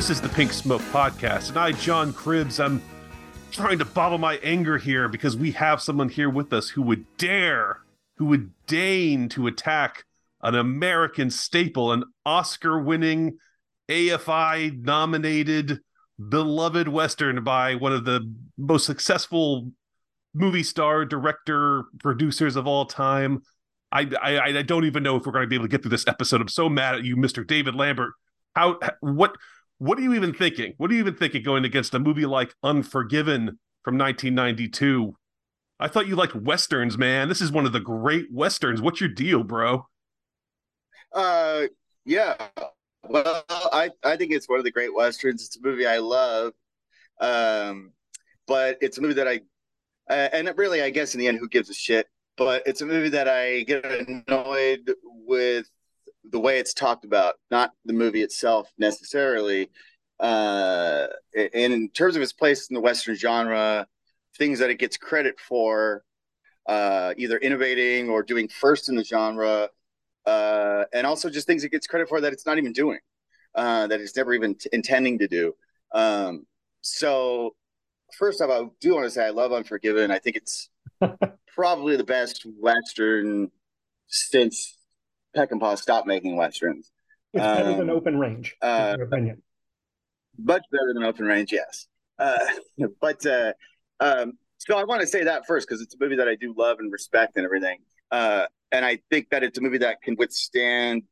This is the Pink Smoke Podcast, and I, John Cribbs, I'm trying to bottle my anger here because we have someone here with us who would dare, who would deign to attack an American staple, an Oscar winning, AFI nominated, beloved Western by one of the most successful movie star, director, producers of all time. I, I, I don't even know if we're going to be able to get through this episode. I'm so mad at you, Mr. David Lambert. How, what, what are you even thinking? What are you even thinking going against a movie like Unforgiven from 1992? I thought you liked westerns, man. This is one of the great westerns. What's your deal, bro? Uh, yeah. Well, I I think it's one of the great westerns. It's a movie I love, um, but it's a movie that I, uh, and really, I guess in the end, who gives a shit? But it's a movie that I get annoyed with the way it's talked about, not the movie itself necessarily. Uh, and in terms of its place in the Western genre, things that it gets credit for, uh, either innovating or doing first in the genre, uh, and also just things it gets credit for that it's not even doing, uh, that it's never even t- intending to do. Um, so, first off, I do want to say I love Unforgiven. I think it's probably the best Western since Peckinpah stopped making westerns. It's um, better than um, Open Range, uh, in your opinion. Much better than Open Range, yes. Uh, but uh, um, so I want to say that first because it's a movie that I do love and respect and everything. Uh, and I think that it's a movie that can withstand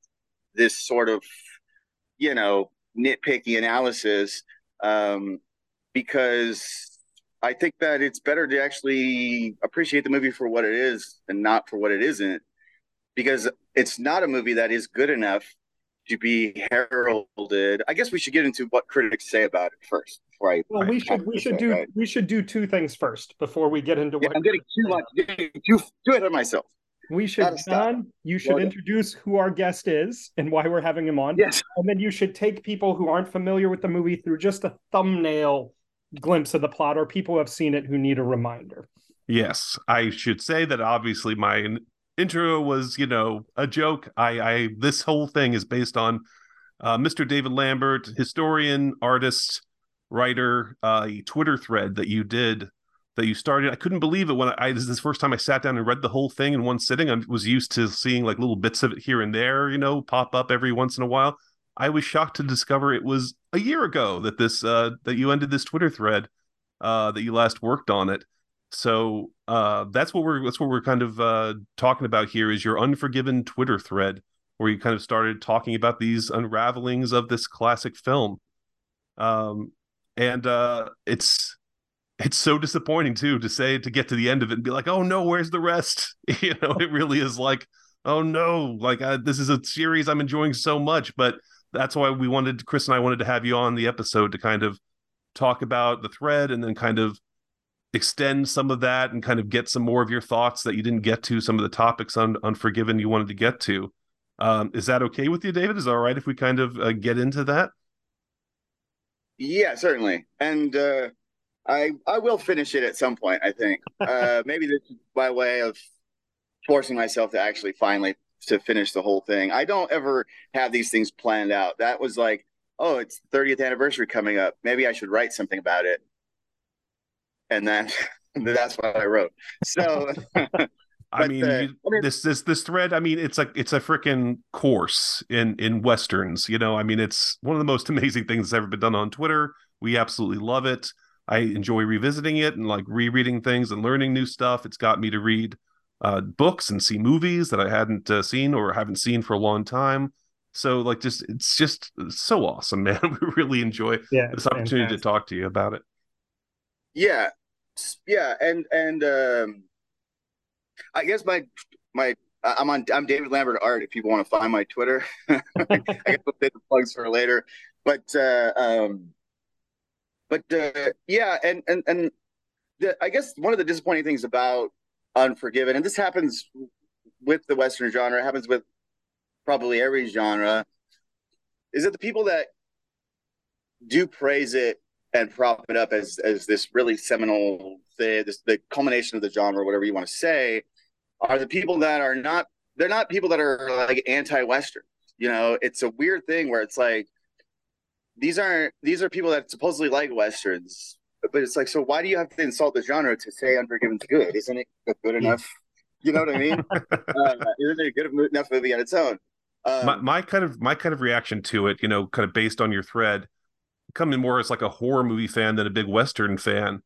this sort of, you know, nitpicky analysis um, because I think that it's better to actually appreciate the movie for what it is and not for what it isn't because it's not a movie that is good enough to be heralded. I guess we should get into what critics say about it first. Before I, well, we should we should do right? we should do two things first before we get into yeah, what I'm getting too much getting too too ahead of myself. We should John, you should well, introduce who our guest is and why we're having him on. Yes. And then you should take people who aren't familiar with the movie through just a thumbnail glimpse of the plot or people who have seen it who need a reminder. Yes, I should say that obviously my intro was you know a joke. I i this whole thing is based on uh, mr david lambert historian artist writer uh, a twitter thread that you did that you started. I couldn't believe it when i this is the first time i sat down and read the whole thing in one sitting. I was used to seeing like little bits of it here and there you know pop up every once in a while. I was shocked to discover it was a year ago that this uh that you ended this twitter thread uh that you last worked on it so uh, that's what we're that's what we're kind of uh, talking about here is your unforgiven Twitter thread where you kind of started talking about these unravelings of this classic film. Um, and uh, it's it's so disappointing too to say to get to the end of it and be like, oh no, where's the rest? you know, it really is like, oh no, like uh, this is a series I'm enjoying so much, but that's why we wanted Chris and I wanted to have you on the episode to kind of talk about the thread and then kind of extend some of that and kind of get some more of your thoughts that you didn't get to some of the topics on unforgiven you wanted to get to. Um, is that okay with you david? Is that all right if we kind of uh, get into that? Yeah certainly. And uh, i i will finish it at some point i think. Uh, maybe this is my way of forcing myself to actually finally to finish the whole thing. I don't ever have these things planned out. That was like oh it's 30th anniversary coming up. Maybe i should write something about it and then that's what I wrote. So, I mean, uh, you, I mean, this this this thread. I mean, it's like it's a freaking course in in westerns. You know, I mean, it's one of the most amazing things that's ever been done on Twitter. We absolutely love it. I enjoy revisiting it and like rereading things and learning new stuff. It's got me to read uh, books and see movies that I hadn't uh, seen or haven't seen for a long time. So like, just it's just so awesome, man. we really enjoy yeah, this opportunity fantastic. to talk to you about it. Yeah, yeah, and and um, I guess my my I'm on I'm David Lambert Art. If people want to find my Twitter, I guess we'll the plugs for later. But uh, um, but uh, yeah, and and and the, I guess one of the disappointing things about Unforgiven, and this happens with the Western genre, happens with probably every genre, is that the people that do praise it and prop it up as as this really seminal thing, this the culmination of the genre, whatever you want to say, are the people that are not they're not people that are like anti-Western. You know, it's a weird thing where it's like these aren't these are people that supposedly like westerns, but it's like, so why do you have to insult the genre to say Unforgiven's good? Isn't it good enough? You know what I mean? uh, isn't it a good enough movie on its own? Um, my, my kind of my kind of reaction to it, you know, kind of based on your thread, coming more as like a horror movie fan than a big western fan,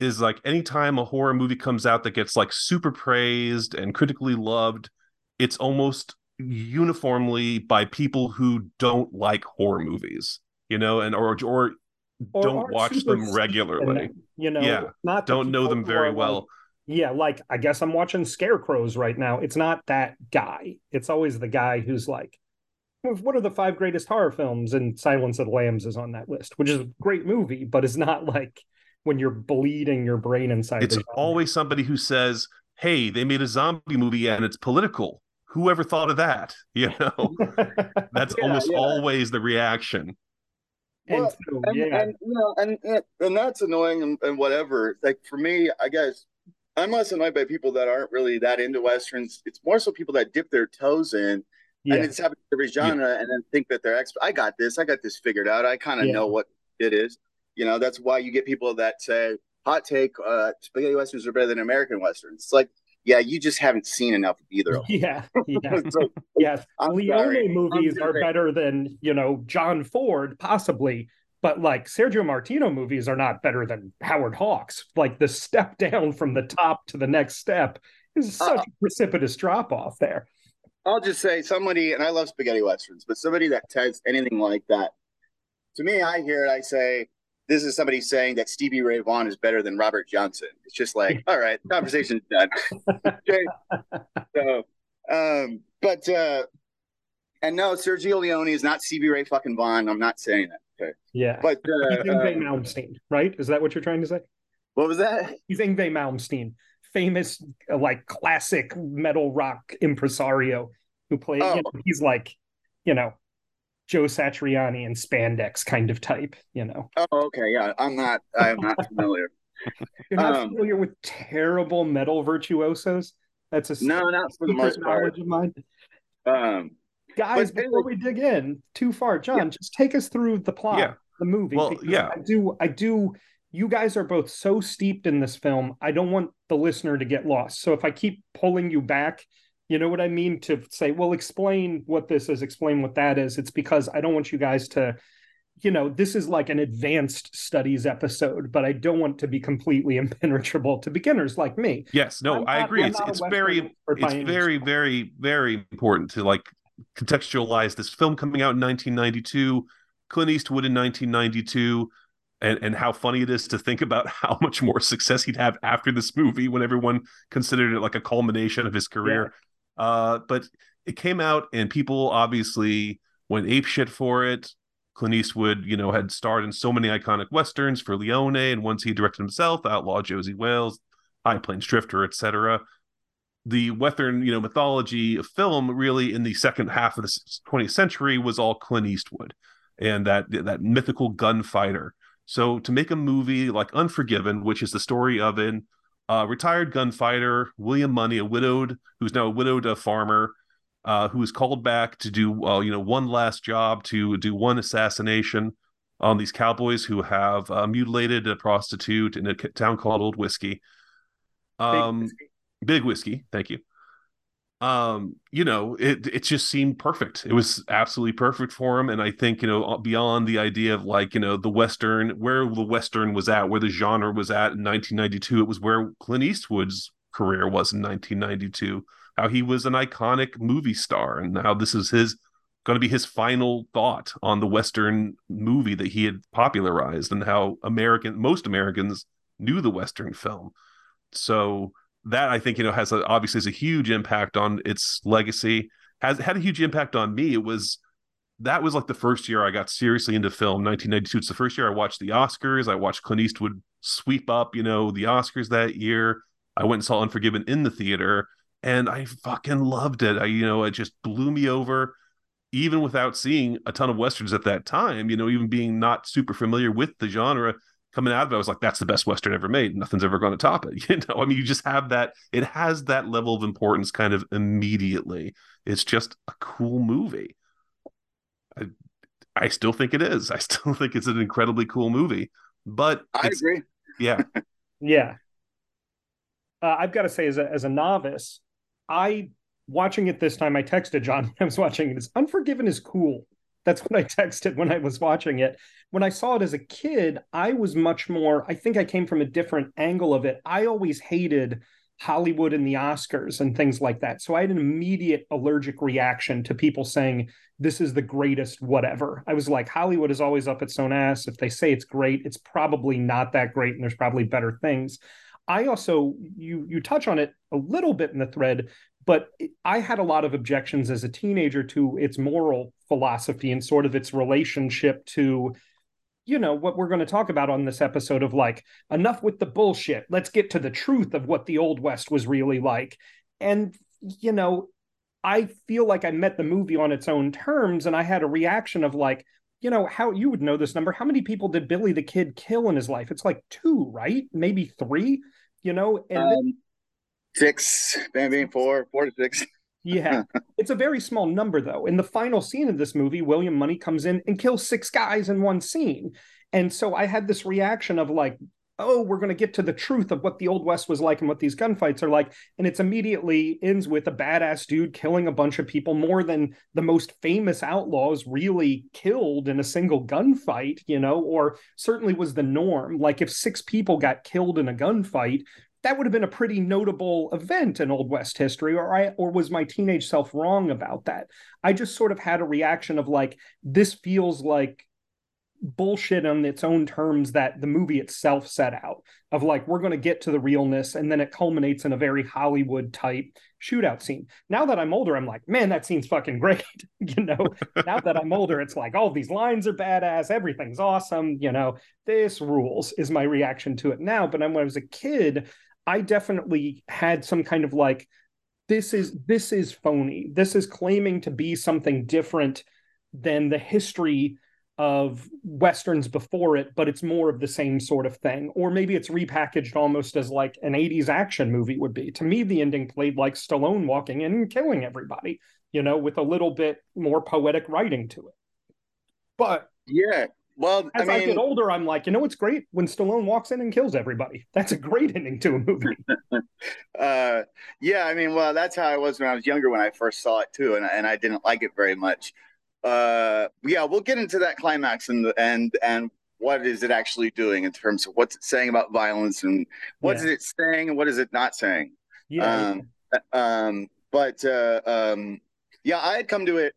is like anytime a horror movie comes out that gets like super praised and critically loved, it's almost uniformly by people who don't like horror movies, you know, and or or, or don't watch them regularly. you know, yeah, not don't know them very well. Yeah, like I guess I'm watching Scarecrows right now. It's not that guy. It's always the guy who's like, what are the five greatest horror films? And Silence of the Lambs is on that list, which is a great movie, but it's not like when you're bleeding your brain inside. It's always somebody who says, "Hey, they made a zombie movie and it's political." Whoever thought of that? You know, that's yeah, almost yeah. always the reaction. Well, and, so, and, yeah. and, you know, and, and that's annoying and, and whatever. Like for me, I guess I'm less annoyed by people that aren't really that into westerns. It's more so people that dip their toes in yeah. and it's happening to every genre yeah. and then think that they're expert. I got this. I got this figured out. I kind of yeah. know what it is. You know, that's why you get people that say, "Hot take: uh, spaghetti westerns are better than American westerns." It's like, yeah, you just haven't seen enough of either. Yeah, yeah, so, yes. I'm Leone sorry. movies are better than you know John Ford, possibly but like Sergio Martino movies are not better than Howard Hawks. Like the step down from the top to the next step is such uh, a precipitous drop off there. I'll just say somebody, and I love spaghetti westerns, but somebody that says anything like that, to me, I hear it, I say, this is somebody saying that Stevie Ray Vaughan is better than Robert Johnson. It's just like, all right, conversation's done. okay. So, um, but, uh, and no, Sergio Leone is not Stevie Ray fucking Vaughan. I'm not saying that. Okay. Yeah. But uh, he's Yngwie uh, Malmsteen, right? Is that what you're trying to say? What was that? He's Yngwie Malmsteen, famous uh, like classic metal rock impresario who played. Oh. You know, he's like, you know, Joe Satriani and spandex kind of type. You know. Oh, okay. Yeah, I'm not. I'm not familiar. You're not um, familiar with terrible metal virtuosos. That's a no, not for the most part. Of mine. Um, guys but before we dig in too far john yeah. just take us through the plot yeah. the movie well yeah i do i do you guys are both so steeped in this film i don't want the listener to get lost. So if i keep pulling you back you know what i mean to say well explain what this is explain what that is it's because i don't want you guys to you know this is like an advanced studies episode but i don't want to be completely impenetrable to beginners like me. Yes no I'm i agree. I'm it's, it's very it's very very very important to like contextualize this film coming out in 1992, Clint Eastwood in 1992, and, and how funny it is to think about how much more success he'd have after this movie when everyone considered it like a culmination of his career. Yeah. Uh, but it came out and people obviously went ape shit for it. Clint Eastwood, you know, had starred in so many iconic westerns for Leone, and once he directed himself, Outlaw Josey Wales, High Plains Drifter, etc the Western, you know, mythology of film really in the second half of the 20th century was all Clint Eastwood and that that mythical gunfighter. So to make a movie like Unforgiven, which is the story of an uh, retired gunfighter, William Munny, a widowed who's now a widowed uh, farmer, uh, who is called back to do uh, you know one last job to do one assassination on these cowboys who have uh, mutilated a prostitute in a town called Old Whiskey. Um, Big whiskey, thank you. Um, you know, it it just seemed perfect. It was absolutely perfect for him, and I think you know beyond the idea of like you know the western, where the western was at, where the genre was at in 1992, it was where Clint Eastwood's career was in 1992. How he was an iconic movie star, and how this is his going to be his final thought on the western movie that he had popularized, and how American most Americans knew the western film. So that I think you know has a, obviously has a huge impact on its legacy. Has had a huge impact on me. It was that was like the first year I got seriously into film. 1992. It's the first year I watched the Oscars. I watched Clint Eastwood sweep up, you know, the Oscars that year. I went and saw Unforgiven in the theater, and I fucking loved it. I, you know, it just blew me over. Even without seeing a ton of westerns at that time, you know, even being not super familiar with the genre, coming out of it, I was like, that's the best Western ever made. Nothing's ever going to top it. You know, I mean, you just have that, it has that level of importance kind of immediately. It's just a cool movie. I, I still think it is. I still think it's an incredibly cool movie. But I agree. Yeah. yeah. Uh, I've got to say, as a as a novice, I watching it this time. I texted John when I was watching it. it. Is Unforgiven is cool. That's what I texted when I was watching it. When I saw it as a kid, I was much more. I think I came from a different angle of it. I always hated Hollywood and the Oscars and things like that. So I had an immediate allergic reaction to people saying this is the greatest whatever. I was like, Hollywood is always up its own ass. If they say it's great, it's probably not that great, and there's probably better things. I also you you touch on it a little bit in the thread, but I had a lot of objections as a teenager to its moral philosophy and sort of its relationship to you know what we're going to talk about on this episode of like enough with the bullshit. Let's get to the truth of what the old west was really like. And you know i feel like i met the movie on its own terms and i had a reaction of like you know how you would know this number how many people did billy the kid kill in his life? It's like two right? Maybe three you know? And um, six maybe four four to six yeah. it's a very small number, though. In the final scene of this movie, William Munny comes in and kills six guys in one scene. And so I had this reaction of like, oh, we're going to get to the truth of what the Old West was like and what these gunfights are like. And it's immediately ends with a badass dude killing a bunch of people, more than the most famous outlaws really killed in a single gunfight, you know, or certainly was the norm. Like if six people got killed in a gunfight, that would have been a pretty notable event in Old West history, or I or was my teenage self wrong about that? I just sort of had a reaction of like, this feels like bullshit on its own terms that the movie itself set out of like we're going to get to the realness and then it culminates in a very hollywood type shootout scene. Now that i'm older i'm like man that scene's fucking great you know? Now that i'm older it's like all these lines are badass everything's awesome you know? This rules is my reaction to it now but when i was a kid I definitely had some kind of like, this is this is phony. This is claiming to be something different than the history of westerns before it, but it's more of the same sort of thing. Or maybe it's repackaged almost as like an 80s action movie would be. To me, the ending played like Stallone walking in and killing everybody, you know, with a little bit more poetic writing to it. But yeah, well, as I, mean, I, get older, I'm like, you know, it's great when Stallone walks in and kills everybody. That's a great ending to a movie. uh, yeah, I mean, well, that's how I was when I was younger when I first saw it too, and and I didn't like it very much. Uh, yeah, we'll get into that climax and and and what is it actually doing in terms of what's it saying about violence and what yeah. is it saying and what is it not saying. Yeah. Um, um, but uh, um, yeah, I had come to it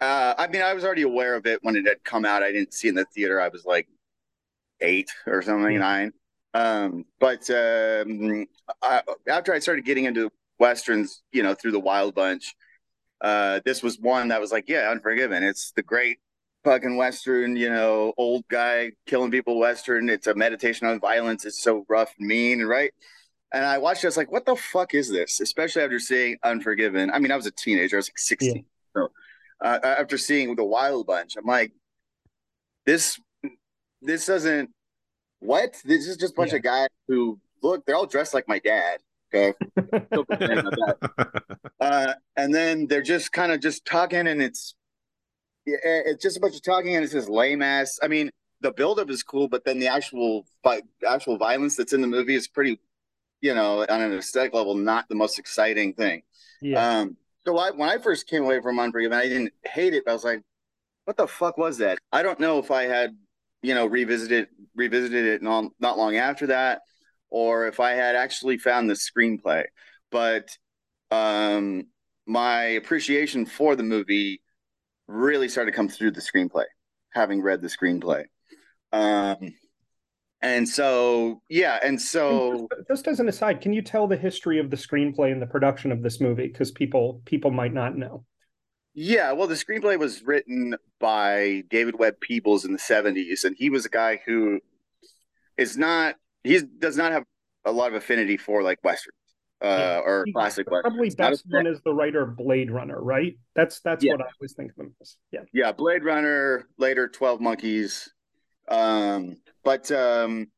uh, I mean, I was already aware of it when it had come out. I didn't see it in the theater. I was like eight or something, nine. Um, but um, I, after I started getting into westerns, you know, through the Wild Bunch, uh, this was one that was like, yeah, Unforgiven. It's the great fucking western, you know, old guy killing people western. It's a meditation on violence. It's so rough and mean, right? And I watched it. I was like, what the fuck is this? Especially after seeing Unforgiven. I mean, I was a teenager. I was like 16. Yeah. Uh, after seeing the Wild Bunch. I'm like, this this doesn't what? This is just a bunch yeah. of guys who look. They're all dressed like my dad. Okay, uh, and then they're just kind of just talking, and it's it's just a bunch of talking, and it's just lame ass. I mean, the buildup is cool, but then the actual actual violence that's in the movie is pretty, you know, on an aesthetic level, not the most exciting thing. Yeah. Um, so I, when I first came away from Unforgiven, I didn't hate it. I was like, "What the fuck was that?" I don't know if I had, you know, revisited revisited it not, not long after that, or if I had actually found the screenplay. But um, my appreciation for the movie really started to come through the screenplay, having read the screenplay. Um, and so, yeah, and so just, just, as an aside, can you tell the history of the screenplay and the production of this movie because people people might not know? Yeah, well, the screenplay was written by David Webb Peoples in the '70s, and he was a guy who is not he does not have a lot of affinity for like westerns uh, yeah, or classic probably westerns. best known as the writer Blade Runner, right? That's that's yeah. what I always think of him as. Yeah, yeah, Blade Runner, later Twelve Monkeys. Um, but um,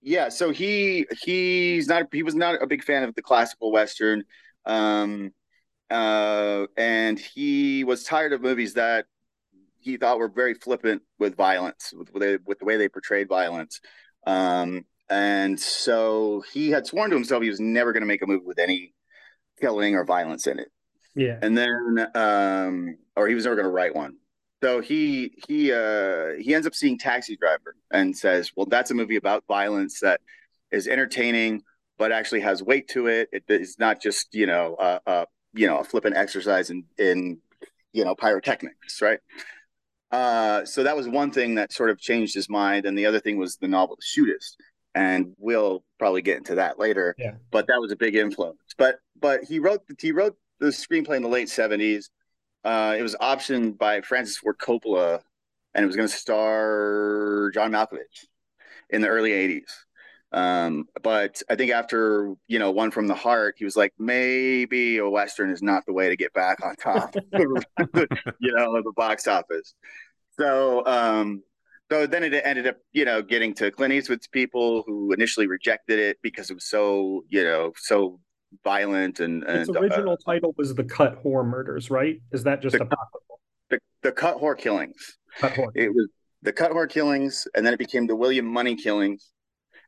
yeah, so he he's not he was not a big fan of the classical western, um, uh, and he was tired of movies that he thought were very flippant with violence, with, with, with the way they portrayed violence. Um, and so he had sworn to himself he was never going to make a movie with any killing or violence in it. Yeah. And then, um, or he was never going to write one. So he he uh, he ends up seeing Taxi Driver and says, "Well, that's a movie about violence that is entertaining, but actually has weight to it. It is not just you know uh, uh you know a flippant exercise in in you know pyrotechnics, right?" Uh, so that was one thing that sort of changed his mind, and the other thing was the novel The Shootist, and we'll probably get into that later. Yeah. But that was a big influence. But but he wrote he wrote the screenplay in the late seventies. Uh, it was optioned by Francis Ford Coppola, and it was going to star John Malkovich in the early '80s. Um, but I think after you know one from the heart, he was like, maybe a western is not the way to get back on top, you know, of the box office. So, um, so then it ended up, you know, getting to Clint Eastwood's people who initially rejected it because it was so, you know, so violent and, and its original uh, title was the Cut Whore Murders, right? Is that just the, a the, the Cut Whore Killings? Cut Whore. It was the Cut Whore Killings, and then it became the William Munny Killings,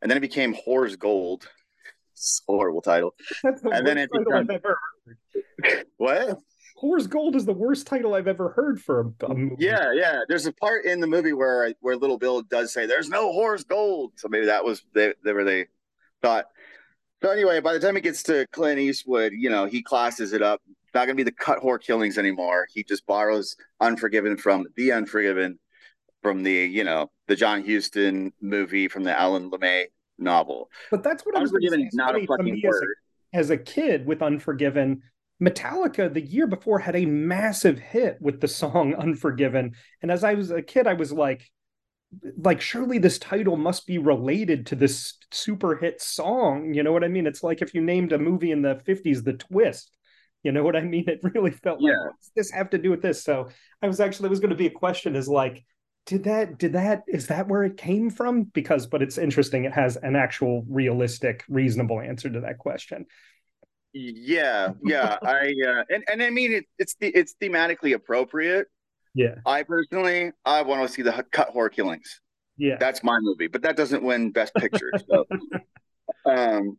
and then it became Whore's Gold. It's a horrible title. That's the and then it title became, I've ever heard. what? Whore's Gold is the worst title I've ever heard for a, a movie. Yeah, yeah. There's a part in the movie where where Little Bill does say, "There's no Whore's Gold," so maybe that was they, they were they thought. So anyway, by the time it gets to Clint Eastwood, you know, he classes it up. Not going to be the cut whore killings anymore. He just borrows Unforgiven from The Unforgiven, from the you know the John Huston movie from the Alan LeMay novel. But that's what I was Unforgiven not a fucking as word. a, as a kid with Unforgiven. Metallica the year before had a massive hit with the song Unforgiven. And as I was a kid, I was like, like surely this title must be related to this super hit song. You know what I mean? It's like if you named a movie in the 50s The Twist. You know what I mean? It really felt like Yeah. what's this have to do with this? So I was actually it was going to be a question is like, did that did that is that where it came from? Because but it's interesting, it has an actual realistic, reasonable answer to that question. Yeah, yeah. I uh, and and I mean it, it's the it's thematically appropriate. Yeah. I personally, I want to see the cut horror killings. Yeah. That's my movie, but that doesn't win Best Picture. So, um,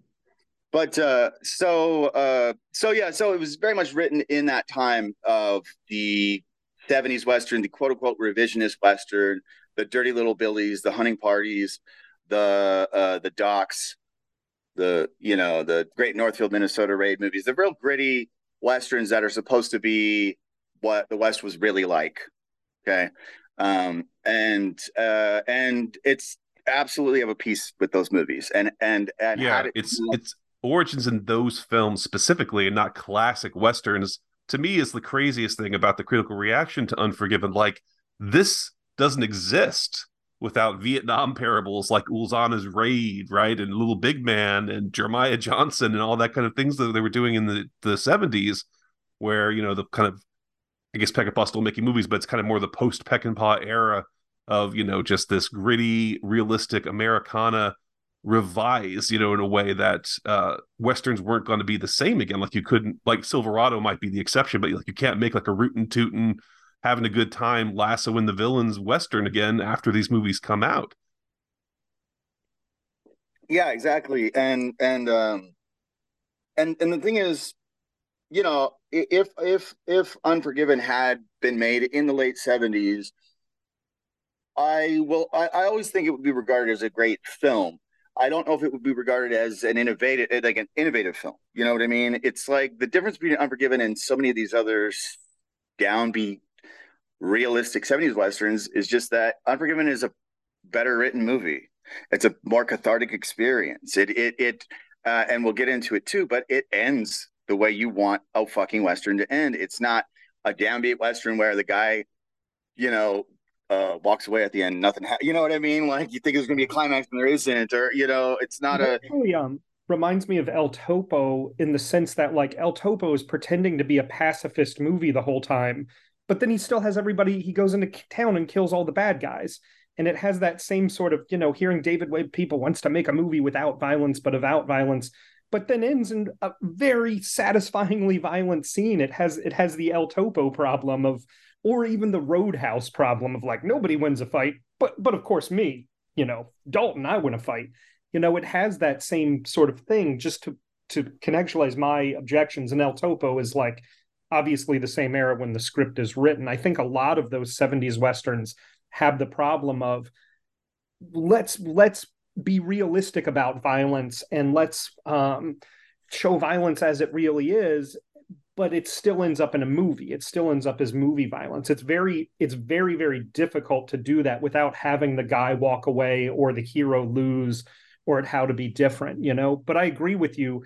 but uh, so uh, so yeah, so it was very much written in that time of the '70s western, the quote unquote revisionist western, the dirty little billies, the hunting parties, the uh, the docks, the you know the Great Northfield, Minnesota raid movies, the real gritty westerns that are supposed to be what the West was really like. Okay. Um, and uh, and it's absolutely of a piece with those movies. And and and yeah, it- it's it's origins in those films specifically and not classic westerns. To me, is the craziest thing about the critical reaction to Unforgiven. Like this doesn't exist without Vietnam parables like Ulzana's Raid, right, and Little Big Man and Jeremiah Johnson and all that kind of things that they were doing in the the seventies, where you know the kind of I guess Peckinpah still making movies, but it's kind of more the post Peckinpah era of you know just this gritty, realistic Americana revised, you know, in a way that uh westerns weren't going to be the same again. Like you couldn't, like Silverado might be the exception, but like you can't make like a rootin' tootin' having a good time lassoing the villains western again after these movies come out. yeah exactly and and um and and the thing is you know if if if unforgiven had been made in the late 70s i will I, I always think it would be regarded as a great film. I don't know if it would be regarded as an innovative like an innovative film you know what i mean? It's like the difference between unforgiven and so many of these others downbeat realistic 70s westerns is just that unforgiven is a better written movie. It's a more cathartic experience. It it it uh, and we'll get into it too, but it ends the way you want a fucking western to end. It's not a downbeat western where the guy, you know, uh, walks away at the end. Nothing, ha- you know what I mean? Like you think there's gonna be a climax and there isn't, or you know, it's not a actually um reminds me of El Topo in the sense that like El Topo is pretending to be a pacifist movie the whole time, but then he still has everybody. He goes into town and kills all the bad guys, and it has that same sort of you know hearing David Webb Peoples wants to make a movie without violence but without violence. But then ends in a very satisfyingly violent scene. It has it has the El Topo problem of, or even the Roadhouse problem of like nobody wins a fight, but but of course me, you know, Dalton, I win a fight. You know, it has that same sort of thing. Just to to contextualize my objections, and El Topo is like obviously the same era when the script is written. I think a lot of those 70s westerns have the problem of let's let's be realistic about violence and let's um, show violence as it really is but it still ends up in a movie. It still ends up as movie violence. It's very it's very very difficult to do that without having the guy walk away or the hero lose or it how to be different you know? But i agree with you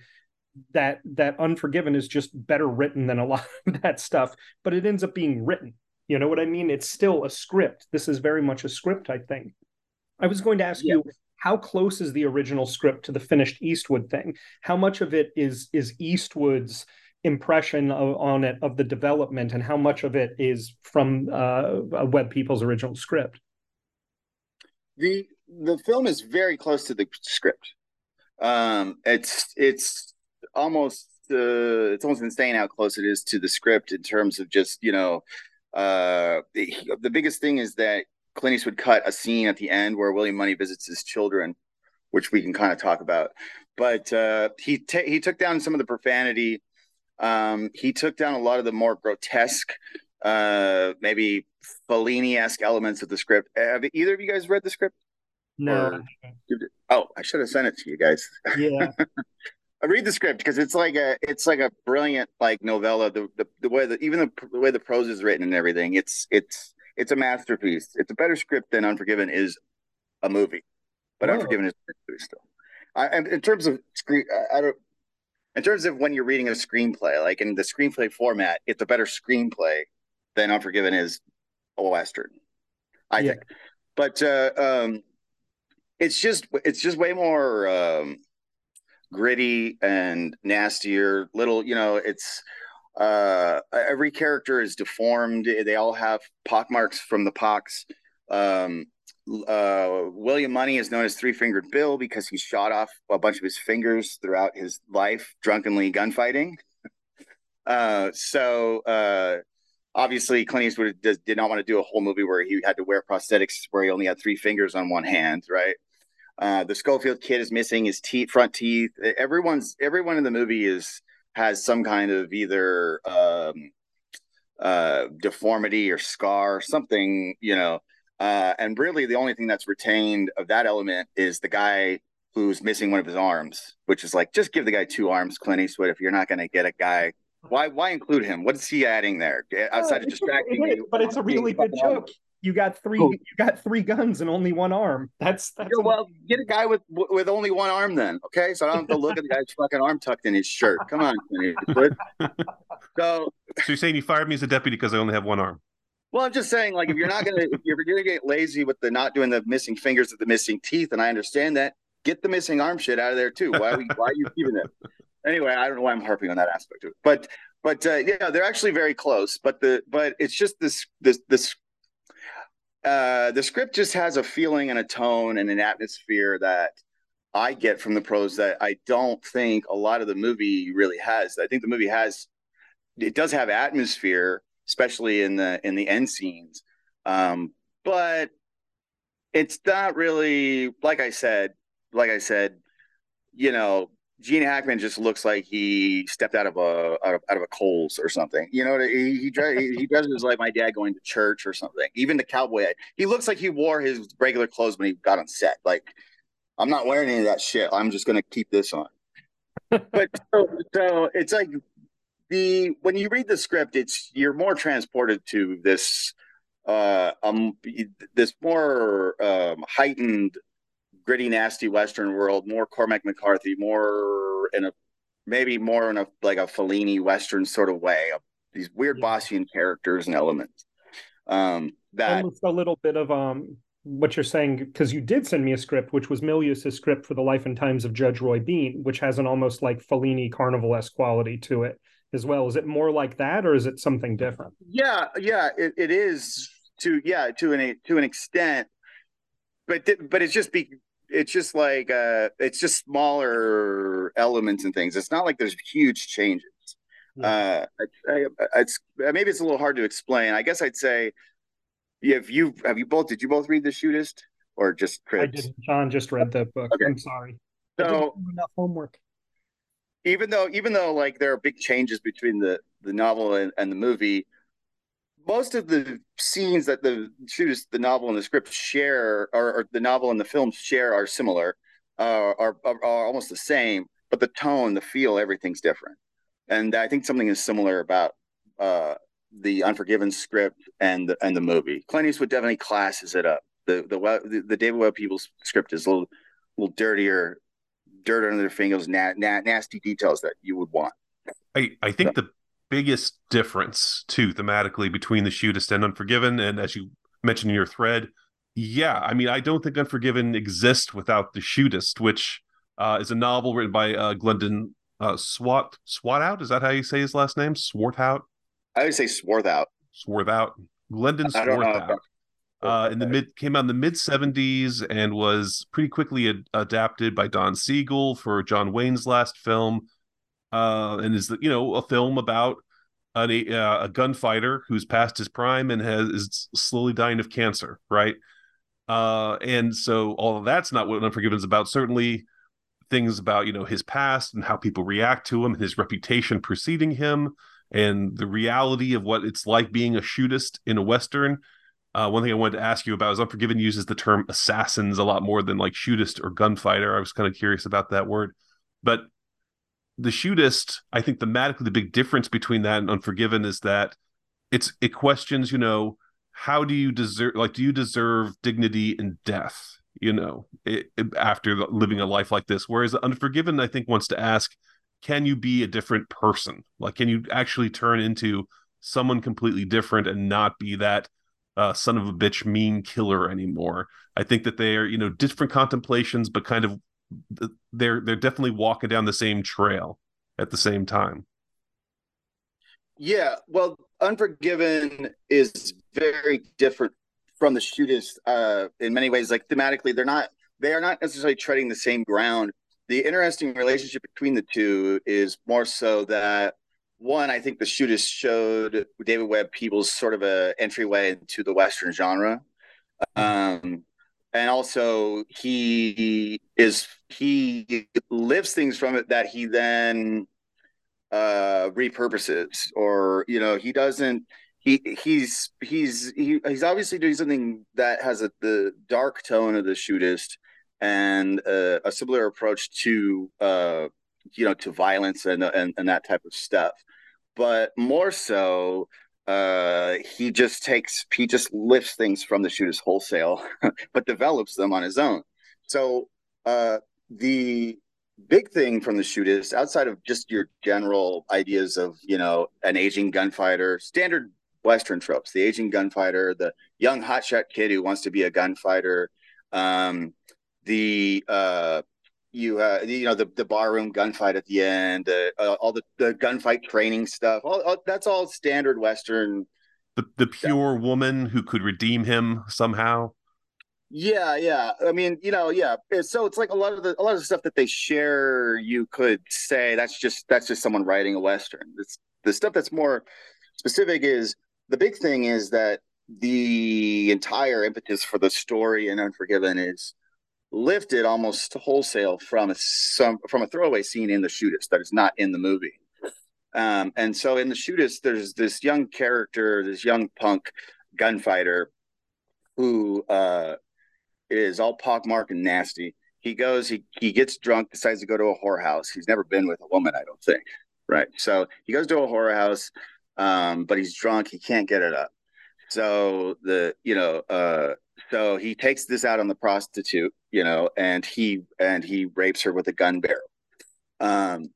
that that unforgiven is just better written than a lot of that stuff but it ends up being written. You know what i mean? It's still a script. This is very much a script i think. I was going to ask yeah. you how close is the original script to the finished Eastwood thing? How much of it is is Eastwood's impression of, on it of the development, and how much of it is from uh, Peoples' original script? The the film is very close to the script. Um, it's it's almost uh, it's almost insane how close it is to the script in terms of just you know uh, the, the biggest thing is that Clint Eastwood cut a scene at the end where William Munny visits his children, which we can kind of talk about. But uh, he t- he took down some of the profanity. Um, he took down a lot of the more grotesque, uh, maybe Fellini esque elements of the script. Have either of you guys read the script? No. Or, oh, I should have sent it to you guys. Yeah. I read the script because it's like a it's like a brilliant like novella. The the, the way that even the, the way the prose is written and everything. It's it's it's a masterpiece. It's a better script than Unforgiven is a movie, but Whoa. Unforgiven is still. I, in terms of screen, I, I don't. In terms of when you're reading a screenplay, like in the screenplay format, it's a better screenplay than Unforgiven is a western. I yeah. think, but uh, um, it's just it's just way more um, gritty and nastier. Little, you know, it's uh, every character is deformed. They all have pockmarks from the pox. Um, uh, William Munny is known as Three Fingered Bill because he shot off a bunch of his fingers throughout his life, drunkenly gunfighting. uh, so uh, obviously, Clint Eastwood does, did not want to do a whole movie where he had to wear prosthetics where he only had three fingers on one hand, right? Uh, the Schofield kid is missing his teeth, front teeth. Everyone's everyone in the movie is has some kind of either um, uh, deformity or scar, something, you know. Uh, and really, the only thing that's retained of that element is the guy who's missing one of his arms, which is like, just give the guy two arms, Clint Eastwood. If you're not going to get a guy, why why include him? What is he adding there outside uh, of distracting? It, but it's a really good joke you got three oh. you got three guns and only one arm. That's that's yeah, well, get a guy with with only one arm then. Okay, so I don't have to look at the guy's fucking arm tucked in his shirt. Come on, so so you're saying you fired me as a deputy because I only have one arm? Well, I'm just saying, like, if you're not gonna if you're gonna get lazy with the not doing the missing fingers with the missing teeth, and I understand that, get the missing arm shit out of there too. Why are we, why are you keeping it? Anyway, I don't know why I'm harping on that aspect of it, but but uh, yeah, they're actually very close. But the but it's just this this this uh, the script just has a feeling and a tone and an atmosphere that I get from the prose that I don't think a lot of the movie really has. I think the movie has it does have atmosphere, especially in the in the end scenes, um, but it's not really like I said. Like I said, you know, Gene Hackman just looks like he stepped out of a out of, out of a Kohl's or something. You know, he he, he, he dresses like my dad going to church or something. Even the cowboy, he looks like he wore his regular clothes when he got on set. Like, I'm not wearing any of that shit. I'm just gonna keep this on. but so, so it's like the when you read the script, it's you're more transported to this uh um this more um heightened gritty, nasty Western world, more Cormac McCarthy, more in a maybe more in a like a Fellini Western sort of way. These weird yeah. Boschian characters and elements. Um, that almost a little bit of um what you're saying because you did send me a script, which was Milius's script for the Life and Times of Judge Roy Bean, which has an almost like Fellini Carnival esque quality to it as well. Is it more like that, or is it something different? Yeah, yeah, it, it is to yeah to an to an extent, but but it's just be it's just like uh it's just smaller elements and things. It's not like there's huge changes. Yeah. uh I, I, it's maybe it's a little hard to explain. I guess i'd say if you have you both did you both read the shootist? Or just Chris? i didn't. John just read the book. Okay. i'm sorry. So enough homework. even though even though like there are big changes between the the novel and, and the movie most of the scenes that the shootist, the novel and the script share, or, or the novel and the film share, are similar, uh, are, are, are almost the same, but the tone, the feel, everything's different. And I think something is similar about uh, the Unforgiven script and the, and the movie. Clint Eastwood definitely classes it up. The the the David Webb Peoples script is a little little dirtier, dirt under their fingers, na- na- nasty details that you would want. I I think so. the biggest difference too thematically between the shootist and unforgiven and as you mentioned in your thread yeah i mean i don't think unforgiven exists without the shootist which uh, is a novel written by uh, glendon uh, swat swat is that how you say his last name? Swarthout i would say swarthout swarthout glendon swarthout uh, in the mid came out in the mid 70s and was pretty quickly ad- adapted by don siegel for john wayne's last film uh, and is you know a film about an, uh, a gunfighter who's past his prime and has is slowly dying of cancer, right? Uh, and so all of that's not what Unforgiven is about. Certainly, things about you know his past and how people react to him, and his reputation preceding him, and the reality of what it's like being a shootist in a western. Uh, one thing I wanted to ask you about is Unforgiven uses the term assassins a lot more than like shootist or gunfighter. I was kind of curious about that word, but the shootist, I think thematically the big difference between that and Unforgiven is that it's it questions, you know, how do you deserve like do you deserve dignity in death, you know, it, it, after living a life like this? Whereas Unforgiven, I think, wants to ask, can you be a different person? Like, can you actually turn into someone completely different and not be that uh, son of a bitch mean killer anymore? I think that they are, you know, different contemplations, but kind of they're they're definitely walking down the same trail at the same time. Yeah, well, Unforgiven is very different from the shootist uh, in many ways. Like thematically, they're not they are not necessarily treading the same ground. The interesting relationship between the two is more so that one, I think the shootist showed David Webb Peoples sort of a entryway into the Western genre. Um, and also he is he lives things from it that he then uh repurposes or you know he doesn't he he's he's he, he's obviously doing something that has a, the dark tone of the shootist and uh, a similar approach to uh you know to violence and and, and that type of stuff. But more so uh, he just takes he just lifts things from the shootist wholesale, but develops them on his own. So uh, the big thing from the shootist, outside of just your general ideas of you know an aging gunfighter, standard Western tropes, the aging gunfighter, the young hotshot kid who wants to be a gunfighter, um, the uh, you uh, you know the the barroom gunfight at the end, uh, all the the gunfight training stuff. All, all, that's all standard Western. The the pure stuff. woman who could redeem him somehow. Yeah, yeah. I mean, you know, yeah. So it's like a lot of the a lot of the stuff that they share. You could say that's just that's just someone writing a western. It's the stuff that's more specific is the big thing is that the entire impetus for the story in Unforgiven is lifted almost wholesale from a, some from a throwaway scene in the shootist that is not in the movie. Um, and so in the shootist, there's this young character, this young punk gunfighter who uh, is all pockmarked and nasty. He goes, he he gets drunk, decides to go to a whorehouse. He's never been with a woman, I don't think. Right. So he goes to a whorehouse, um, but he's drunk. He can't get it up. So the you know uh, so he takes this out on the prostitute, you know, and he and he rapes her with a gun barrel. Um,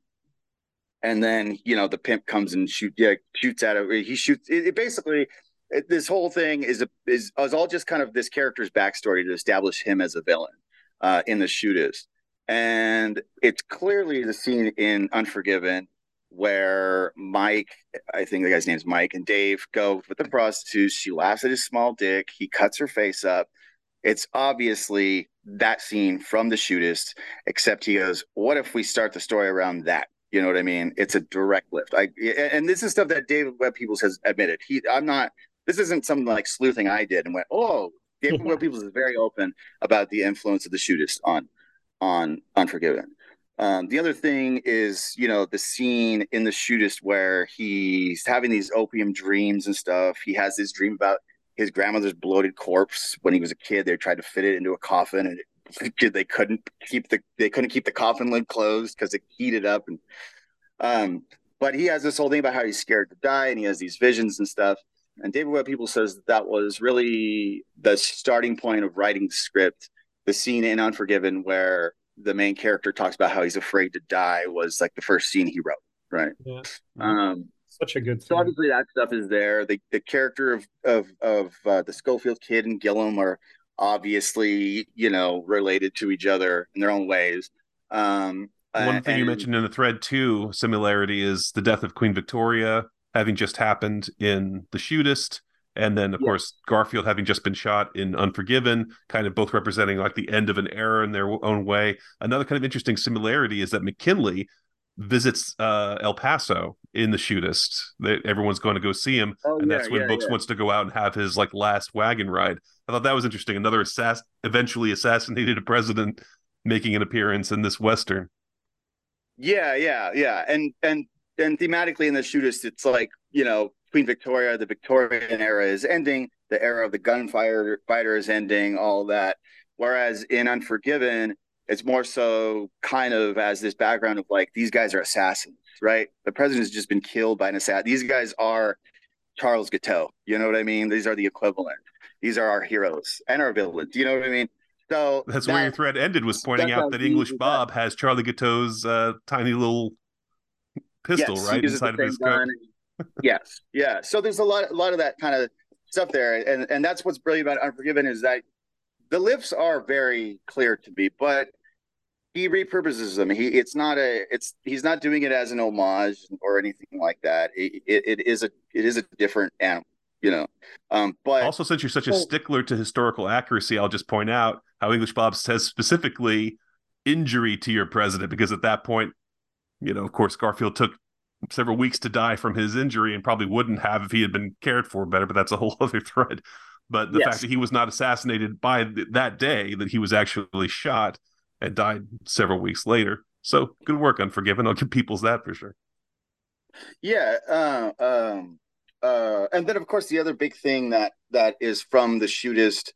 and then you know the pimp comes and shoot yeah shoots at it. He shoots. It, it basically it, this whole thing is a is, is all just kind of this character's backstory to establish him as a villain uh, in the shootist. And it's clearly the scene in Unforgiven where Mike, I think the guy's name is Mike, and Dave go with the prostitute. She laughs at his small dick. He cuts her face up. It's obviously that scene from the shootist, except he goes, "What if we start the story around that?" You know what I mean? It's a direct lift. I and this is stuff that David Webb Peoples has admitted. He, I'm not. This isn't something like sleuthing I did and went, "Oh, David Webb Peoples is very open about the influence of the shootist on on Unforgiven." Um, the other thing is, you know, the scene in the shootist where he's having these opium dreams and stuff. He has this dream about his grandmother's bloated corpse when he was a kid. They tried to fit it into a coffin, and it, they couldn't keep the they couldn't keep the coffin lid closed because it heated up. And um, but he has this whole thing about how he's scared to die, and he has these visions and stuff. And David Webb Peoples says that, that was really the starting point of writing the script. The scene in Unforgiven where the main character talks about how he's afraid to die was like the first scene he wrote, right? Yeah. Um, Such a good. Scene. So obviously that stuff is there. The the character of of of uh, the Schofield kid and Gillom are obviously you know related to each other in their own ways. Um, One thing and, you mentioned in the thread too, similarity is the death of Queen Victoria having just happened in The Shootist and then of course Garfield having just been shot in Unforgiven, kind of both representing like the end of an era in their own way. Another kind of interesting similarity is that McKinley visits uh, El Paso in the shootist. That everyone's going to go see him, oh, and yeah, that's when yeah, Books yeah. wants to go out and have his like last wagon ride. I thought that was interesting. Another assass- eventually assassinated a president making an appearance in this western. Yeah, yeah, yeah, and and and thematically in the shootist, it's like you know Queen Victoria, the Victorian era is ending, the era of the gunfire fighter is ending, all that. Whereas in Unforgiven, it's more so kind of as this background of like these guys are assassins, right? The president has just been killed by an assassin. These guys are Charles Guiteau. You know what I mean? These are the equivalent. These are our heroes and our villains. You know what I mean? So that's that, where your thread ended was pointing out that English Bob has Charlie Guiteau's uh, tiny little pistol yes, right inside of his coat yes, yeah. So there's a lot, a lot of that kind of stuff there, and and that's what's brilliant about Unforgiven is that the lifts are very clear to me, but he repurposes them. He it's not a it's he's not doing it as an homage or anything like that. It, it, it is a it is a different animal, you know. Um, but also since you're such a stickler to historical accuracy, I'll just point out how English Bob says specifically injury to your president because at that point, you know, of course, Garfield took several weeks to die from his injury and probably wouldn't have if he had been cared for better, but that's a whole other thread. But the yes. fact that he was not assassinated by th- that day, that he was actually shot and died several weeks later. So good work, Unforgiven. I'll give Peoples that for sure. Yeah. Uh, um, uh, and then, of course, the other big thing that that is from the shootist,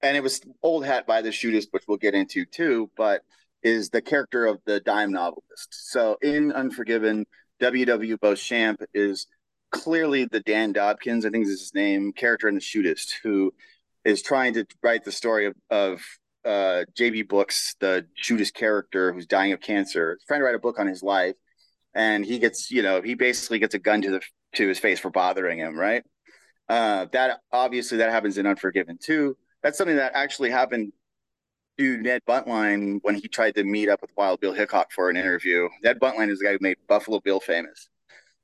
and it was old hat by the shootist, which we'll get into too, but is the character of the dime novelist. So in Unforgiven, W.W. Beauchamp is clearly the Dan Dobkins, I think is his name, character in The Shootist, who is trying to write the story of, of uh, J.B. Books, the Shootist character who's dying of cancer. Trying to write a book on his life, and he gets, you know, he basically gets a gun to the to his face for bothering him, right? Uh, that obviously that happens in Unforgiven too. That's something that actually happened to Ned Buntline when he tried to meet up with Wild Bill Hickok for an interview. Ned Buntline is the guy who made Buffalo Bill famous.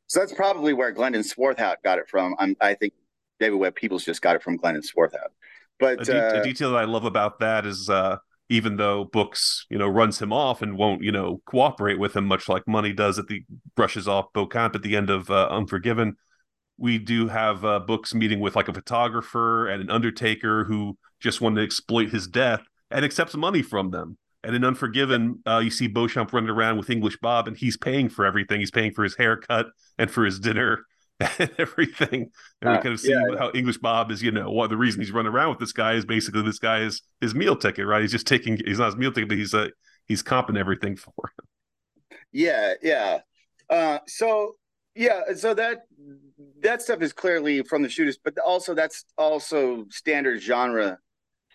So that's probably where Glendon Swarthout got it from. I'm, i think David Webb Peoples just got it from Glendon Swarthout. But a, de- uh, a, detail that I love about that is uh, even though Books, you know, runs him off and won't, you know, cooperate with him, much like Munny does at the brushes off Beauchamp at the end of uh, Unforgiven. We do have uh, Books meeting with like a photographer and an undertaker who just wanted to exploit his death and accepts money from them. And in Unforgiven, uh, you see Beauchamp running around with English Bob, and he's paying for everything. He's paying for his haircut and for his dinner and everything. And uh, we kind of see yeah, how English Bob is, you know, what the reason he's running around with this guy is basically this guy is his meal ticket, right? He's just taking, he's not his meal ticket, but he's uh, he's comping everything for him. Yeah, yeah. Uh, so yeah, so that that stuff is clearly from the shootist, but also that's also standard genre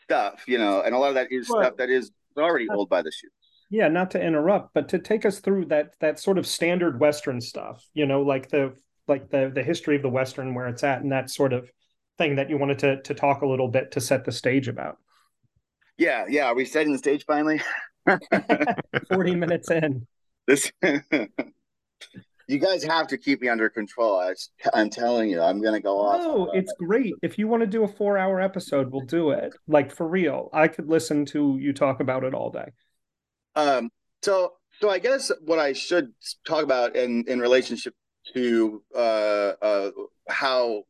stuff, you know, and a lot of that is well, stuff that is already old by the shootist. Yeah, not to interrupt, but to take us through that that sort of standard Western stuff, you know, like the like the the history of the Western where it's at and that sort of thing that you wanted to to talk a little bit to set the stage about. Yeah, yeah. Are we setting the stage finally? 40 minutes in. This You guys have to keep me under control. I, am telling you, I'm gonna go off. No, it's great. If you want to do a four-hour episode, we'll do it. Like for real, I could listen to you talk about it all day. Um. So, so I guess what I should talk about in in relationship to uh, uh, how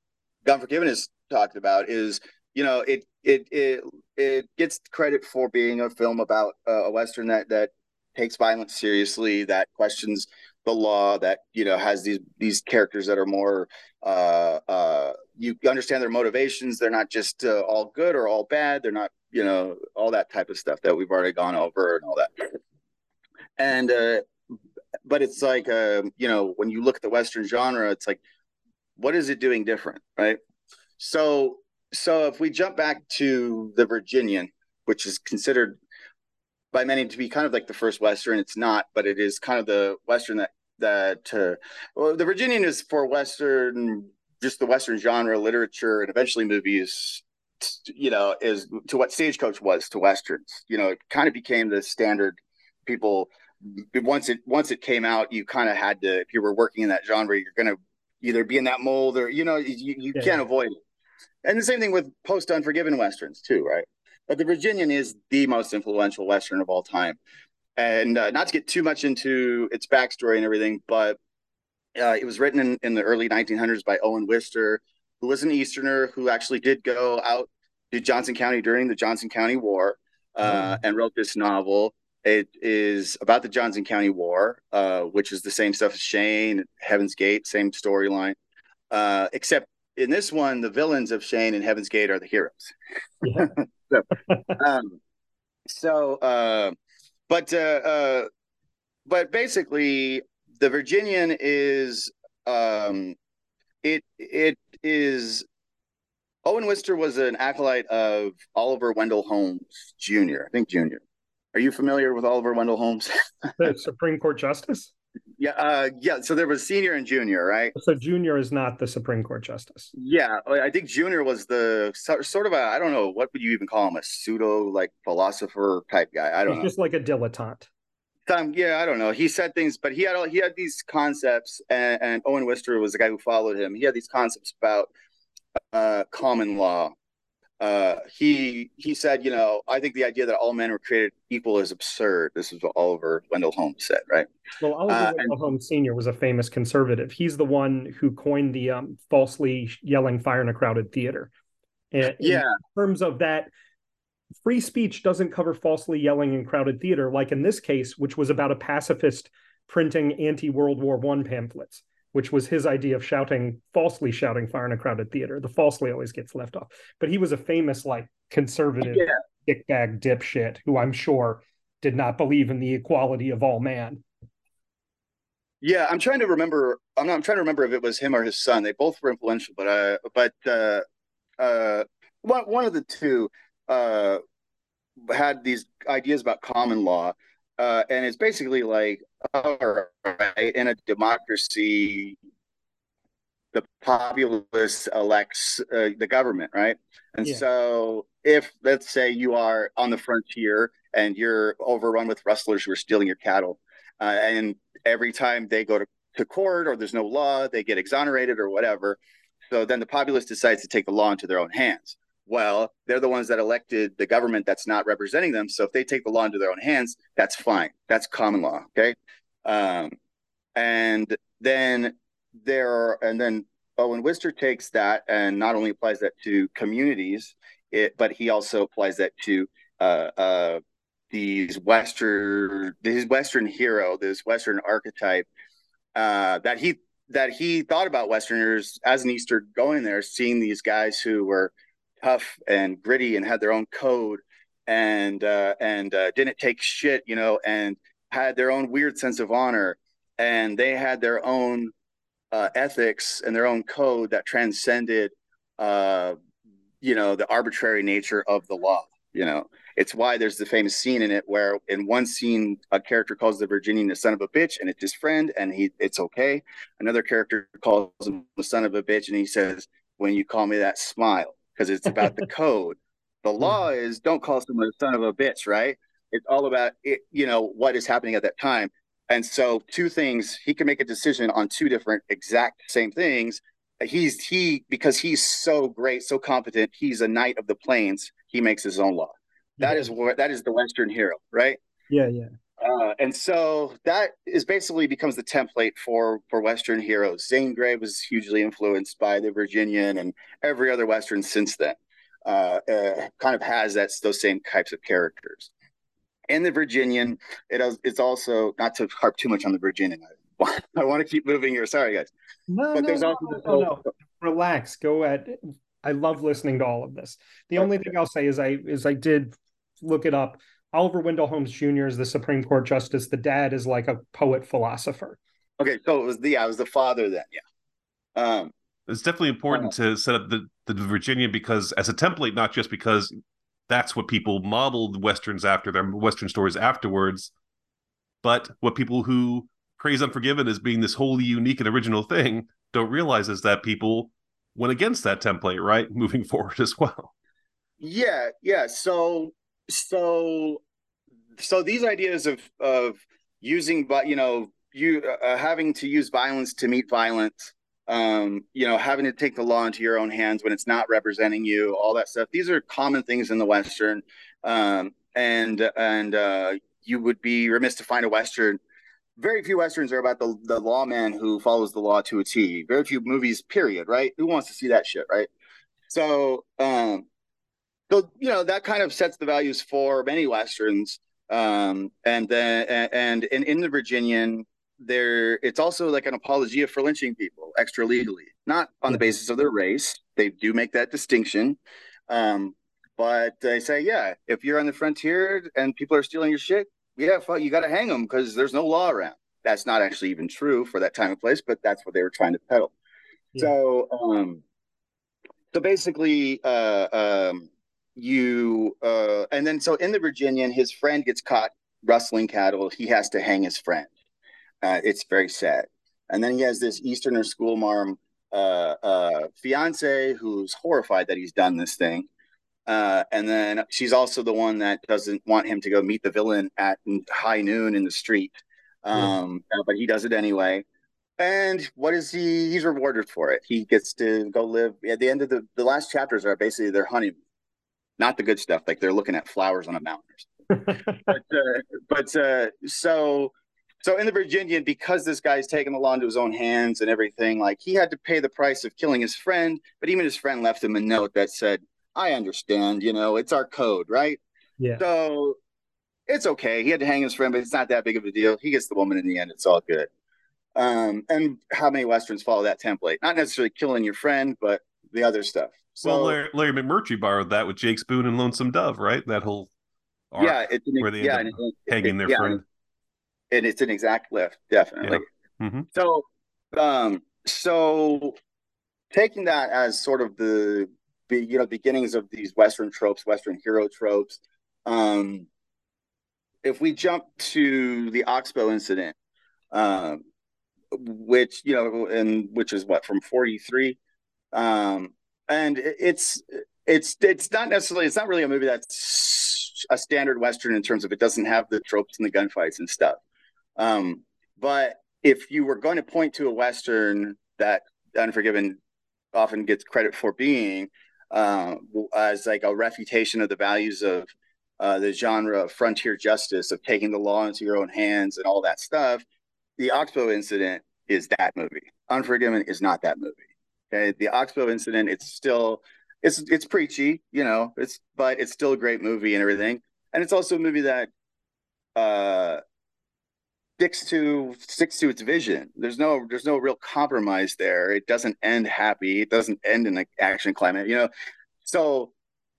Unforgiven is talked about is you know it it it it gets credit for being a film about uh, a western that that takes violence seriously that questions the law that you know has these these characters that are more uh uh you understand their motivations. They're not just uh, all good or all bad. They're not you know all that type of stuff that we've already gone over and all that. And uh but it's like uh you know when you look at the western genre it's like what is it doing different right? So so if we jump back to the Virginian, which is considered by many to be kind of like the first Western, it's not, but it is kind of the Western that that uh, well, the Virginian is for Western, just the Western genre, literature, and eventually movies. You know, is to what Stagecoach was to westerns. You know, it kind of became the standard. People once it once it came out, you kind of had to. If you were working in that genre, you're going to either be in that mold or you know you, you yeah. can't avoid it and the same thing with post Unforgiven westerns too, right? But the Virginian is the most influential western of all time, and uh, not to get too much into its backstory and everything, but uh, it was written in, in the early 1900s by Owen Wister, who was an Easterner who actually did go out to Johnson County during the Johnson County War uh, mm. and wrote this novel. It is about the Johnson County War, uh, which is the same stuff as Shane, Heaven's Gate, same storyline, uh, except in this one, the villains of Shane and Heaven's Gate are the heroes. Yeah. so, um, so uh, but uh, uh, but basically, the Virginian is um, it it is Owen Wister was an acolyte of Oliver Wendell Holmes Jr. I think Jr. Are you familiar with Oliver Wendell Holmes? the Supreme Court Justice. Yeah, uh, yeah. So there was senior and junior, right? So junior is not the Supreme Court justice. Yeah, I think junior was the sort of a I don't know what would you even call him a pseudo like philosopher type guy. I don't He's know. Just like a dilettante. Um, yeah, I don't know. He said things, but he had all, he had these concepts, and, and Owen Wister was the guy who followed him. He had these concepts about uh, common law uh, he he said, you know, I think the idea that all men were created equal is absurd. This is what Oliver Wendell Holmes said, right? Well, Oliver uh, Wendell Holmes Sr. was a famous conservative. He's the one who coined the um, falsely yelling fire in a crowded theater. And yeah. In terms of that, free speech doesn't cover falsely yelling in crowded theater, like in this case, which was about a pacifist printing anti World War One pamphlets which was his idea of shouting, falsely shouting fire in a crowded theater. The falsely always gets left off. But he was a famous, like, conservative yeah. dickbag dipshit who I'm sure did not believe in the equality of all man. Yeah, I'm trying to remember. I'm, not, I'm trying to remember if it was him or his son. They both were influential, but uh, but uh, uh, one one of the two uh, had these ideas about common law, uh, and it's basically like, all right, in a democracy, the populace elects uh, the government, right? And yeah. so, if let's say you are on the frontier and you're overrun with rustlers who are stealing your cattle, uh, and every time they go to, to court or there's no law, they get exonerated or whatever. So then the populace decides to take the law into their own hands well, they're the ones that elected the government that's not representing them. So if they take the law into their own hands, that's fine. That's common law. Okay. Um, and then there are, and then Owen Wister takes that and not only applies that to communities, it, but he also applies that to uh, uh, these Western, this Western hero, this Western archetype uh, that he that he thought about Westerners as an Easter going there, seeing these guys who were tough and gritty and had their own code and uh, and uh, didn't take shit, you know, and had their own weird sense of honor, and they had their own uh, ethics and their own code that transcended, uh, you know, the arbitrary nature of the law. You know, it's why there's the famous scene in it where, in one scene, a character calls the Virginian a son of a bitch, and it's his friend, and he it's okay. Another character calls him the son of a bitch, and he says, "When you call me that, smile." Because it's about the code. The hmm. law is don't call someone a son of a bitch, right? It's all about it, you know what is happening at that time. And so, two things he can make a decision on two different exact same things. He's he because he's so great, so competent. He's a knight of the plains. He makes his own law. That yeah. is what that is the Western hero, right? Yeah, yeah. Uh, and so that is basically becomes the template for for Western heroes. Zane Grey was hugely influenced by the Virginian and every other Western since then. Uh, uh, kind of has that those same types of characters. And the Virginian, it is, it's also not to harp too much on the Virginian. I, I want to keep moving here. Sorry, guys. No, but no, there's no, also no, no. Relax. Go at. I love listening to all of this. The only thing I'll say is I is I did look it up Oliver Wendell Holmes Jr. is the Supreme Court justice. The dad is like a poet philosopher. Okay, so it was the yeah, it was the father then, yeah. Um, it's definitely important uh, to set up the the Virginian because as a template, not just because that's what people modeled westerns after their western stories afterwards, but what people who praise Unforgiven as being this wholly unique and original thing don't realize is that people went against that template, right? Moving forward as well. Yeah, yeah. So so so these ideas of of using but you know you uh, uh, having to use violence to meet violence um you know having to take the law into your own hands when it's not representing you all that stuff these are common things in the western um and and uh you would be remiss to find a western very few westerns are about the the lawman who follows the law to a T. Very few movies, period. Right? Who wants to see that shit? Right? So, um, so you know that kind of sets the values for many westerns um, and then and in, in the Virginian, there it's also like an apologia for lynching people extra legally, not on the basis of their race. They do make that distinction, um, but they say, yeah, if you're on the frontier and people are stealing your shit, yeah, fuck, you got to hang them because there's no law around. That's not actually even true for that time and place, but that's what they were trying to peddle. Yeah. So, um, so basically, uh, um, you uh, and then so in the Virginian, his friend gets caught rustling cattle. He has to hang his friend. Uh, it's very sad. And then he has this Easterner school marm uh, uh, fiance who's horrified that he's done this thing. Uh, and then she's also the one that doesn't want him to go meet the villain at high noon in the street. Um, yeah. But he does it anyway. And what is he? He's rewarded for it. He gets to go live at the end of the the last chapters are basically their honeymoon not the good stuff like they're looking at flowers on a mountain but uh, but uh, so so in the Virginian, because this guy's taking the law into his own hands and everything, like he had to pay the price of killing his friend, but even his friend left him a note that said, I understand, you know, it's our code, right? Yeah. So it's okay. He had to hang his friend, but it's not that big of a deal. He gets the woman in the end. It's all good. Um, and how many Westerns follow that template? Not necessarily killing your friend, but the other stuff. So, well, Larry, Larry, McMurtry borrowed that with Jake Spoon and Lonesome Dove, right? That whole yeah, it's an, where they yeah, end up hanging it, their yeah, friend, and it's an exact lift, definitely. Yeah. Mm-hmm. So, um, so taking that as sort of the you know beginnings of these Western tropes, Western hero tropes. Um, if we jump to the Oxbow incident, um, which you know, and which is what from forty three. Um, and it's it's it's not necessarily it's not really a movie that's a standard western in terms of it doesn't have the tropes and the gunfights and stuff. Um, but if you were going to point to a western that Unforgiven often gets credit for being uh, as like a refutation of the values of uh, the genre of frontier justice of taking the law into your own hands and all that stuff, the Oxbow incident is that movie. Unforgiven is not that movie. Okay, the Oxbow incident, it's still it's it's preachy, you know, it's but it's still a great movie and everything. And it's also a movie that uh sticks to sticks to its vision. There's no there's no real compromise there. It doesn't end happy. It doesn't end in an action climate, you know. So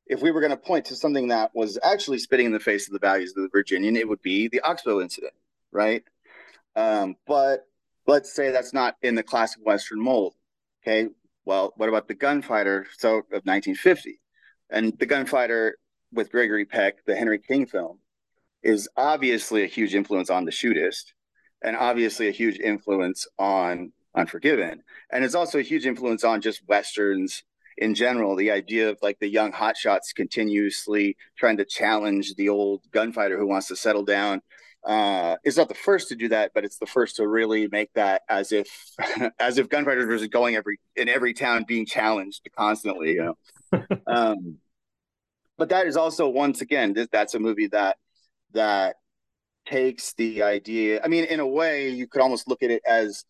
if we were going to point to something that was actually spitting in the face of the values of the Virginian, it would be the Oxbow incident, right? Um, but let's say that's not in the classic Western mold. Okay, well, what about the gunfighter? So of 1950, and the gunfighter with Gregory Peck, the Henry King film, is obviously a huge influence on the shootist, and obviously a huge influence on Unforgiven, and it's also a huge influence on just westerns in general. The idea of like the young hotshots continuously trying to challenge the old gunfighter who wants to settle down. Uh, it's not the first to do that, but it's the first to really make that as if as if gunfighters was going every in every town being challenged constantly, you know. um, but that is also once again that's a movie that that takes the idea. I mean, in a way, you could almost look at it as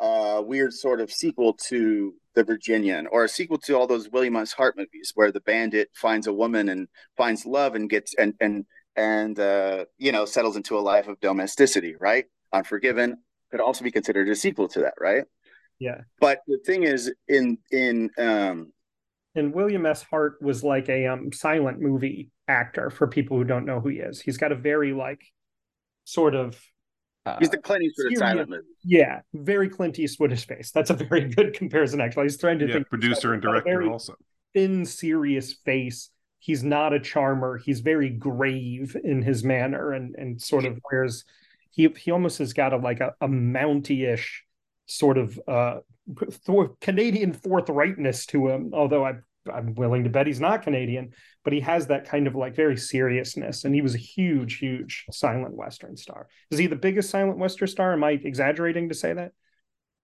a weird sort of sequel to The Virginian or a sequel to all those William S. Hart movies where the bandit finds a woman and finds love and gets and and and uh, you know settles into a life of domesticity. Right, Unforgiven could also be considered a sequel to that. Right. Yeah. But the thing is, in in um, and William S. Hart was like a um, silent movie actor for people who don't know who he is. He's got a very like sort of uh, he's the Clint Eastwood of silent movie. Yeah, very Clint Eastwoodish face. That's a very good comparison. Actually, he's trying to yeah, think producer and director also thin, serious face. He's not a charmer. He's very grave in his manner, and and sort of wears he he almost has got a like a, a mounty-ish sort of uh th- Canadian forthrightness to him. Although I I'm willing to bet he's not Canadian, but he has that kind of like very seriousness. And he was a huge, huge silent Western star. Is he the biggest silent Western star? Am I exaggerating to say that?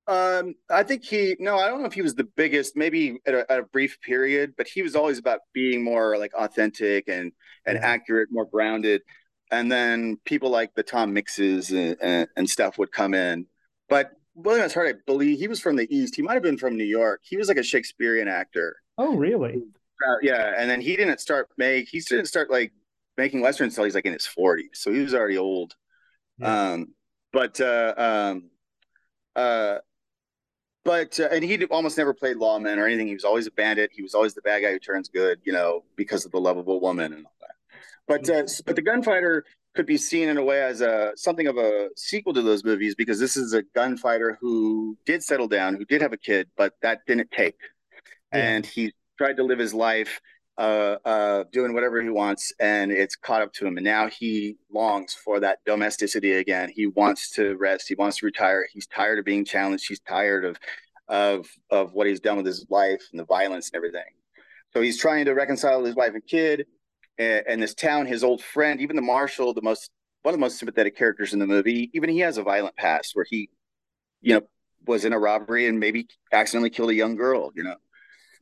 Um, I think he. No, I don't know if he was the biggest. Maybe at a, at a brief period, but he was always about being more like authentic and and accurate, more grounded. And then people like the Tom Mixes and, and, and stuff would come in. But William S. Hart, I believe he was from the East. He might have been from New York. He was like a Shakespearean actor. Oh, really? Uh, yeah, and then he didn't start make he didn't start like making westerns until he's like in his 40s, so he was already old. Yeah. Um, but uh, um, uh, but uh, and he almost never played lawman or anything. He was always a bandit. He was always the bad guy who turns good, you know, because of the lovable woman and all that. But uh, but the gunfighter could be seen in a way as a something of a sequel to those movies because this is a gunfighter who did settle down, who did have a kid, but that didn't take, yeah. and he tried to live his life uh, uh, doing whatever he wants, and it's caught up to him. And now he longs for that domesticity again. He wants to rest. He wants to retire. He's tired of being challenged. He's tired of of of what he's done with his life and the violence and everything. So he's trying to reconcile his wife and kid, and, and this town. His old friend, even the marshal, the most one of the most sympathetic characters in the movie. Even he has a violent past where he, you know, was in a robbery and maybe accidentally killed a young girl. You know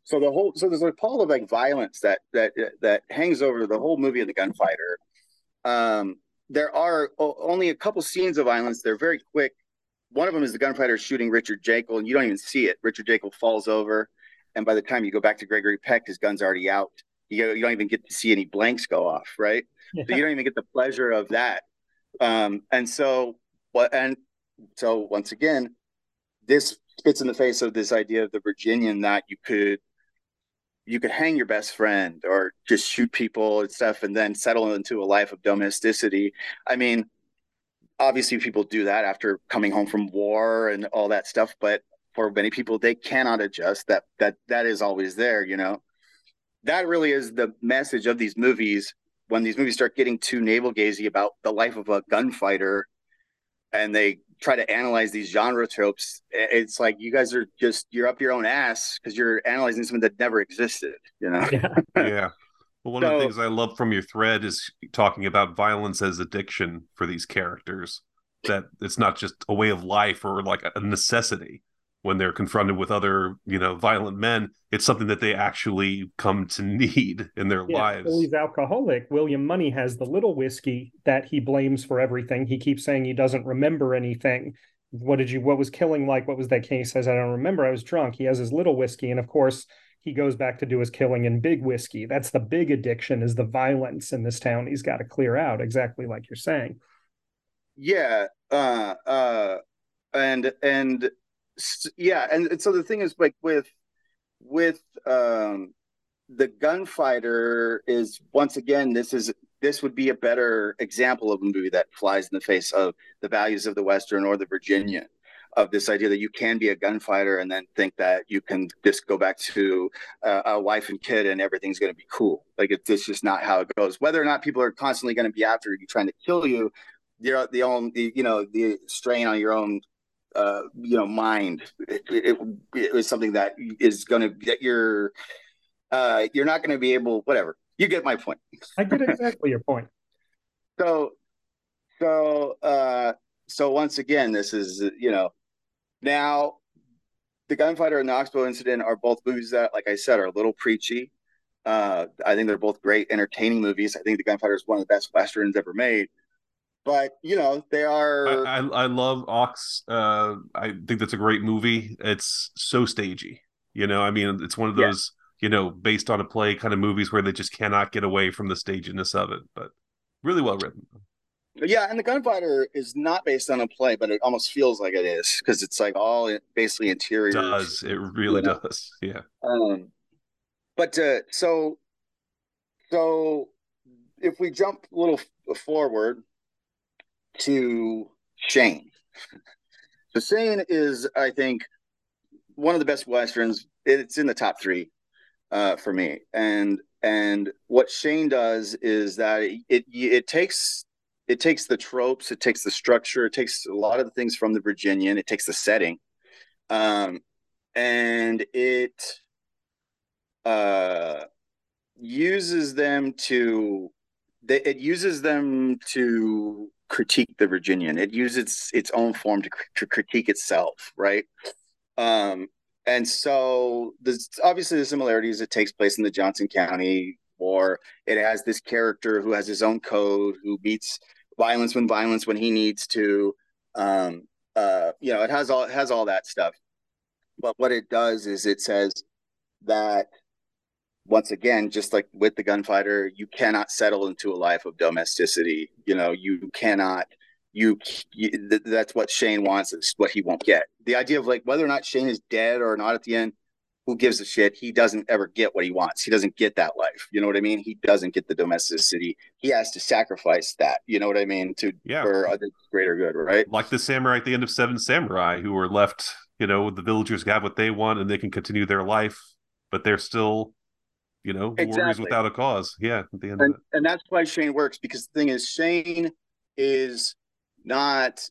so the whole so there's a pall of like violence that that that hangs over the whole movie of the gunfighter. Um, there are only a couple scenes of violence. They're very quick. One of them is the gunfighter shooting Richard Jaeckel, and you don't even see it. Richard Jaeckel falls over, and by the time you go back to Gregory Peck, his gun's already out. You, you don't even get to see any blanks go off, right? Yeah. So you don't even get the pleasure of that. Um, and so what? And so once again, this spits in the face of this idea of the Virginian that you could you could hang your best friend or just shoot people and stuff and then settle into a life of domesticity. I mean, obviously people do that after coming home from war and all that stuff, but for many people they cannot adjust that that that is always there, you know. That really is the message of these movies when these movies start getting too navel gazing about the life of a gunfighter and they try to analyze these genre tropes, it's like you guys are just you're up your own ass because you're analyzing something that never existed. You know? Yeah. yeah. Well, one so, of the things I love from your thread is talking about violence as addiction for these characters. That it's not just a way of life or like a necessity when they're confronted with other, you know, violent men. It's something that they actually come to need in their yeah, lives. Well, he's alcoholic. William Munny has the little whiskey that he blames for everything. He keeps saying he doesn't remember anything. What did you? What was killing like? What was that case? Says I don't remember. I was drunk. He has his little whiskey, and of course he goes back to do his killing in big whiskey. That's the big addiction is the violence in this town. He's got to clear out, exactly like you're saying. Yeah, uh, uh, and and yeah, and, so the thing is like with with um the gunfighter is once again this is this would be a better example of a movie that flies in the face of the values of the western or the virginian of this idea that you can be a gunfighter and then think that you can just go back to uh, a wife and kid and everything's going to be cool. Like it's, it's just not how it goes. Whether or not people are constantly going to be after you trying to kill you you're the only you know the strain on your own uh, you know mind. It, it, it was something that is going to get your uh, you're not going to be able whatever. You get my point. I get exactly your point. So So, uh, so once again, this is you know, now, the gunfighter and the Oxbow incident are both movies that, like I said, are a little preachy. Uh, I think they're both great, entertaining movies. I think the gunfighter is one of the best westerns ever made. But you know, they are. I, I, I love Ox. Uh, I think that's a great movie. It's so stagey. You know, I mean, it's one of those. Yeah you know, based on a play kind of movies where they just cannot get away from the staginess of it. But really well written. Yeah, and the gunfighter is not based on a play, but it almost feels like it is because it's like all basically interior. Does it really you know? does? Yeah. Um, but uh, so, so if we jump a little forward to Shane, so Shane is, I think, one of the best westerns. It's in the top three uh, for me. And and what Shane does is that it, it it takes it takes the tropes, it takes the structure, it takes a lot of the things from the Virginian, it takes the setting, um, and it uh, uses them to it uses them to critique the Virginian. It uses its own form to, to critique itself, right? Um, and so there's obviously the similarities. It takes place in the Johnson County War. It has this character who has his own code, who beats violence when violence when he needs to. Um, uh, you know, it has all it has all that stuff. But what it does is it says that once again, just like with the gunfighter, you cannot settle into a life of domesticity. You know, you cannot you, you th- that's what Shane wants. It's what he won't get. The idea of like whether or not Shane is dead or not at the end, who gives a shit? He doesn't ever get what he wants. He doesn't get that life. You know what I mean? He doesn't get the domesticity. He has to sacrifice that. You know what I mean? To yeah. for the greater good, right? Like the samurai at the end of Seven Samurai, who were left. You know, the villagers have what they want and they can continue their life, but they're still you know, exactly. warriors without a cause. Yeah, at the end and, of it. And that's why Shane works because the thing is, Shane is not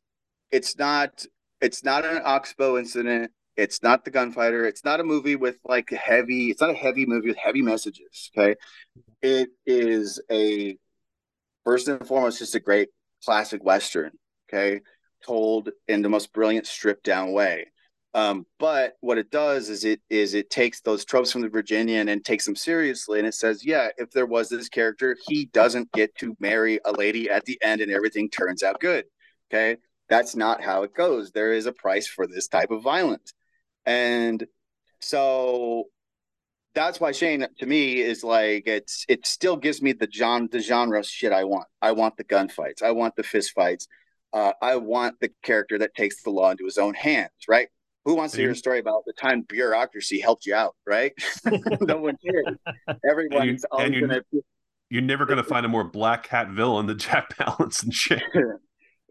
it's not it's not an oxbow incident it's not the gunfighter it's not a movie with like heavy it's not a heavy movie with heavy messages okay it is a first and foremost just a great classic western okay told in the most brilliant stripped down way um, but what it does is it is it takes those tropes from the Virginian and takes them seriously, and it says, yeah, if there was this character, he doesn't get to marry a lady at the end, and everything turns out good. Okay. That's not how it goes. There is a price for this type of violence. And so that's why Shane to me is like it's it still gives me the John the genre shit I want. I want the gunfights. I want the fist fights. Uh, I want the character that takes the law into his own hands, right? Who wants to hear a story about the time bureaucracy helped you out, right? no one cares. Everyone's and you, gonna... You're never going to find a more black hat villain than Jack Palance and shit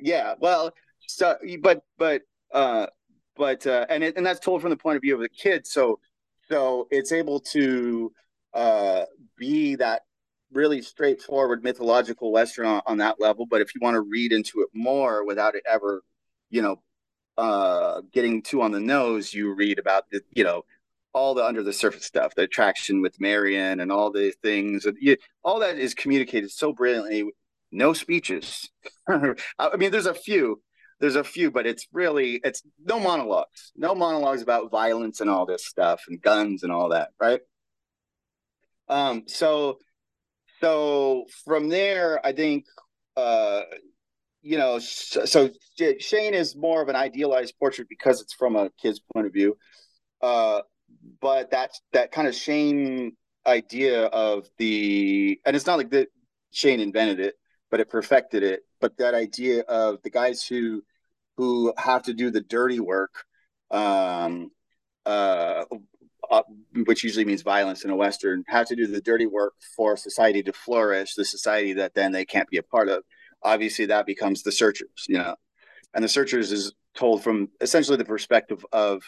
yeah well so but but uh but uh and it, and that's told from the point of view of the kid so so it's able to uh be that really straightforward mythological western on, on that level but if you want to read into it more without it ever you know uh getting too on the nose you read about the you know all the under the surface stuff the attraction with Marian and all the things all that is communicated so brilliantly no speeches. I mean, there's a few, there's a few, but it's really it's no monologues, no monologues about violence and all this stuff and guns and all that, right? Um, so, so from there, I think, uh, you know, so Shane is more of an idealized portrait because it's from a kid's point of view. Uh, but that's that kind of Shane idea of the, and it's not like that Shane invented it, but it perfected it. But that idea of the guys who who have to do the dirty work, um, uh, uh, which usually means violence in a western, have to do the dirty work for society to flourish, the society that then they can't be a part of. Obviously, that becomes the searchers, you know, and the searchers is told from essentially the perspective of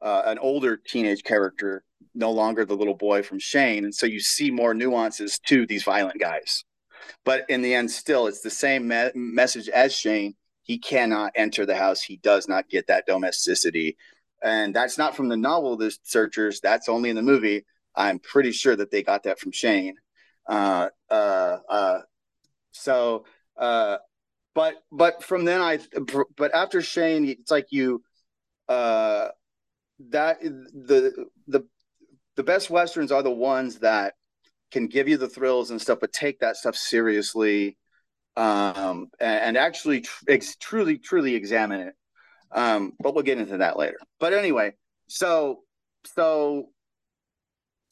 uh, an older teenage character, no longer the little boy from Shane, and so you see more nuances to these violent guys. But in the end, still, it's the same me- message as Shane. He cannot enter the house. He does not get that domesticity. And that's not from the novel, The Searchers. That's only in the movie. I'm pretty sure that they got that from Shane. Uh, uh, uh, so, uh, but but from then I but after Shane, it's like you uh that the the the best westerns are the ones that can give you the thrills and stuff, but take that stuff seriously um, and, and actually tr- ex- truly truly examine it. Um, but we'll get into that later. But anyway, so so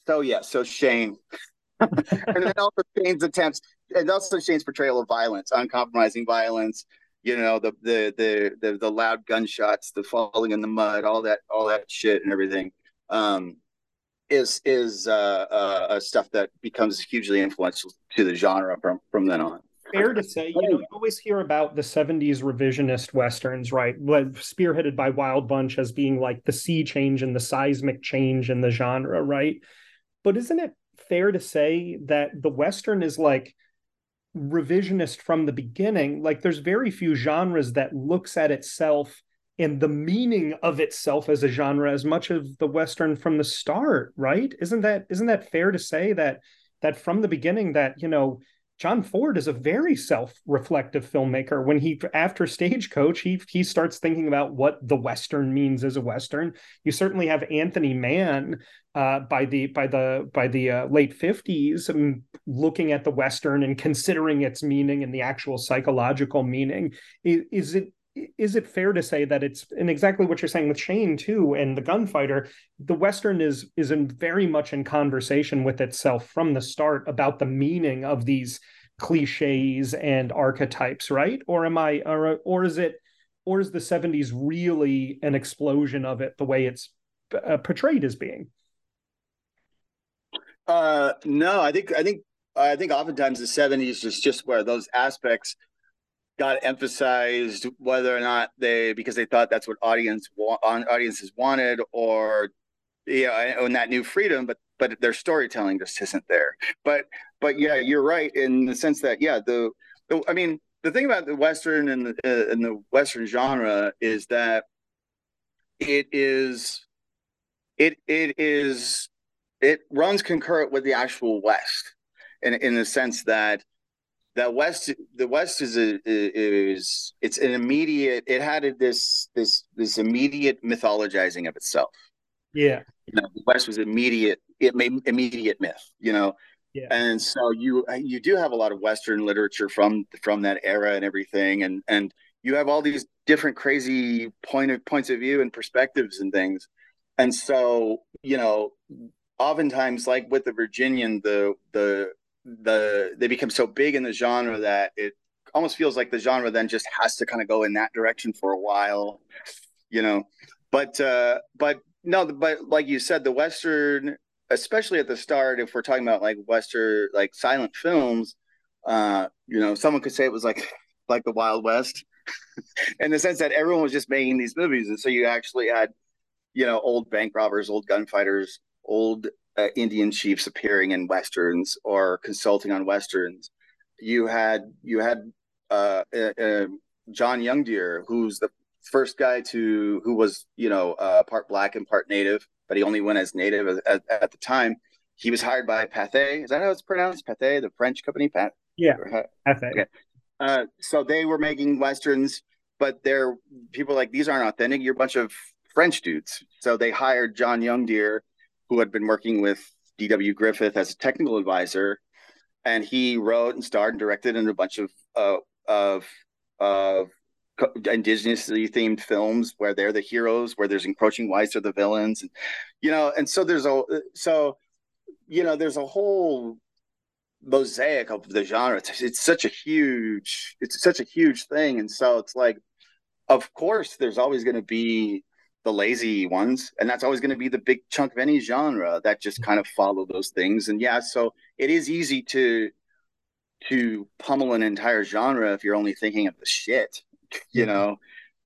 so yeah, so Shane, and then also Shane's attempts, and also Shane's portrayal of violence, uncompromising violence. You know, the the the the, the loud gunshots, the falling in the mud, all that all that shit and everything. Um, is is uh, uh, stuff that becomes hugely influential to the genre from from then on fair to say, you know, you always hear about the 70s revisionist westerns, right? Spearheaded by Wild Bunch as being like the sea change and the seismic change in the genre, right? But isn't it fair to say that the western is like revisionist from the beginning? Like there's very few genres that looks at itself and the meaning of itself as a genre as much of the western from the start, right? Isn't that isn't that fair to say that that from the beginning that, you know, John Ford is a very self-reflective filmmaker. When he after Stagecoach, he he starts thinking about what the Western means as a Western. You certainly have Anthony Mann uh, by the by the by the uh, late fifties, um, looking at the Western and considering its meaning and the actual psychological meaning. Is, is it is it fair to say that it's and exactly what you're saying with Shane too and the gunfighter the western is is in very much in conversation with itself from the start about the meaning of these cliches and archetypes right? Or am i or, or is it or is the 70s really an explosion of it the way it's uh, portrayed as being? Uh no i think i think i think oftentimes the 70s is just where those aspects got emphasized whether or not they because they thought that's what audience audiences wanted or yeah and that new freedom but but their storytelling just isn't there. But but yeah you're right in the sense that yeah the, the i mean the thing about the western and the uh, and the western genre is that it is it it is it runs concurrent with the actual west in in the sense that that west the west is a, is it's an immediate it had this this this immediate mythologizing of itself. Yeah. You know the west was immediate it made immediate myth you know? Yeah. and so you you do have a lot of western literature from from that era and everything and and you have all these different crazy point of points of view and perspectives and things. And so you know oftentimes like with the virginian the the the they become so big in the genre that it almost feels like the genre then just has to kind of go in that direction for a while, you know. But uh, but no, but like you said, the western, especially at the start, if we're talking about like western like silent films, uh, you know, someone could say it was like like the Wild West, in the sense that everyone was just making these movies, and so you actually had, you know, old bank robbers, old gunfighters, old uh, Indian chiefs appearing in westerns or consulting on westerns. You had you had uh, uh, uh, John Youngdeer, who's the first guy to who was you know uh, part black and part native, but he only went as native at, at the time. He was hired by Pathé. Is that how it's pronounced? Pathé, the French company, Pat. Yeah, Pathé. Okay. Uh, so they were making westerns, but they're people like these aren't authentic. You're a bunch of French dudes. So they hired John Young Youngdeer who had been working with D.W. Griffith as a technical advisor, and he wrote and starred and directed in a bunch of uh, of of indigenously themed films where they're the heroes, where there's encroaching whites are the villains, and you know, and so there's a so you know there's a whole mosaic of the genre. It's, it's such a huge it's such a huge thing, and so it's like, of course, there's always going to be the lazy ones and that's always going to be the big chunk of any genre that just kind of follow those things. And yeah so it is easy to to pummel an entire genre if you're only thinking of the shit you know?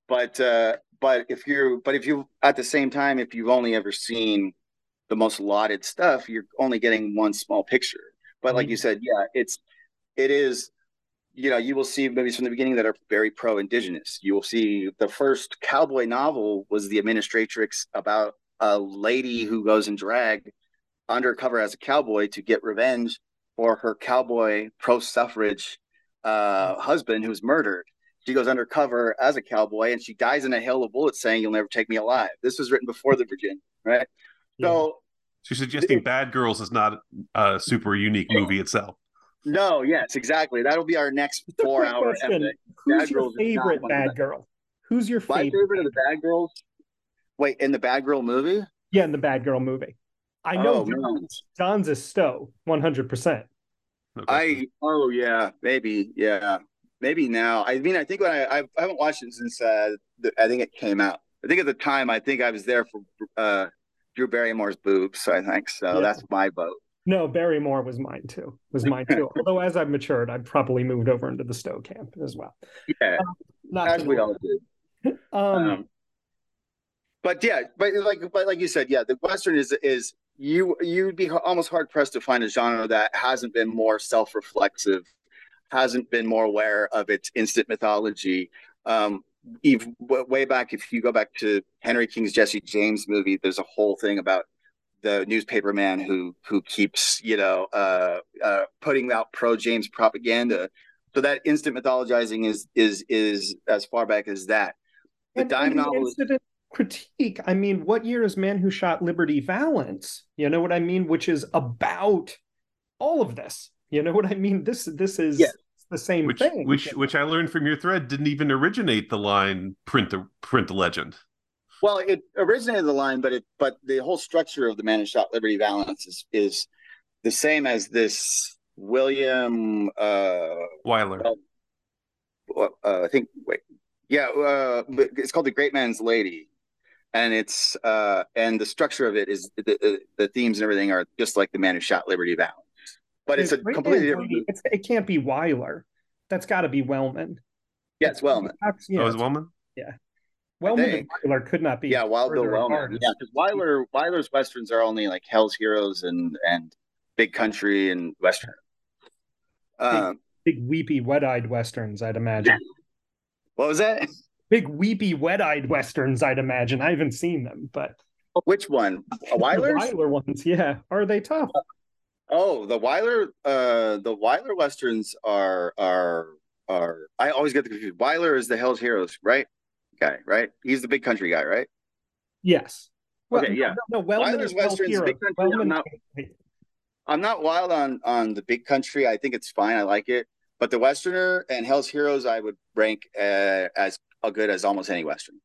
But uh but if you're but if you at the same time if you've only ever seen the most lauded stuff you're only getting one small picture. But like you mm-hmm. said yeah it's it is you know, you will see movies from the beginning that are very pro-indigenous. You will see the first cowboy novel was The Administratrix about a lady who goes in drag undercover as a cowboy to get revenge for her cowboy pro-suffrage uh, husband who's murdered. she goes undercover as a cowboy and she dies in a hail of bullets saying, You'll never take me alive. This was written before the Virginian, right? Yeah. So she's suggesting it, Bad Girls is not a super unique movie itself. No, yes, exactly. That'll be our next four hour epic. Who's Bad your Girls favorite bad girl? Who's your favorite? My favorite of the Bad Girls? Wait, in the Bad Girl movie? Yeah, in the Bad Girl movie. I know oh, John's a Stowe, 100%. I, oh, yeah, maybe. Yeah maybe now. I mean, I think when I I haven't watched it since uh, the, I think it came out. I think at the time I think I was there for uh, Drew Barrymore's boobs. I think so. Yeah. That's my vote. No, Barrymore was mine too. Was mine too. Although as I've matured, I've probably moved over into the Stowe camp as well. Yeah, um, as we all do. Um, um, but yeah, but like but like you said, yeah, the western is is you you'd be almost hard pressed to find a genre that hasn't been more self reflexive hasn't been more aware of its instant mythology. Um, even way back, if you go back to Henry King's Jesse James movie, there's a whole thing about the newspaper man who who keeps you know uh, uh, putting out pro James propaganda. So that instant mythologizing is is is as far back as that. The and, dime novel incident critique. I mean, what year is Man Who Shot Liberty Valance? You know what I mean? Which is about all of this. You know what I mean? This this is yes. the same which, thing. Which which I learned from your thread didn't even originate the line print the print the legend. Well, it originated the line, but it but the whole structure of the Man Who Shot Liberty Valance is is the same as this William uh Wyler. Well, uh, I think wait, yeah, uh, it's called The Great Man's Lady, and it's uh, and the structure of it is the, the themes and everything are just like the Man Who Shot Liberty Valance but it's, it's a completely different. It's, it can't be Wyler. That's got to be Wellman. Yeah, it's Wellman. Yeah, oh, it's Wellman. Yeah, Wellman and Wyler could not be. Yeah, Wild Bill Wellman. Yeah, because Wyler Wyler's westerns are only like Hell's Heroes and and Big Country and Western. Um, big, big weepy wet-eyed westerns, I'd imagine. What was that? Big weepy wet-eyed westerns, I'd imagine. I haven't seen them, but which one? The Wyler ones, yeah. Are they tough? Oh, the Wyler, uh, the Wyler westerns are are are. I always get the confused. Wyler is the Hell's Heroes, right? Guy, right? He's the big country guy, right? Yes. Well, okay, yeah. No, no Wyler's westerns, big country. I'm not, I'm not wild on on the big country. I think it's fine. I like it, but the westerner and Hell's Heroes, I would rank uh, as good as almost any western.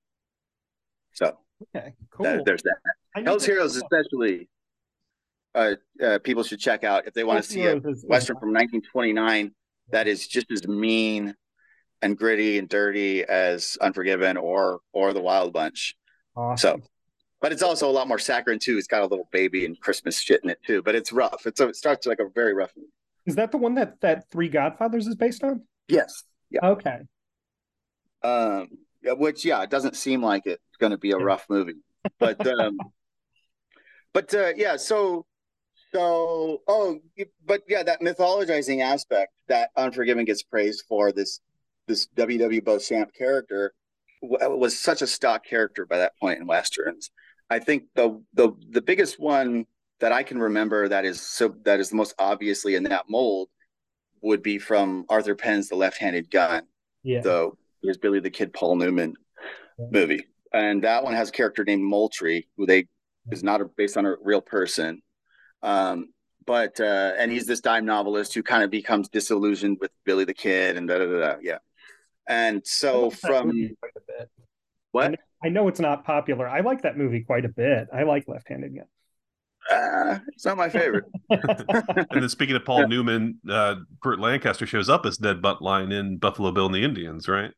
So okay, cool. That, there's that. Hell's Heroes, especially uh, uh, people should check out if they want to see a western from 1929 that is just as mean and gritty and dirty as Unforgiven or or The Wild Bunch. Awesome. So, but it's also a lot more saccharine too. It's got a little baby and Christmas shit in it too. But it's rough. It's a, it starts like a very rough movie. Is that the one that that Three Godfathers is based on? Yes. Yeah. Okay. Um. Which yeah, it doesn't seem like it's going to be a rough movie, but um. but uh, yeah, so so, oh, but yeah, that mythologizing aspect that Unforgiven gets praised for this this W.W. Beauchamp character was such a stock character by that point in westerns. I think the the the biggest one that I can remember that is so that is the most obviously in that mold would be from Arthur Penn's The Left-Handed Gun. Yeah. So there's Billy the Kid Paul Newman yeah. movie. And that one has a character named Moultrie, who they is not a, based on a real person. Um, but uh, and he's this dime novelist who kind of becomes disillusioned with Billy the Kid and da da da. da yeah, and so from what I know it's not popular. I like that movie quite a bit. I like Left Handed Gun. Uh, it's not my favorite. and then speaking of Paul yeah. Newman, uh, Burt Lancaster shows up as Ned Buntline in Buffalo Bill and the Indians, right?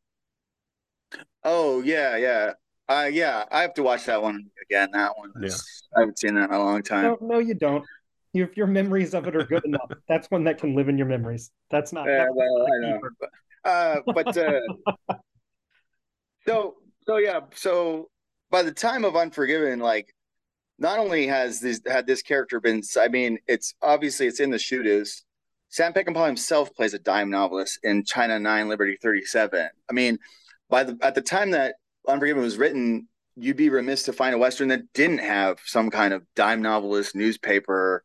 Oh yeah, yeah. Uh, yeah, I have to watch that one again. That one, yeah. I haven't seen that in a long time. No, no you don't. If your memories of it are good enough, that's one that can live in your memories. That's not. Yeah, well, I know. But, uh, but uh, so so yeah, so by the time of Unforgiven, like not only has this had this character been, I mean, it's obviously it's in the shoot Shootist. Sam Peckinpah himself plays a dime novelist in China Nine Liberty Thirty Seven. I mean, by the at the time that Unforgiven was written, you'd be remiss to find a western that didn't have some kind of dime novelist newspaper,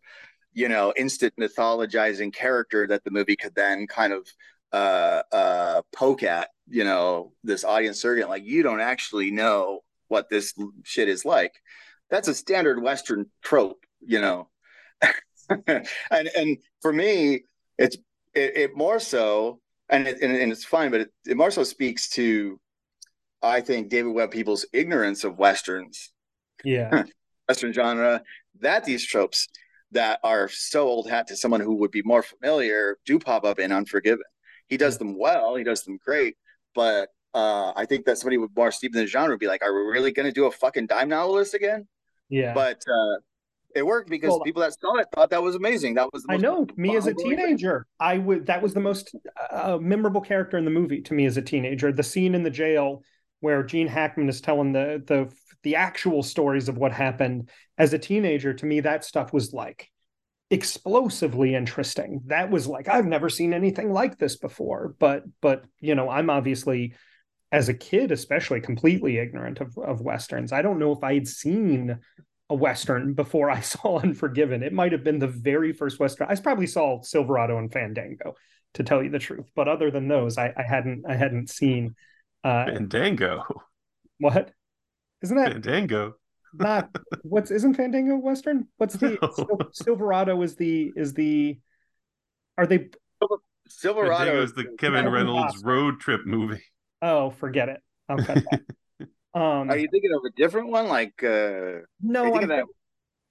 you know, instant mythologizing character that the movie could then kind of uh, uh, poke at you know this audience surrogate. Like you don't actually know what this shit is like. That's a standard Western trope, you know. and and for me, it's it, it more so, and it, and, and it's fine, but it, it more so speaks to, I think, David Webb Peoples' ignorance of westerns, Yeah. Western genre, that these tropes that are so old hat to someone who would be more familiar do pop up in Unforgiven. He does them well, he does them great, but uh, I think that somebody with more steep in the genre would be like, "Are we really going to do a fucking dime novelist again?" Yeah. But uh, it worked because Well, people that saw it thought that was amazing. That was the I know me as a mind-blowing thing. teenager, I would that was the most uh, memorable character in the movie to me as a teenager. The scene in the jail where Gene Hackman is telling the the the actual stories of what happened as a teenager. To me, that stuff was like explosively interesting. That was like I've never seen anything like this before. But but you know, I'm obviously as a kid, especially completely ignorant of of westerns. I don't know if I had seen a western before I saw Unforgiven. It might have been the very first western. I probably saw Silverado and Fandango, to tell you the truth. But other than those, I, I hadn't I hadn't seen. Uh, Fandango. what? Isn't that Fandango. Not what's isn't Fandango western? What's the No. Sil- Silverado is the is the are they? Silverado Fandango is is the Kevin Kevin Reynolds Costner. road trip movie. Oh, forget it. I'll cut that. Um, Are you thinking of a different one? Like, uh, no, I'm thinking that?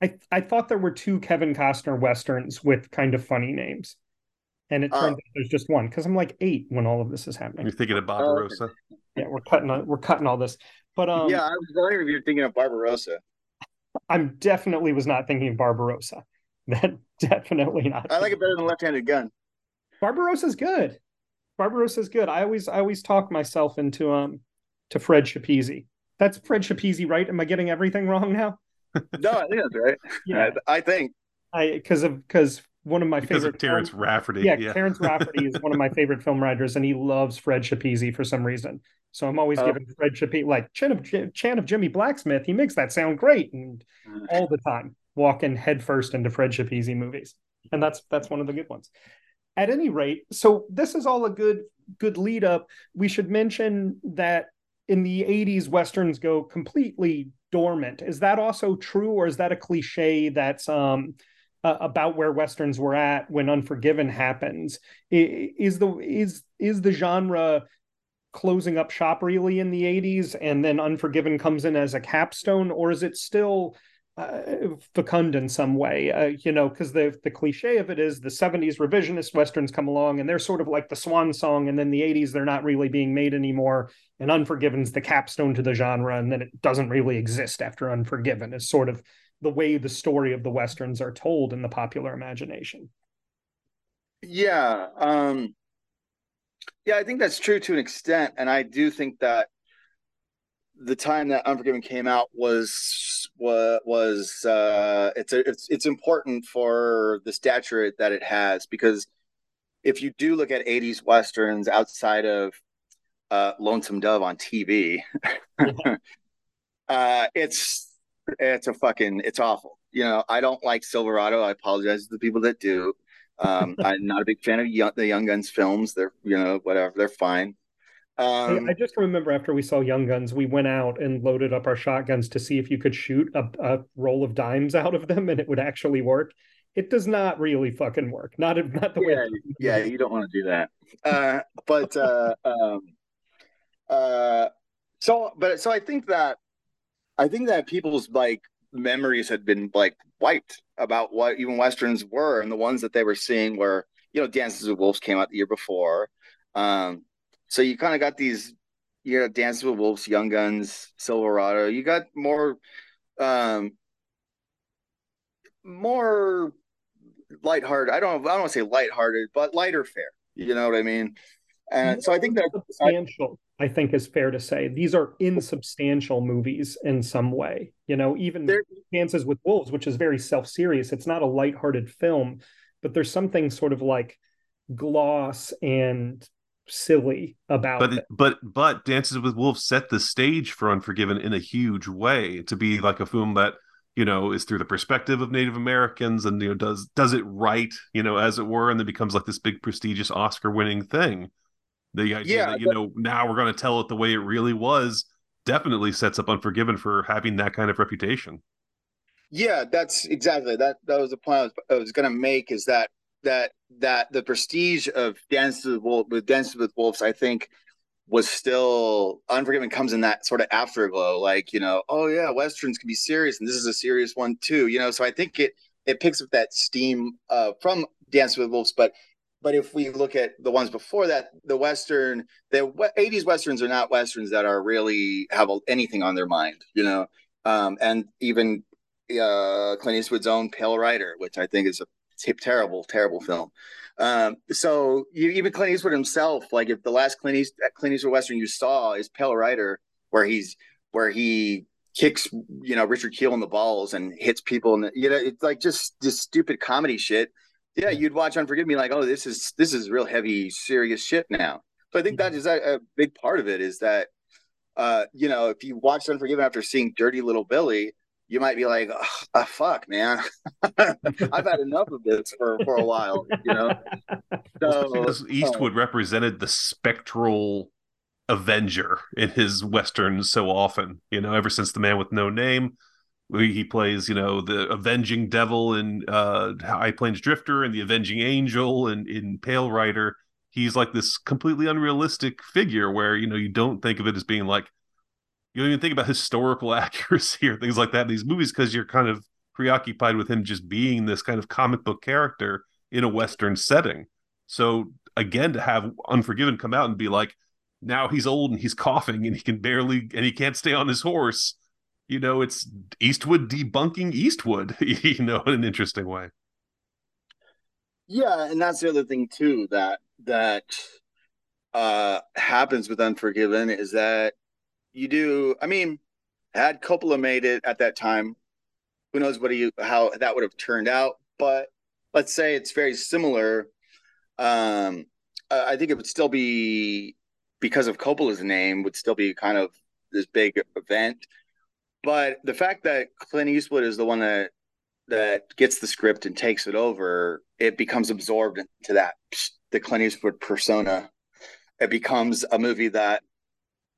I I thought there were two Kevin Costner westerns with kind of funny names, and it Oh. turns out there's just one because I'm like eight when all of this is happening. You're thinking of Oh, okay. Barbarosa. Yeah, we're cutting we're cutting all this, but um, yeah, I was wondering if you're thinking of Barbarosa. I'm definitely was not thinking of Barbarosa. That definitely not. I like it better than Left-Handed Gun. Barbarosa's good. Barbarosa's good. I always I always talk myself into um to Fred Schepisi. That's Fred Schepisi, right? Am I getting everything wrong now? No, I think that's right. Yeah, I, I think. I because of because one of my Because favorite of Terrence film- Rafferty. yeah, Yeah. Terrence Rafferty is one of my favorite film writers, and he loves Fred Schepisi for some reason. So I'm always Oh. giving Fred Schepisi like Chant of Chant of Jimmie Blacksmith. He makes that sound great, and all the time walking headfirst into Fred Schepisi movies, and that's that's one of the good ones. At any rate, so this is all a good good lead up. We should mention that in the '80s, westerns go completely dormant. Is that also true, or is that a cliche that's um uh, about where westerns were at when Unforgiven happens? Is the is is the genre closing up shop really in the 80s and then Unforgiven comes in as a capstone or is it still uh, fecund in some way uh, you know because the the cliche of it is the 70s revisionist westerns come along and they're sort of like the swan song and then the 80s they're not really being made anymore and Unforgiven's the capstone to the genre and then it doesn't really exist after Unforgiven is sort of the way the story of the westerns are told in the popular imagination Yeah. Um, yeah, I think that's true to an extent. And I do think that the time that Unforgiven came out was was was uh it's a, it's it's important for the stature that it has because if you do look at 80s westerns outside of uh Lonesome Dove on TV uh it's it's a fucking it's awful. You know, I don't like Silverado. I apologize to the people that do. Um, I'm not a big fan of young, the Young Guns films. They're you know whatever. They're fine. Um, I, just remember after we saw Young Guns, we went out and loaded up our shotguns to see if you could shoot a, a roll of dimes out of them and it would actually work. It does not really fucking work. Not not the way. yeah, yeah, you don't want to do that. Uh, but uh, um, uh, so, but so I think that I think that people's like memories had been like wiped about what even westerns were, and the ones that they were seeing were you know Dances with Wolves came out the year before. Um, so you kind of got these, you know, Dances with Wolves, Young Guns, Silverado. You got more, um, more lighthearted. I don't, I don't want to say lighthearted, but lighter fare. You know what I mean? And so I think that substantial. I think is fair to say these are insubstantial movies in some way. You know, even They're- Dances with Wolves, which is very self-serious. It's not a lighthearted film, but there's something sort of like gloss and silly about But it. it, but but Dances with Wolves set the stage for Unforgiven in a huge way to be like a film that you know is through the perspective of native americans and you know does does it right you know as it were and then becomes like this big prestigious oscar winning thing the idea yeah, that you but, know now we're going to tell it the way it really was definitely sets up unforgiven for having that kind of reputation yeah that's exactly that that was the point i was, I was going to make is that that that the prestige of dance with wolves with dance with wolves i think was still Unforgiven comes in that sort of afterglow, like you know, oh yeah, westerns can be serious, and this is a serious one too, you know. So I think it it picks up that steam uh, from Dance with Wolves, but but if we look at the ones before that, the western, the '80s westerns are not westerns that are really have anything on their mind, you know. Um, and even uh, Clint Eastwood's own Pale Rider, which I think is a terrible, terrible film. Um, so you, even Clint Eastwood himself, like if the last Clint, East, Clint Eastwood Western you saw is Pale Rider, where he's where he kicks you know Richard Kiel in the balls and hits people and you know it's like just this stupid comedy shit. Yeah, you'd watch Unforgiven like, oh, this is this is real heavy, serious shit now. So I think that is a, a big part of it is that uh, you know, if you watch Unforgiven after seeing Dirty Little Billy, you might be like, oh, fuck, man, I've had enough of this for, for a while, you know? So, because Eastwood uh, represented the spectral Avenger in his westerns so often, you know, ever since The Man with No Name, he plays, you know, the avenging devil in uh, High Plains Drifter and the avenging angel and in Pale Rider. He's like this completely unrealistic figure where, you know, you don't think of it as being like you don't even think about historical accuracy or things like that in these movies because you're kind of preoccupied with him just being this kind of comic book character in a western setting so again to have unforgiven come out and be like now he's old and he's coughing and he can barely and he can't stay on his horse you know it's eastwood debunking eastwood you know in an interesting way yeah and that's the other thing too that that uh happens with unforgiven is that you do. I mean, had Coppola made it at that time, who knows what he how that would have turned out. But let's say it's very similar. Um, I think it would still be because of Coppola's name would still be kind of this big event. But the fact that Clint Eastwood is the one that that gets the script and takes it over, it becomes absorbed into that the Clint Eastwood persona. It becomes a movie that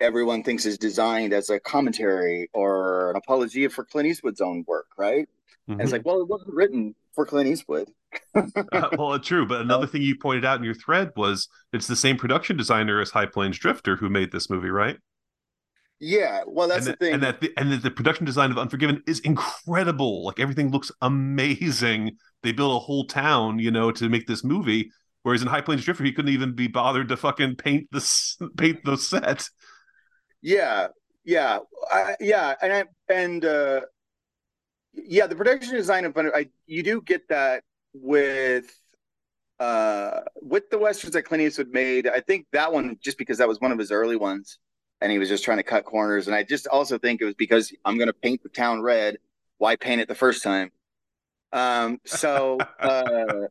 everyone thinks is designed as a commentary or an apology for Clint Eastwood's own work, right? Mm-hmm. And it's like, well, it wasn't written for Clint Eastwood. uh, well, true. But another thing you pointed out in your thread was it's the same production designer as High Plains Drifter who made this movie, right? Yeah, well, that's and the that, thing, and that the, and the, the production design of Unforgiven is incredible. Like everything looks amazing. They built a whole town, you know, to make this movie. Whereas in High Plains Drifter, he couldn't even be bothered to fucking paint the paint the set. Yeah, yeah, I, yeah, and I, and uh, yeah, the production design of I you do get that with uh with the westerns that Clint Eastwood made. I think that one just because that was one of his early ones, and he was just trying to cut corners. And I just also think it was because I'm going to paint the town red. Why paint it the first time? Um, so, uh,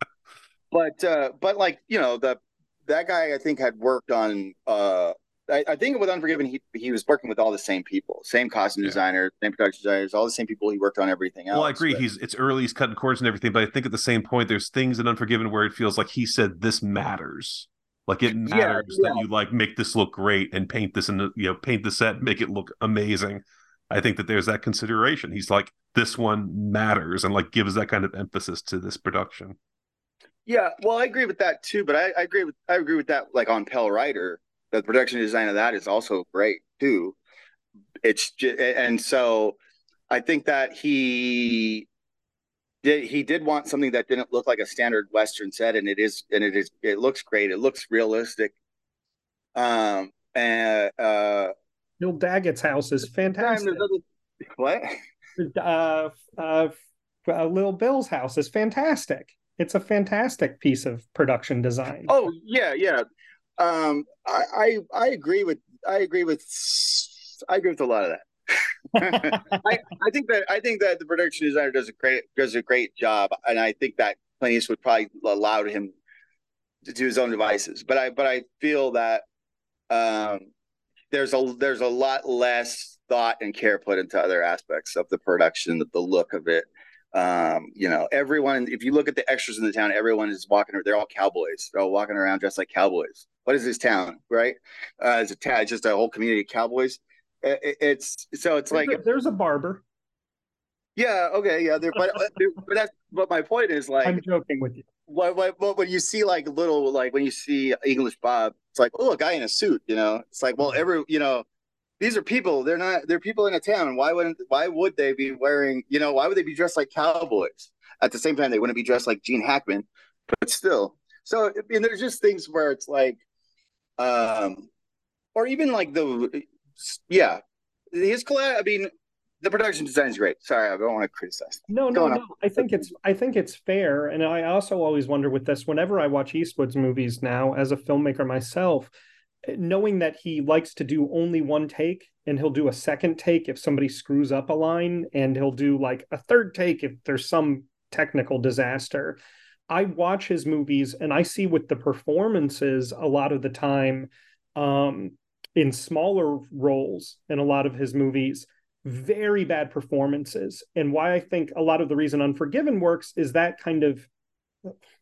but uh, but like you know the that guy I think had worked on uh I, I, think with Unforgiven, he he was working with all the same people, same costume yeah. designers, same production designers, all the same people he worked on everything else. Well, I agree. But... He's it's early, he's cutting cords and everything, but I think at the same point, there's things in Unforgiven where it feels like he said this matters. Like it matters yeah, yeah. that you like make this look great and paint this and you know paint the set, make it look amazing. I think that there's that consideration. He's like this one matters and like gives that kind of emphasis to this production. Yeah, well, I agree with that too. But I, I agree with I agree with that like on Pale Rider the production design of that is also great too. It's just, and so I think that he did he did want something that didn't look like a standard western set and it is and it is it looks great. It looks realistic. Um and uh bill daggett's house is fantastic. what? Uh uh, uh little bill's house is fantastic. It's a fantastic piece of production design. Oh yeah yeah. Um, I, I, I agree with I agree with I agree with a lot of that. I, I think that I think that the production designer does a great does a great job, and I think that Clint Eastwood probably allowed him to do his own devices. But I but I feel that um, there's a there's a lot less thought and care put into other aspects of the production, the look of it. Um, you know, everyone, if you look at the extras in the town, everyone is walking, they're all cowboys. They're all walking around dressed like cowboys. What is this town, right? Uh, it's a town, it's just a whole community of cowboys. It, it's so it's there's like a, there's a barber. Yeah, okay, yeah, there, but but that's but my point is like I'm joking with you. What, what, what when you see like little like when you see English Bob, it's like oh a guy in a suit, you know. It's like well every you know these are people. They're not. They're people in a town. Why wouldn't? Why would they be wearing? You know, why would they be dressed like cowboys? At the same time, they wouldn't be dressed like Gene Hackman, but still. So I mean, there's just things where it's like, um, or even like the, yeah, his collab. I mean, the production design is great. Sorry, I don't want to criticize. No, no, no. I think it's I think it's fair, and I also always wonder with this. Whenever I watch Eastwood's movies now, as a filmmaker myself, knowing that he likes to do only one take and he'll do a second take if somebody screws up a line and he'll do like a third take if there's some technical disaster i watch his movies and i see with the performances a lot of the time um, in smaller roles in a lot of his movies very bad performances and why i think a lot of the reason unforgiven works is that kind of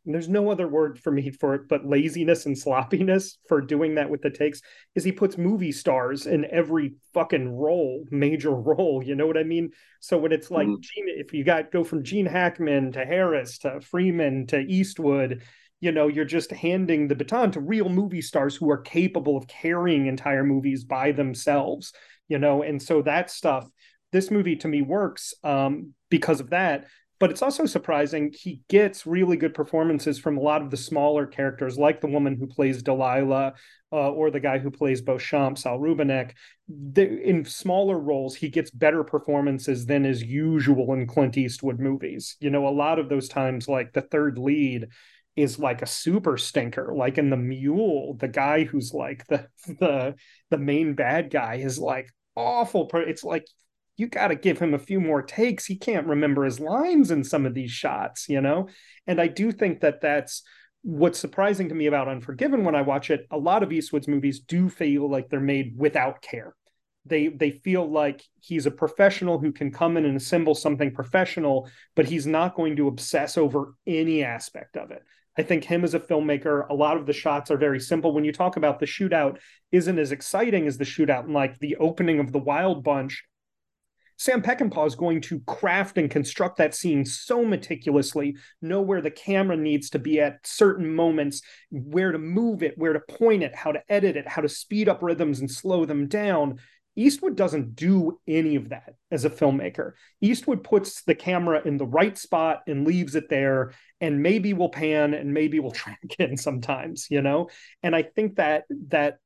there's no other word for me for it but laziness and sloppiness for doing that with the takes is he puts movie stars in every fucking role major role you know what i mean so when it's like mm-hmm. gene if you got go from gene hackman to harris to freeman to eastwood you know you're just handing the baton to real movie stars who are capable of carrying entire movies by themselves you know and so that stuff this movie to me works um, because of that but it's also surprising he gets really good performances from a lot of the smaller characters, like the woman who plays Delilah uh, or the guy who plays Beauchamp, Saul Rubinek. The, in smaller roles, he gets better performances than is usual in Clint Eastwood movies. You know, a lot of those times, like the third lead is like a super stinker like in the mule the guy who's like the the the main bad guy is like awful it's like you got to give him a few more takes. He can't remember his lines in some of these shots, you know? And I do think that that's what's surprising to me about Unforgiven when I watch it. A lot of Eastwood's movies do feel like they're made without care. They they feel like he's a professional who can come in and assemble something professional, but he's not going to obsess over any aspect of it. I think him as a filmmaker, a lot of the shots are very simple. When you talk about the shootout, isn't as exciting as the shootout and like the opening of the Wild Bunch Sam Peckinpah is going to craft and construct that scene so meticulously, know where the camera needs to be at certain moments, where to move it, where to point it, how to edit it, how to speed up rhythms and slow them down. Eastwood doesn't do any of that as a filmmaker. Eastwood puts the camera in the right spot and leaves it there, and maybe we'll pan and maybe we'll track in sometimes, you know? And I think that that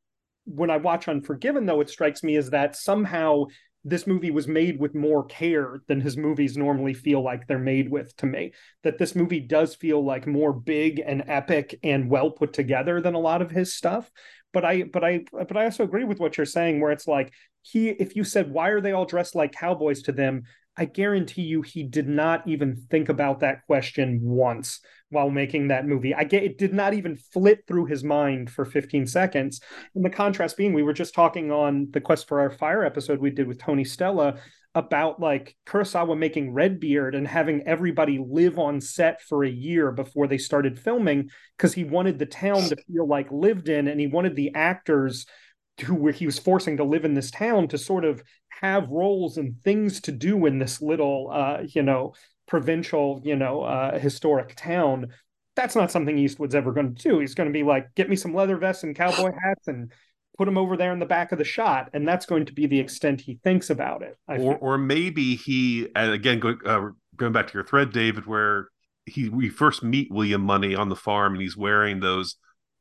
when I watch Unforgiven, though, it strikes me as that somehow this movie was made with more care than his movies normally feel like they're made with to me. That this movie does feel like more big and epic and well put together than a lot of his stuff. But I but I but I also agree with what you're saying where it's like he if you said why are they all dressed like cowboys to them, I guarantee you he did not even think about that question once while making that movie. I get it did not even flit through his mind for 15 seconds. And the contrast being, we were just talking on the Quest for Our Fire episode we did with Tony Stella about like Kurosawa making Redbeard and having everybody live on set for a year before they started filming because he wanted the town to feel like lived in and he wanted the actors who he was forcing to live in this town to sort of have roles and things to do in this little uh, you know provincial you know uh, historic town that's not something eastwood's ever going to do. He's going to be like get me some leather vests and cowboy hats and put him over there in the back of the shot and that's going to be the extent he thinks about it or, or maybe he and again going, uh, going back to your thread david where he we first meet william Munny on the farm and he's wearing those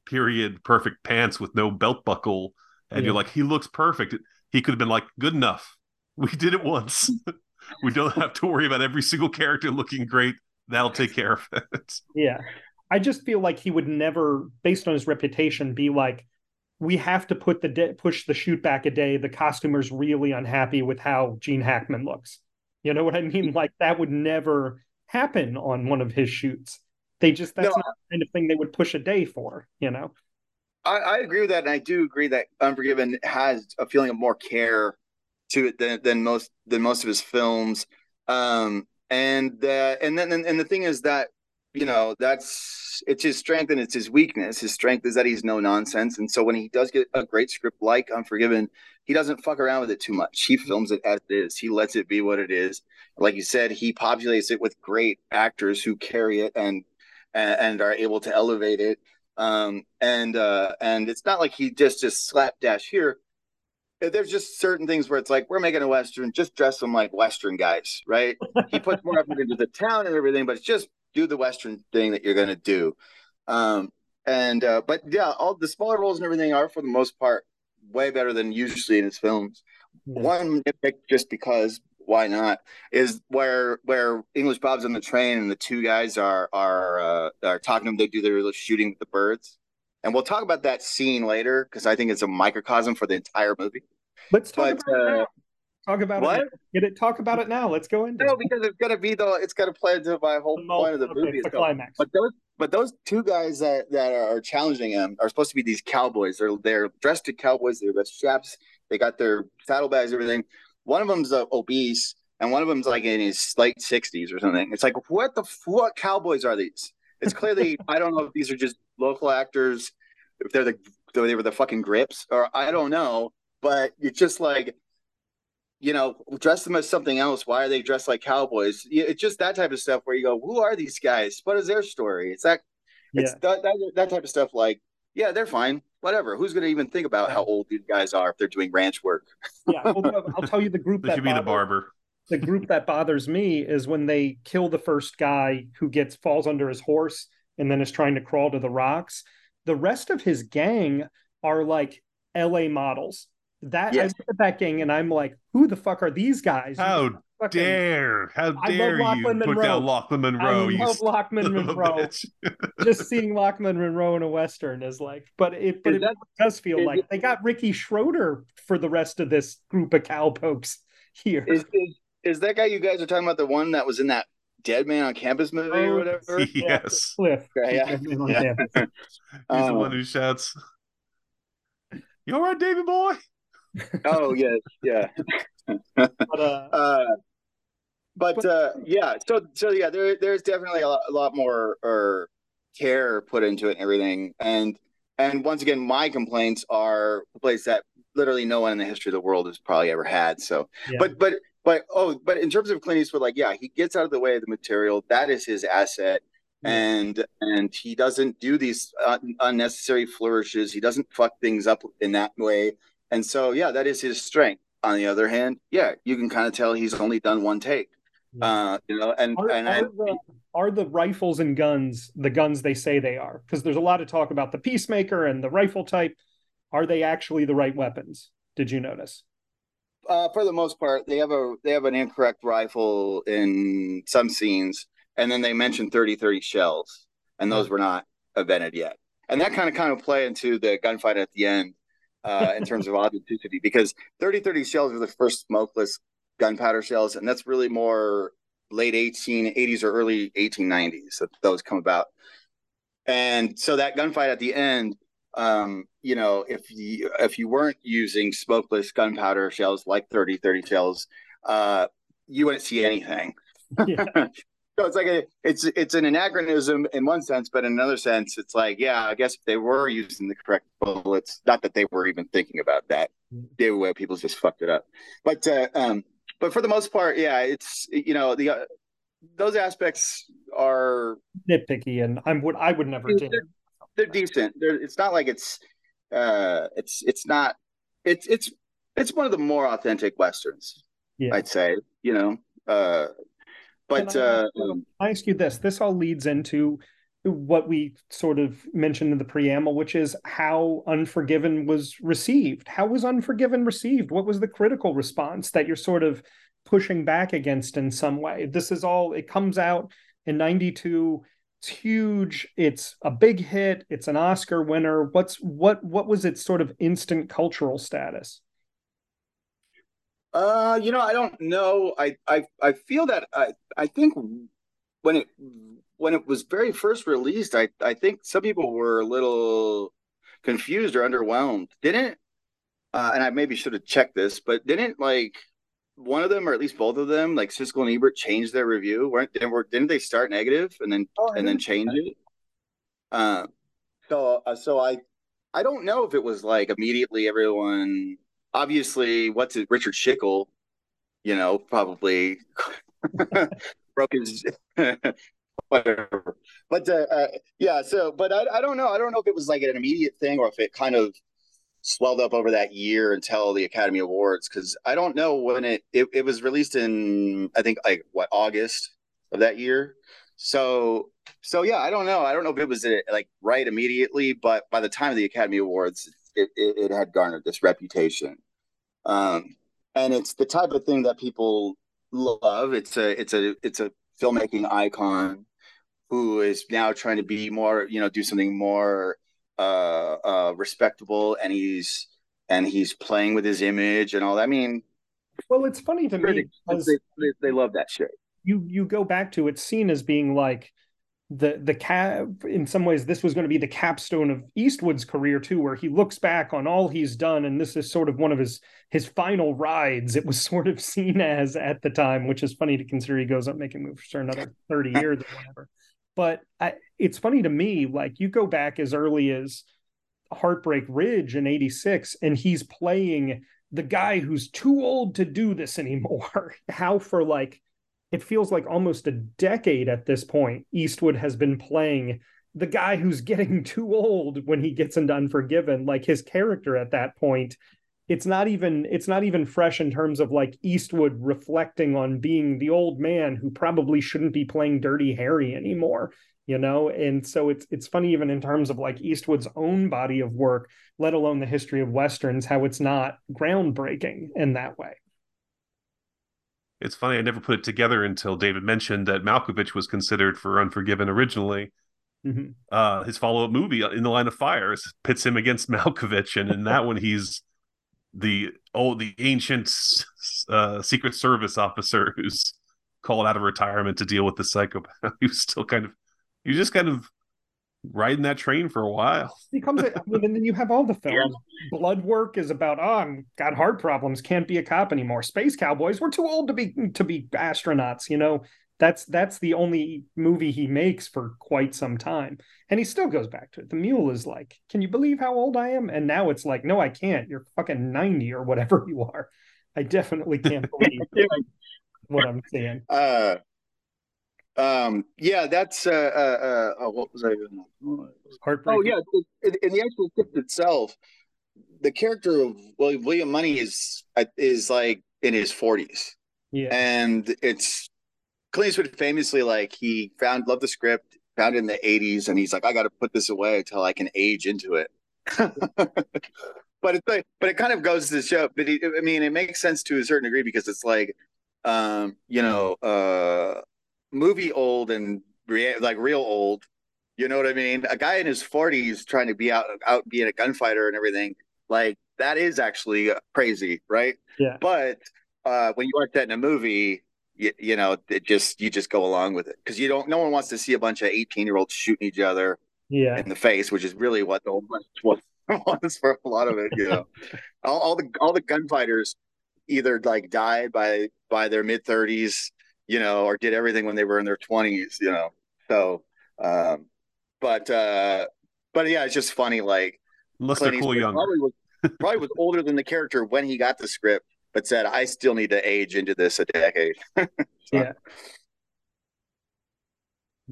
period perfect pants with no belt buckle and yeah. you're like he looks perfect he could have been like, good enough. We did it once. we don't have to worry about every single character looking great. That'll take care of it. Yeah. I just feel like he would never, based on his reputation, be like, we have to put the de- push the shoot back a day. The costumer's really unhappy with how Gene Hackman looks. You know what I mean? Like that would never happen on one of his shoots. They just that's no, not the kind of thing they would push a day for, you know. I, I, agree with that, and I do agree that Unforgiven has a feeling of more care to it than, than most than most of his films. Um, and uh, and then and, and the thing is that you know that's it's his strength and it's his weakness. His strength is that he's no nonsense, and so when he does get a great script like Unforgiven, he doesn't fuck around with it too much. He films it as it is. He lets it be what it is. Like you said, he populates it with great actors who carry it and and, are able to elevate it. Um, and uh, and it's not like he just just slapdash here there's just certain things where it's like we're making a western, just dress them like western guys, right? he puts more effort into the town and everything, but it's just do the western thing that you're gonna do. Um, and uh, but yeah, all the smaller roles and everything are for the most part way better than usually in his films. One nitpick, just because why not, is where where English Bob's on the train and the two guys are are uh, are talking to him. They do their little shooting with the birds. And we'll talk about that scene later because I think it's a microcosm for the entire movie. Let's talk but, about uh, it. Talk about what? it. Get it. Talk about it now. Let's go into. No, because it's gonna be the. It's gonna play into my whole the point of the okay, movie. The climax. But those, but those two guys that that are challenging him are supposed to be these cowboys. They're they're dressed to cowboys. They've got straps. They got their saddlebags. Everything. One of them's uh, obese, and one of them's like in his late sixties or something. It's like what the what cowboys are these? It's clearly I don't know if these are just local actors, if they're the they were the fucking grips, or I don't know. But it's just like, you know, dress them as something else. Why are they dressed like cowboys? It's just that type of stuff where you go, who are these guys? What is their story? It's that, yeah. it's that, that that type of stuff. Like, yeah, they're fine. Whatever. Who's going to even think about how old these guys are if they're doing ranch work? yeah, well, I'll tell you the group that should be the barber the group that bothers me is when they kill the first guy who gets falls under his horse and then is trying to crawl to the rocks. The rest of his gang are like LA models. That yes. I look at that gang and I'm like, who the fuck are these guys? How fucking, dare? How dare you Lochlyn put Munro. down Lochlyn Munro? I love Lochlyn Munro. Just seeing Lochlyn Munro in a western is like, but it but it that, does feel like they got Ricky Schroder for the rest of this group of cowpokes here. Is, is, is that guy you guys are talking about the one that was in that Dead Man on Campus movie oh, or whatever? Yes. Cliff. Yeah. yeah. He's um, the one who shouts, You all right, Davey boy? oh, yes. Yeah. but, uh, uh, but uh, yeah, so so yeah, there there's definitely a lot, a lot more or care put into it and everything. And and once again, my complaints are a place that literally no one in the history of the world has probably ever had. So, yeah. but but but oh, but in terms of Clint Eastwood, like yeah, he gets out of the way of the material. That is his asset, and and he doesn't do these un- unnecessary flourishes. He doesn't fuck things up in that way. And so yeah, that is his strength. On the other hand, yeah, you can kind of tell he's only done one take. Uh, you know, and are, and are, the, are the rifles and guns the guns they say they are? Because there's a lot of talk about the peacemaker and the rifle type. Are they actually the right weapons? Did you notice? uh, for the most part, they have a they have an incorrect rifle in some scenes, and then they mention 30-30 shells, and those were not invented yet. And that kind of kind of play into the gunfight at the end uh, in terms of authenticity, because 30-30 shells are the first smokeless gunpowder shells, and that's really more late 1880s or early 1890s that those come about. And so that gunfight at the end um, you know, if you if you weren't using smokeless gunpowder shells like 30 30 shells, uh, you wouldn't see anything. Yeah. so it's like a it's it's an anachronism in one sense, but in another sense, it's like, yeah, I guess if they were using the correct bullets, not that they were even thinking about that. They were people just fucked it up. But uh, um, but for the most part, yeah, it's you know the uh, those aspects are nitpicky, and I'm would I would never do they're decent. They're, it's not like it's uh it's it's not it's it's it's one of the more authentic westerns. Yeah. I'd say, you know. Uh but I, uh um, I ask you this. This all leads into what we sort of mentioned in the preamble, which is how Unforgiven was received. How was Unforgiven received? What was the critical response that you're sort of pushing back against in some way? This is all, it comes out in 92 it's huge it's a big hit it's an oscar winner what's what what was its sort of instant cultural status uh you know i don't know i i, I feel that i i think when it when it was very first released i i think some people were a little confused or underwhelmed didn't uh, and I maybe should have checked this, but didn't like one of them, or at least both of them, like Siskel and Ebert, change their review? weren't didn't they start negative and then oh, and then change it? Uh, so uh, so I I don't know if it was like immediately everyone. Obviously, what's it? Richard Schickel, you know, probably broke his whatever. But uh, uh, yeah, so but I, I don't know. I don't know if it was like an immediate thing or if it kind of swelled up over that year until the Academy Awards because I don't know when it, it it was released in I think like what August of that year. So so yeah, I don't know. I don't know if it was uh, like right immediately, but by the time of the Academy Awards, it, it, it had garnered this reputation. Um, and it's the type of thing that people love. It's a it's a it's a filmmaking icon who is now trying to be more, you know, do something more uh, uh, respectable, and he's and he's playing with his image and all that. I mean, well, it's funny to me because they, they, love that shit. You you go back to it's seen as being like the the cap in some ways this was going to be the capstone of Eastwood's career too where he looks back on all he's done and this is sort of one of his his final rides it was sort of seen as at the time which is funny to consider he goes up making movies for another 30 years or whatever but I, it's funny to me like you go back as early as Heartbreak Ridge in 86 and he's playing the guy who's too old to do this anymore how for like it feels like almost a decade at this point, Eastwood has been playing the guy who's getting too old when he gets into Unforgiven. Like his character at that point, it's not even it's not even fresh in terms of like Eastwood reflecting on being the old man who probably shouldn't be playing Dirty Harry anymore you know and so it's it's funny even in terms of like eastwood's own body of work let alone the history of westerns how it's not groundbreaking in that way it's funny, I never put it together until David mentioned that Malkovich was considered for Unforgiven originally. Mm-hmm. Uh, his follow up movie, uh, In the Line of Fire, pits him against Malkovich, and in that one, he's the oh the ancient uh, Secret Service officer who's called out of retirement to deal with the psychopath. he was still kind of, he was just kind of riding that train for a while. He comes, I mean, and then you have all the films. Yeah. Blood Work is about, oh, I'm got heart problems, can't be a cop anymore. Space Cowboys, we're too old to be to be astronauts. You know, that's that's the only movie he makes for quite some time, and he still goes back to it. The Mule is like, can you believe how old I am? And now it's like, no, I can't. You're fucking ninety or whatever you are. I definitely can't believe what I'm saying. Uh, um, yeah, that's uh, uh, uh, what was I doing? Oh, yeah, in, in the actual script itself, the character of William Munny is is like in his forties. Yeah, and it's Clint Eastwood famously like he found loved the script, found it in the eighties, and he's like, I got to put this away until I can age into it. but it's like, but it kind of goes to show. But he, I mean, it makes sense to a certain degree because it's like, um, you know, uh movie old and rea- like real old. You know what I mean? A guy in his 40s trying to be out out being a gunfighter and everything, like that is actually crazy, right? Yeah. But uh, when you watch that in a movie, you, you know, it just you just go along with it because you don't. No one wants to see a bunch of 18 year olds shooting each other, yeah, in the face, which is really what the whole was was for a lot of it. You know, all, all the all the gunfighters either like died by by their mid 30s you know, or did everything when they were in their twenties, you know. So, um, but uh, but yeah, it's just funny. Like, unless they're cool young, probably was probably was older than the character when he got the script, but said, "I still need to age into this a decade." so, yeah,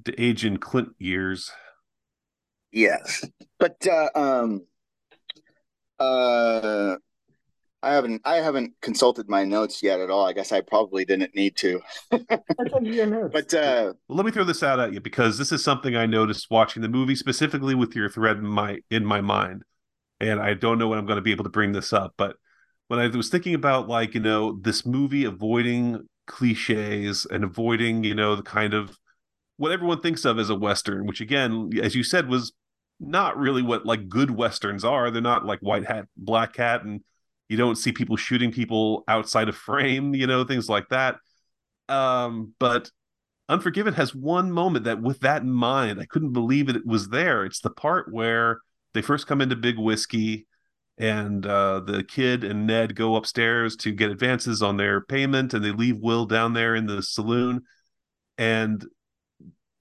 to age in Clint years. Yes, but uh, um, uh, I haven't I haven't consulted my notes yet at all. I guess I probably didn't need to. but uh, let me throw this out at you because this is something I noticed watching the movie specifically with your thread in my in my mind. And I don't know when I'm going to be able to bring this up, but when I was thinking about like, you know, this movie avoiding cliches and avoiding, you know, the kind of what everyone thinks of as a western, which again, as you said was not really what like good westerns are. They're not like white hat, black hat and you don't see people shooting people outside of frame, you know, things like that. Um, but Unforgiven has one moment that, with that in mind, I couldn't believe it was there. It's the part where they first come into Big Whiskey and uh, the kid and Ned go upstairs to get advances on their payment, and they leave Will down there in the saloon, and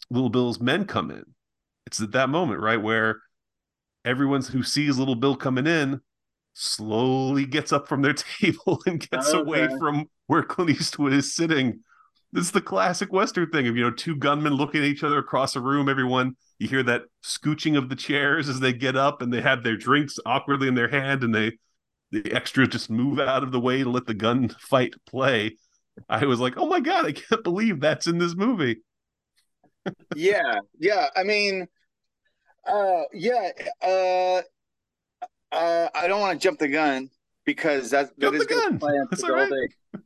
Little Bill's men come in. It's at that moment, right, where everyone who sees Little Bill coming in slowly gets up from their table and gets okay. away from where Clint Eastwood is sitting. This is the classic Western thing of you know two gunmen looking at each other across a room. Everyone you hear that scooching of the chairs as they get up and they have their drinks awkwardly in their hand and they the extras just move out of the way to let the gunfight play. I was like, oh my god, I can't believe that's in this movie. yeah, yeah. I mean, uh, yeah. Uh, uh, I don't want to jump the gun because that, that is the gun. That's all right.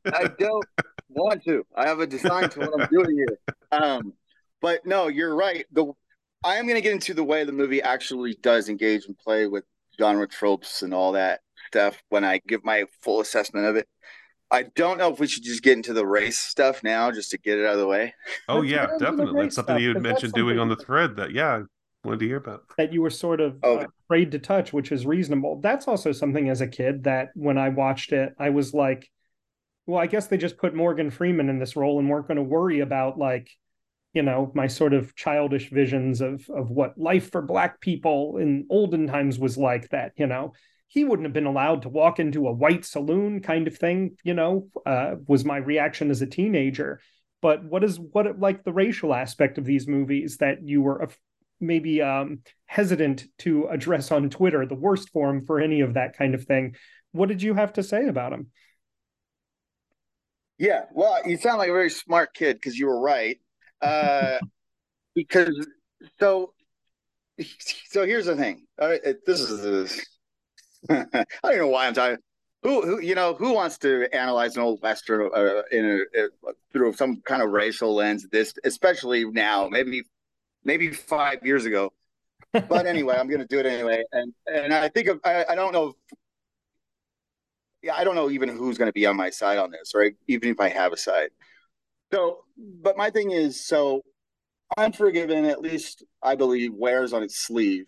I don't want to. I have a design to what I'm doing here. Um, but no, you're right. The I am going to get into the way the movie actually does engage and play with genre tropes and all that stuff when I give my full assessment of it. I don't know if we should just get into the race stuff now, just to get it out of the way. Oh Let's yeah, definitely. That's something stuff, you had mentioned doing on the thread. That yeah, I wanted to hear about. That you were sort of okay. uh, afraid to touch, which is reasonable. That's also something as a kid that when I watched it, I was like, well, I guess they just put Morgan Freeman in this role and weren't going to worry about like you know my sort of childish visions of of what life for black people in olden times was like that you know. He wouldn't have been allowed to walk into a white saloon kind of thing you know uh, was my reaction as a teenager. But what is what like the racial aspect of these movies that you were maybe um, hesitant to address on twitter the worst forum for any of that kind of thing what did you have to say about them yeah well you sound like a very smart kid because you were right uh, because so so here's the thing. Uh, this is I don't know why I'm talking. Who, who, you know, who wants to analyze an old western uh, in a, a, through some kind of racial lens? This, especially now, maybe, maybe five years ago. But anyway, I'm going to do it anyway, and and I think of, I, I don't know. Yeah, I don't know even who's going to be on my side on this, right? Even if I have a side. So, but my thing is, so Unforgiven, at least I believe, wears on its sleeve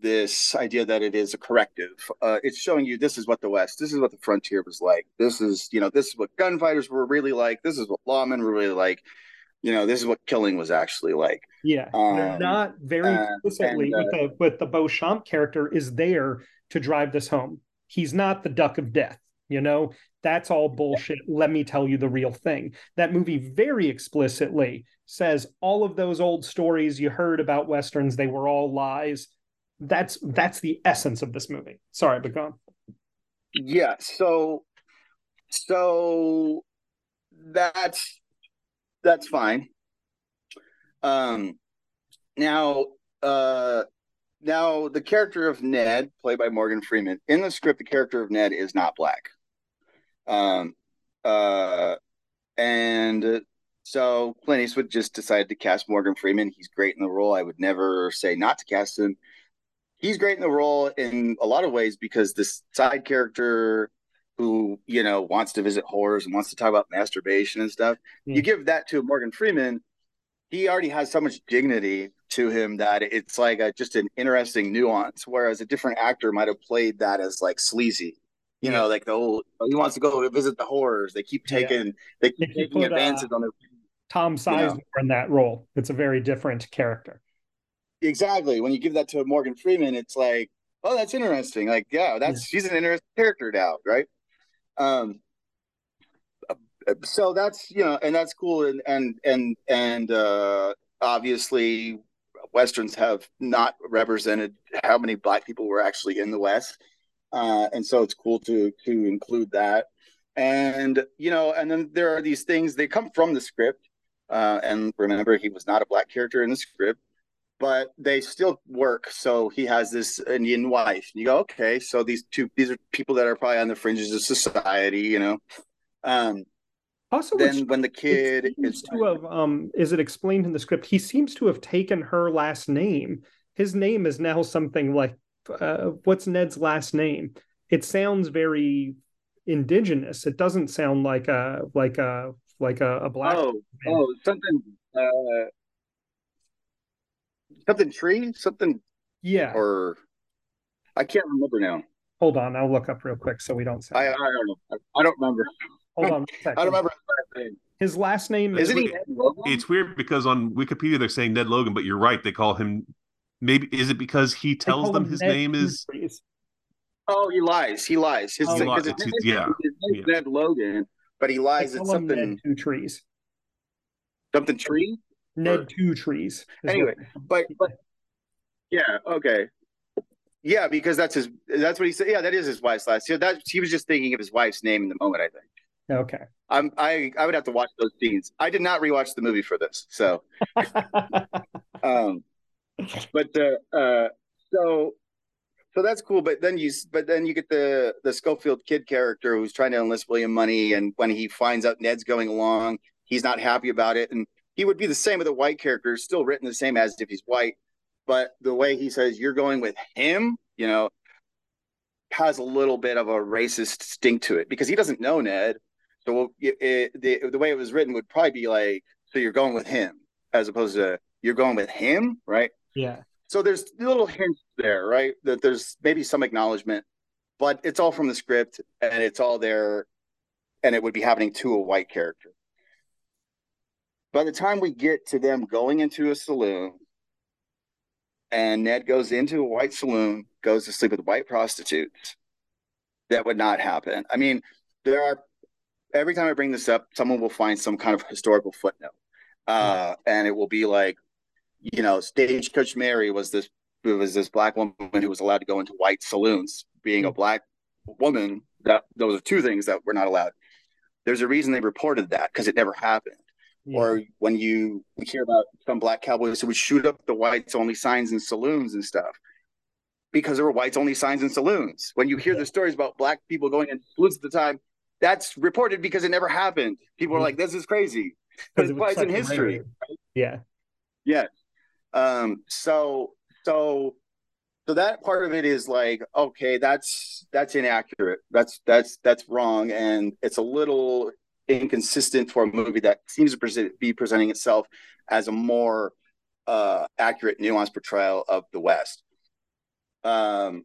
this idea that it is a corrective. Uh, it's showing you this is what the West, this is what the frontier was like. This is, you know, this is what gunfighters were really like. This is what lawmen were really like. You know, this is what killing was actually like. Yeah, um, not very explicitly, uh, but the but the Beauchamp character is there to drive this home. He's not the duck of death. You know, that's all bullshit. Let me tell you the real thing. That movie very explicitly says all of those old stories you heard about westerns, they were all lies. That's that's the essence of this movie. Sorry, but go on. Yeah, so so that's that's fine. Um now uh now the character of Ned, played by Morgan Freeman, in the script, the character of Ned is not black. Um, uh, and so Clint Eastwood just decided to cast Morgan Freeman. He's great in the role. I would never say not to cast him. He's great in the role in a lot of ways because this side character who, you know, wants to visit whores and wants to talk about masturbation and stuff, mm. you give that to Morgan Freeman, he already has so much dignity to him that it's like a, just an interesting nuance. Whereas a different actor might have played that as like sleazy you know, like the old he wants to go visit the horrors. They keep taking yeah. they keep taking put, advances uh, on their Tom Sizemore you know. in that role. It's a very different character. Exactly. When you give that to Morgan Freeman, it's like, oh, that's interesting. Like, yeah, that's yeah. she's an interesting character now, right? Um so that's you know, and that's cool and and and and uh obviously westerns have not represented how many black people were actually in the west uh, and so it's cool to to include that. And you know, and then there are these things they come from the script. Uh, and remember, he was not a black character in the script, but they still work. So he has this Indian wife. And you go, okay, so these two these are people that are probably on the fringes of society, you know. Um, also, then when the kid is to have, um, is it explained in the script? He seems to have taken her last name. His name is now something like uh, what's Ned's last name? It sounds very indigenous. It doesn't sound like a like a like a, a black. Oh, man. oh, something. Uh, something tree, something. Yeah. Or I can't remember now. Hold on, I'll look up real quick so we don't say. I, I don't know. I don't remember. Hold on. I don't remember his last name. His last name Isn't he? it- Ned Logan? It's weird because on Wikipedia they're saying Ned Logan, but you're right. They call him. Maybe is it because he tells them his Ned name is Oh, he lies. He lies. His, Oh, because li- his it's- name- yeah, his name's yeah. Ned Logan, but he lies. It's something Ned Two Trees. something tree. Ned Two Trees. is what- Anyway, But but yeah, okay. Yeah, because that's his. That's what he said. Yeah, that is his wife's last. Yeah, that he was just thinking of his wife's name in the moment. I think. Okay. I'm. I. I would have to watch those scenes. I did not rewatch the movie for this. So. Um. But the. Uh. So. So that's cool, but then you, but then you get the the Schofield kid character who's trying to enlist William Munny, and when he finds out Ned's going along, he's not happy about it, and he would be the same with the white character, still written the same as if he's white, but the way he says you're going with him, you know, has a little bit of a racist stink to it because he doesn't know Ned. So it, it, the the way it was written would probably be like, so you're going with him as opposed to you're going with him, right? Yeah. So there's little hints there, right? That there's maybe some acknowledgement, but it's all from the script and it's all there, and it would be happening to a white character. By the time we get to them going into a saloon, and Ned goes into a white saloon, goes to sleep with white prostitutes, that would not happen. I mean, there are every time I bring this up, someone will find some kind of historical footnote, uh, and it will be like you know, Stagecoach Mary was this was this black woman who was allowed to go into white saloons. Being a hmm. black woman, that those are two things that were not allowed. There's a reason they reported that because it never happened. Yeah. Or when you hear about some black cowboys who would shoot up the whites only signs in saloons and stuff because there were whites only signs in saloons. When you hear the stories about black people going in saloons at the time, that's reported because it never happened. People are hmm. like, "This is crazy." Because Because it it's in history. rarity. Yeah. Yes. Um, so so so that part of it is like, okay, that's that's inaccurate. That's that's that's wrong, and it's a little inconsistent for a movie that seems to present, be presenting itself as a more uh, accurate, nuanced portrayal of the West. Um,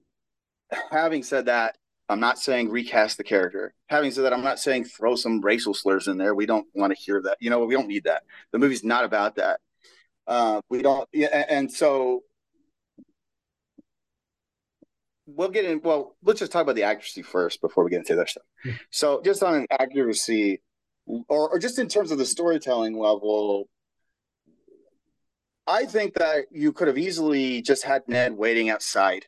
having said that, I'm not saying recast the character. Having said that, I'm not saying throw some racial slurs in there. We don't want to hear that. You know, we don't need that. The movie's not about that. Uh, we don't, yeah, and so we'll get in. Well, let's just talk about the accuracy first before we get into the other stuff. Yeah. So, just on an accuracy, or, or just in terms of the storytelling level, I think that you could have easily just had Ned waiting outside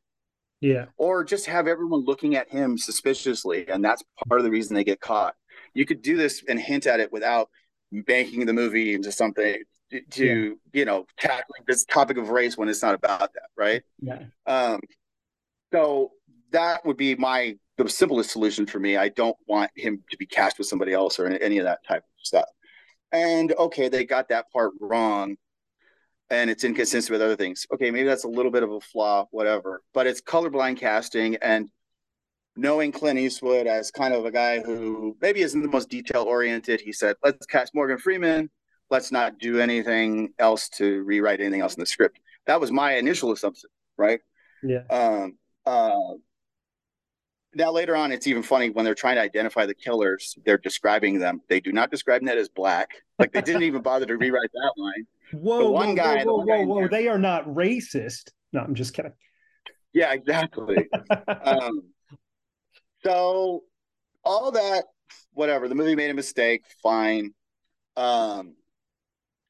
Yeah. or just have everyone looking at him suspiciously and that's part of the reason they get caught you could do this and hint at it without making the movie into something to, to you know tackling this topic of race when it's not about that right Yeah. um so that would be my the simplest solution for me i don't want him to be cast with somebody else or any of that type of stuff and okay they got that part wrong and it's inconsistent with other things. Okay, maybe that's a little bit of a flaw, whatever. But it's colorblind casting and knowing Clint Eastwood as kind of a guy who maybe isn't the most detail oriented. He said, "Let's cast Morgan Freeman. Let's not do anything else to rewrite anything else in the script." That was my initial assumption, right? Yeah. Um, uh, now later on, it's even funny when they're trying to identify the killers. They're describing them. They do not describe Ned as black. Like they didn't even bother to rewrite that line. Whoa, one whoa, guy- the whoa, whoa, guy whoa, They are not racist. No, I'm just kidding. Yeah, exactly. um, so all that, whatever. The movie made a mistake. Fine. Um,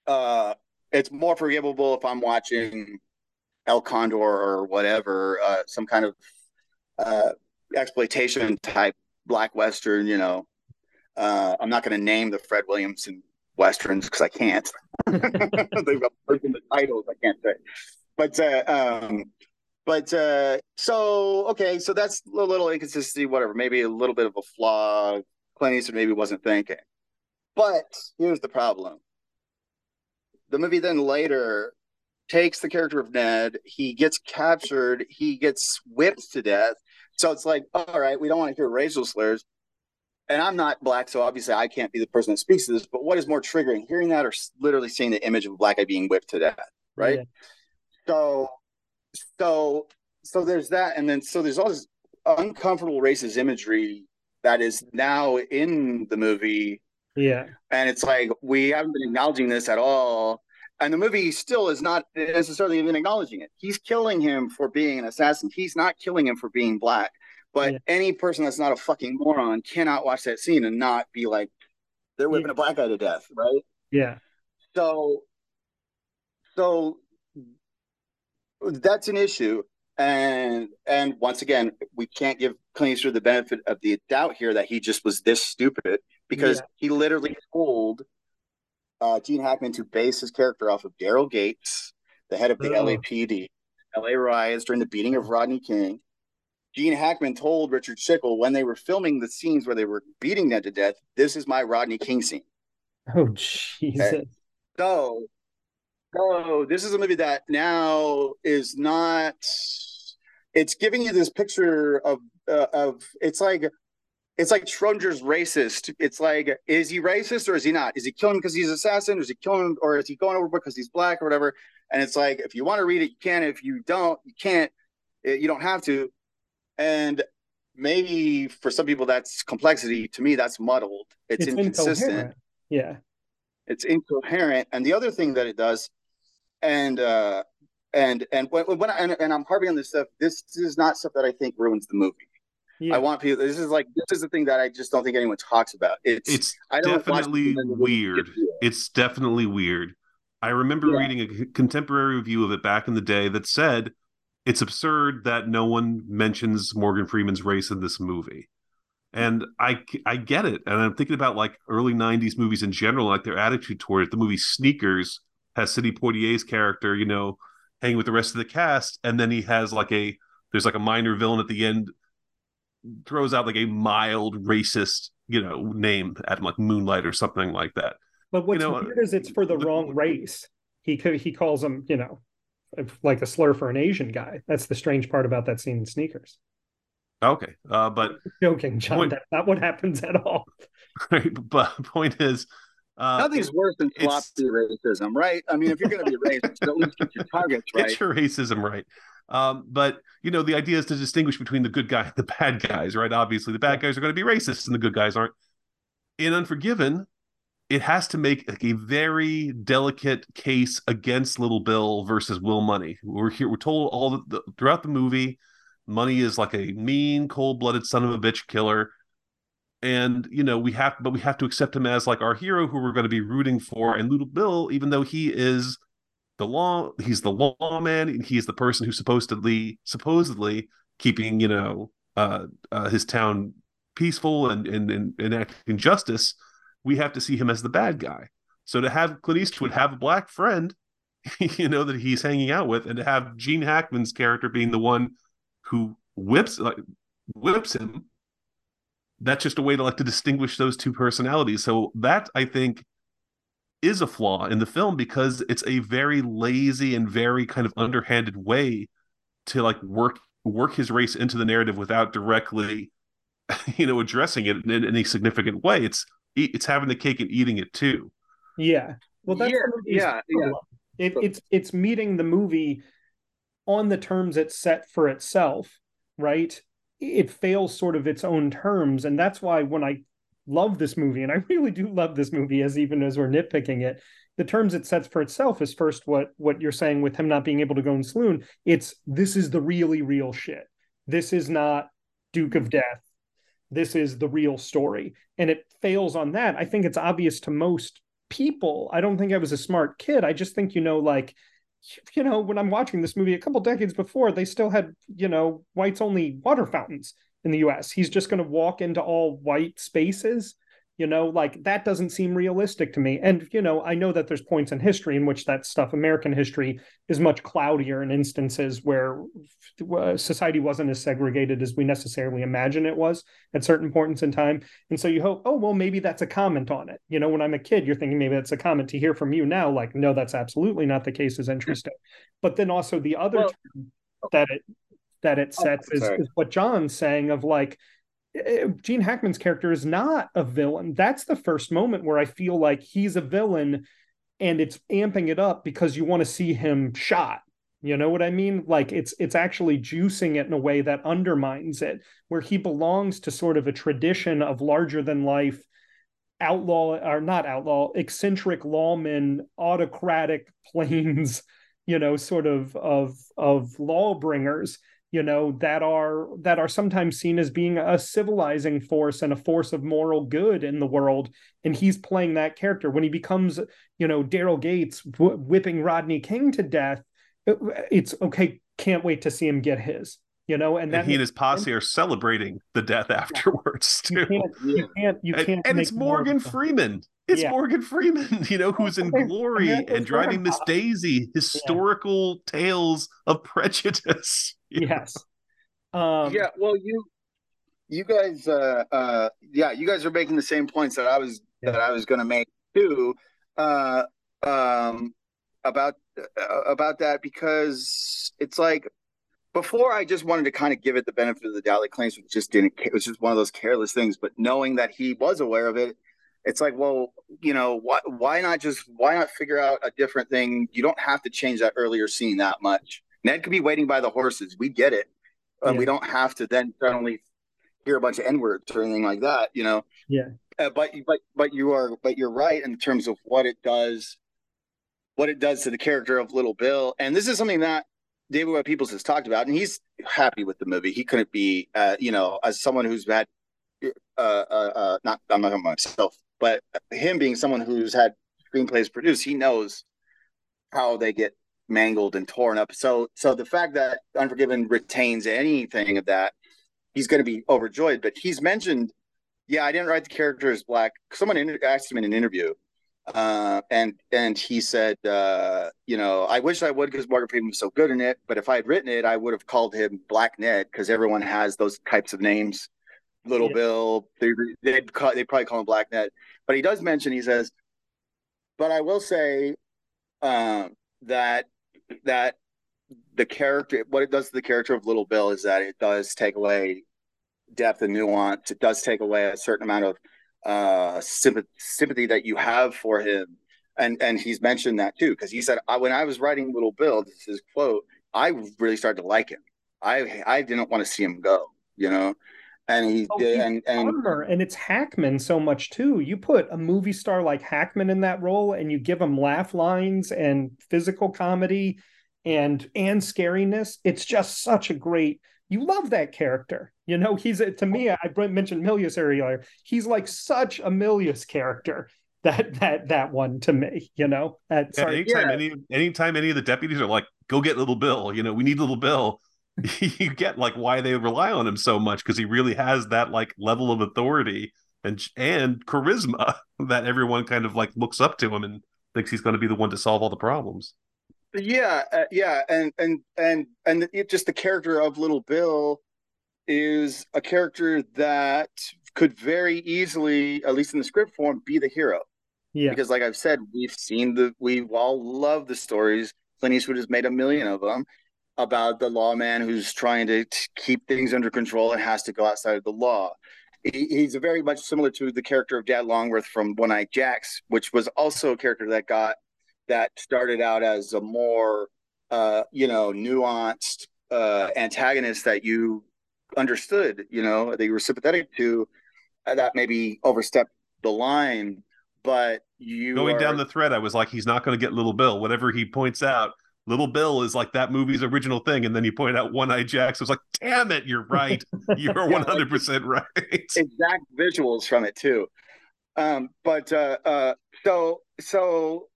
uh, it's more forgivable if I'm watching El Condor or whatever, uh, some kind of uh, exploitation type black western. You know, uh, I'm not going to name the Fred Williamson westerns because I can't. They've got the titles. I can't say, but uh, um, but uh, so okay, so that's a little inconsistency, whatever. Maybe a little bit of a flaw. Clint Eastwood maybe wasn't thinking. But here's the problem: the movie then later takes the character of Ned. He gets captured. He gets whipped to death. So it's like, all right, we don't want to hear racial slurs. And I'm not black, so obviously I can't be the person that speaks to this. But what is more triggering, hearing that or literally seeing the image of a black guy being whipped to death? Right. Yeah. So, so, so there's that, and then so there's all this uncomfortable racist imagery that is now in the movie. Yeah. And it's like we haven't been acknowledging this at all. And the movie still is not necessarily even acknowledging it. He's killing him for being an assassin. He's not killing him for being black. But yeah. any person that's not a fucking moron cannot watch that scene and not be like, they're whipping yeah. a black guy to death, right? Yeah. So, so that's an issue. And and once again, we can't give Clint Eastwood the benefit of the doubt here that he just was this stupid because yeah. he literally told uh, Gene Hackman to base his character off of Daryl Gates, the head of the oh. LAPD, LA riots during the beating of Rodney King. Gene Hackman told Richard Schickel when they were filming the scenes where they were beating them to death, "This is my Rodney King scene." Oh Jesus! Okay? So so this is a movie that now is not. It's giving you this picture of uh, of it's like it's like Schrodinger's racist. It's like, is he racist or is he not? Is he killing because he's assassin, or is he killing, or is he going over because he's black or whatever? And it's like, if you want to read it, you can. If you don't, you can't. You don't have to. And maybe for some people that's complexity. To me, that's muddled. It's, it's inconsistent. Incoherent. Yeah, it's incoherent. And the other thing that it does and uh, and and when, when I, and, and, I'm harping on this stuff, this, this is not stuff that I think ruins the movie. Yeah. I want people. This is like this is the thing that I just don't think anyone talks about. It's it's definitely weird. It's definitely weird. I remember yeah. reading a contemporary review of it back in the day that said it's absurd that no one mentions Morgan Freeman's race in this movie. And I I get it. And I'm thinking about like early 90s movies in general, like their attitude toward it. The movie Sneakers has Sidney Poitier's character, you know, hanging with the rest of the cast, and then he has like a there's like a minor villain at the end throws out like a mild racist, you know, name at him, like Moonlight or something like that. But what's you know, weird is it's for the, the wrong race. He he calls him, you know, like a slur for an Asian guy. That's the strange part about that scene in Sneakers. Okay, uh, but joking, John. Point, that's not what happens at all. Right, but the point is, uh, Nothing's worse than sloppy racism, right? I mean, if you're going to be racist, at least get your targets right. Get your racism right. Um, but you know, the idea is to distinguish between the good guy and the bad guys, right? Obviously, the bad guys are going to be racist, and the good guys aren't. In Unforgiven, it has to make like, a very delicate case against Little Bill versus Will Munny. We're here. We're told all the, the throughout the movie, Munny is like a mean, cold-blooded son of a bitch killer and you know we have but we have to accept him as like our hero who we're going to be rooting for and little bill even though he is the law he's the lawman and he's the person who's supposedly supposedly keeping you know uh, uh his town peaceful and and, and enacting justice we have to see him as the bad guy so to have clint eastwood have a black friend you know that he's hanging out with and to have gene hackman's character being the one who whips like whips him that's just a way to like to distinguish those two personalities. So that I think is a flaw in the film because it's a very lazy and very kind of underhanded way to like work work his race into the narrative without directly you know addressing it in, in any significant way. It's it's having the cake and eating it too. Yeah. Well that's yeah yeah, yeah. It, it's it's meeting the movie on the terms it's set for itself right? It fails sort of its own terms and that's why when i love this movie and i really do love this movie as even as we're nitpicking it the terms it sets for itself is first what what you're saying with him not being able to go in Saloon. It's this is the really real shit. This is not Duke of Death. This is the real story. And it fails on that. I think it's obvious to most people. I don't think I was a smart kid. I just think, you know, like you know, when I'm watching this movie a couple decades before, they still had, you know, whites only water fountains in the US. He's just going to walk into all white spaces you know like that doesn't seem realistic to me. And you know i know that there's points in history in which that stuff american history is much cloudier in instances where uh, society wasn't as segregated as we necessarily imagine it was at certain points in time. And so you hope oh well maybe that's a comment on it. You know when i'm a kid you're thinking maybe that's a comment. To hear from you now like no that's absolutely not the case is interesting. But then also the other well, that it that it oh, sets oh, is, is what john's saying of like Eh, Gene Hackman's character is not a villain. That's the first moment where I feel like he's a villain and it's amping it up because you want to see him shot. You know what I mean? Like it's it's actually juicing it in a way that undermines it, where he belongs to sort of a tradition of larger than life outlaw or not outlaw, eccentric lawmen, autocratic plains, you know, sort of of of law bringers you know that are that are sometimes seen as being a civilizing force and a force of moral good in the world. And he's playing that character. When he becomes you know daryl gates whipping rodney king to death it's okay can't wait to see him get his you know and, and he and his posse are celebrating the death afterwards too. you can't you can't, you can't and, and it's morgan freeman. It's yeah. Morgan Freeman, you know, who's in glory and driving Miss Daisy, historical yeah. tales of prejudice. Yes. Um, yeah. Well, you, you guys, uh, uh, yeah, you guys are making the same points that I was yeah. that I was going to make too, uh, um, about uh, about that because it's like before I just wanted to kind of give it the benefit of the doubt. Like claims just didn't. It was just one of those careless things. But knowing that he was aware of it it's like well you know why why not just why not figure out a different thing you don't have to change that earlier scene that much ned could be waiting by the horses. We get it. Uh, yeah. we don't have to then suddenly hear a bunch of n words or anything like that you know? Yeah. Uh, but but but you are but you're right in terms of what it does what it does to the character of little bill. And this is something that david webb peoples has talked about and he's happy with the movie. He couldn't be uh, you know as someone who's had uh, uh, uh, not I'm not myself but him being someone who's had screenplays produced, he knows how they get mangled and torn up. So so the fact that Unforgiven retains anything of that, he's going to be overjoyed. But he's mentioned, yeah, I didn't write the character as black. Someone asked him in an interview, uh, and and he said, uh, you know, I wish I would because Morgan Freeman was so good in it. But if I had written it, I would have called him Black Ned because everyone has those types of names. Little yeah. Bill, they they'd, call, they'd probably call him Black Ned. But he does mention, he says, but I will say uh, that that the character, what it does to the character of Little Bill is that it does take away depth and nuance. It does take away a certain amount of uh, sympathy, that you have for him. And and he's mentioned that too because he said when I was writing Little Bill, this is quote. I really started to like him. I I didn't want to see him go. You know, and he oh, did and and, and it's hackman so much too. You put a movie star like hackman in that role and you give him laugh lines and physical comedy and and scariness it's just such a great you love that character. You know he's to me oh. i mentioned milius earlier. He's like such a milius character that that that one to me you know at, yeah, anytime yeah. any anytime any of the deputies are like go get little bill you know we need little bill you get like why they rely on him so much because he really has that like level of authority and and charisma that everyone kind of like looks up to him and thinks he's going to be the one to solve all the problems. Yeah, uh, yeah, and and and and it, just the character of Little Bill is a character that could very easily, at least in the script form, be the hero. Yeah, because like I've said, we've seen the we've all love the stories. Clint Eastwood has made a million of them, about the lawman who's trying to keep things under control and has to go outside of the law. He, he's very much similar to the character of Dad Longworth from One Eyed Jacks, which was also a character that got that started out as a more uh, you know nuanced uh, antagonist that you understood, you know, that you were sympathetic to, uh, that maybe overstepped the line. But you going are... down the thread, I was like, he's not going to get Little Bill. Whatever he points out, Little Bill is like that movie's original thing, and then you point out One Eyed Jacks. I was like, damn it, you're right. You're one hundred percent right. Exact visuals from it too. Um, but uh, uh, so so,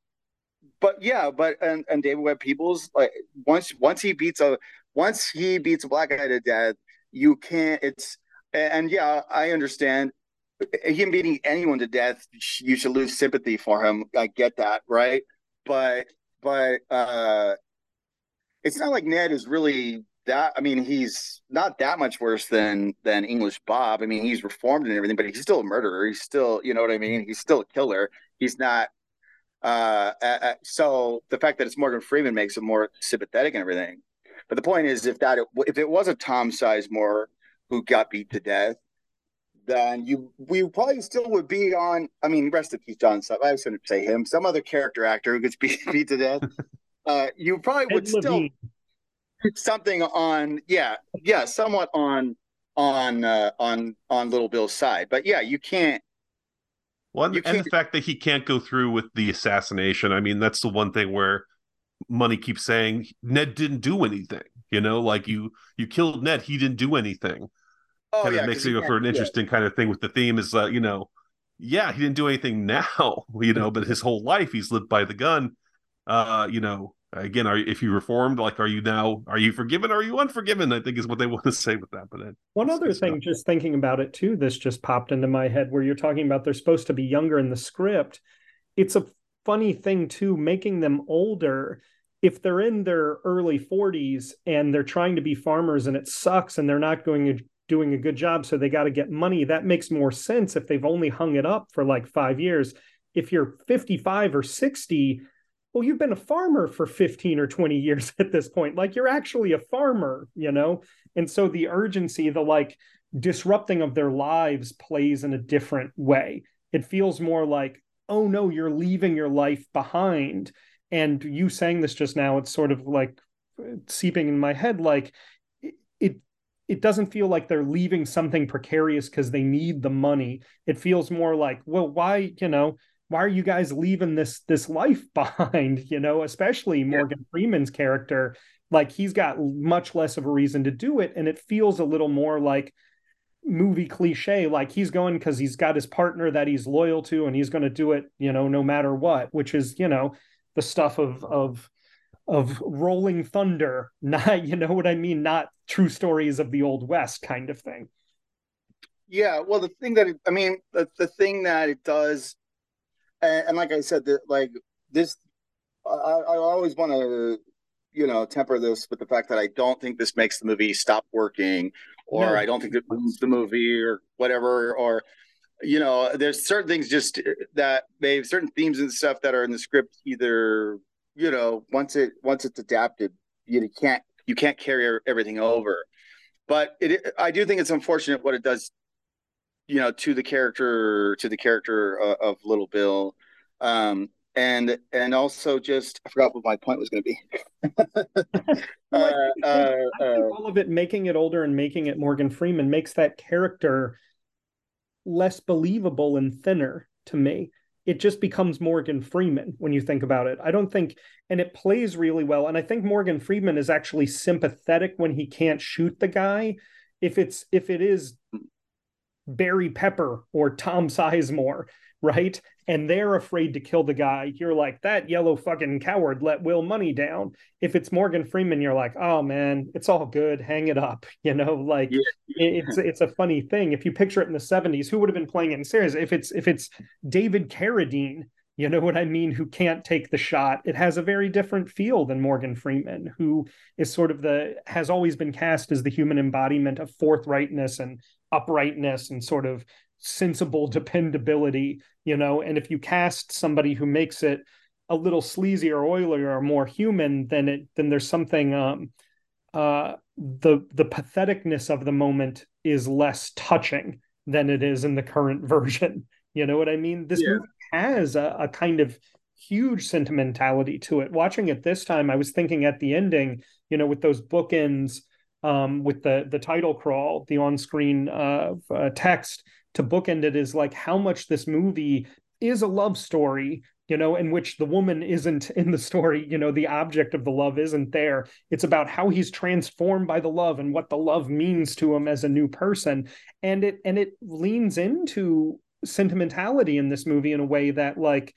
but yeah, but and, and David Webb Peoples like once once he beats a once he beats a black guy to death, you can't. It's and yeah, I understand him beating anyone to death. You should lose sympathy for him. I get that, right? But but uh, it's not like Ned is really that. I mean, he's not that much worse than than English Bob. I mean, he's reformed and everything, but he's still a murderer. He's still, you know what I mean? He's still a killer. He's not. Uh, uh, so the fact that it's Morgan Freeman makes him more sympathetic and everything. But the point is, if that if it was a Tom Sizemore who got beat to death, then you we probably still would be on. I mean, rest in peace, John. Stuff. I was going to say him, some other character actor who gets beat, beat to death. Uh, you probably would still. something on yeah yeah somewhat on on uh, on on little bill's side but yeah you can't well You and the can't- fact that he can't go through with the assassination i mean that's the one thing where Munny keeps saying ned didn't do anything you know like you you killed ned he didn't do anything oh kind yeah of 'cause makes you it for an can't- yeah. interesting kind of thing with the theme is that you know yeah he didn't do anything now you know but his whole life he's lived by the gun uh you know again are if you reformed like are you now are you forgiven or are you unforgiven i think is what they want to say with that but then One other thing, stuff. just thinking about it too, this just popped into my head where you're talking about they're supposed to be younger in the script. It's a funny thing too, making them older. If they're in their early 40s and they're trying to be farmers and it sucks and they're not going doing a good job, so they got to get money, that makes more sense if they've only hung it up for like five years. If you're 55 or 60, well, you've been a farmer for 15 or 20 years at this point. Like you're actually a farmer, you know? And so the urgency, the like disrupting of their lives plays in a different way. It feels more like, oh no, you're leaving your life behind. And you saying this just now, it's sort of like seeping in my head like it it, doesn't feel like they're leaving something precarious because they need the money. It feels more like, well, why, you know, why are you guys leaving this this life behind you know especially morgan freeman's character like he's got much less of a reason to do it and it feels a little more like movie cliche like he's going because he's got his partner that he's loyal to and he's going to do it you know no matter what which is you know the stuff of of of rolling thunder not you know what i mean not true stories of the old west kind of thing Yeah, well, the thing that it, I mean, the, the thing that it does, and, and like I said, that like this, I, I always want to, you know, temper this with the fact that I don't think this makes the movie stop working, or No. I don't think it ruins the movie, or whatever, or you know, there's certain things just uh, that they have certain themes and stuff that are in the script either, you know, once it once it's adapted, you can't you can't carry everything over. But it, I do think it's unfortunate what it does you know to the character to the character uh, of little bill um and and also just i forgot what my point was going to be uh, I uh, think uh, all of it making it older and making it Morgan Freeman makes that character less believable and thinner to me. It just becomes Morgan Freeman when you think about it. I don't think, and it plays really well. And I think Morgan Freeman is actually sympathetic when he can't shoot the guy. If it's if it is Barry Pepper or Tom Sizemore, right? And they're afraid to kill the guy. You're like, that yellow fucking coward let Will Munny down. If it's Morgan Freeman, you're like, oh man, it's all good. Hang it up. You know, like Yeah. it's it's a funny thing. If you picture it in the 70s, who would have been playing it in series? If it's if it's David Carradine, you know what I mean, who can't take the shot, it has a very different feel than Morgan Freeman, who is sort of the has always been cast as the human embodiment of forthrightness and uprightness and sort of sensible dependability, you know. And if you cast somebody who makes it a little sleazy or oily or more human, then it then there's something um uh the the patheticness of the moment is less touching than it is in the current version. You know what I mean? This Yeah. movie has a, a kind of huge sentimentality to it. Watching it this time, I was thinking at the ending, you know, with those bookends, um, with the the title crawl, the on-screen uh, uh, text to bookend it is like how much this movie is a love story you know, in which the woman isn't in the story, you know, the object of the love isn't there. It's about how he's transformed by the love and what the love means to him as a new person. And it and it leans into sentimentality in this movie in a way that like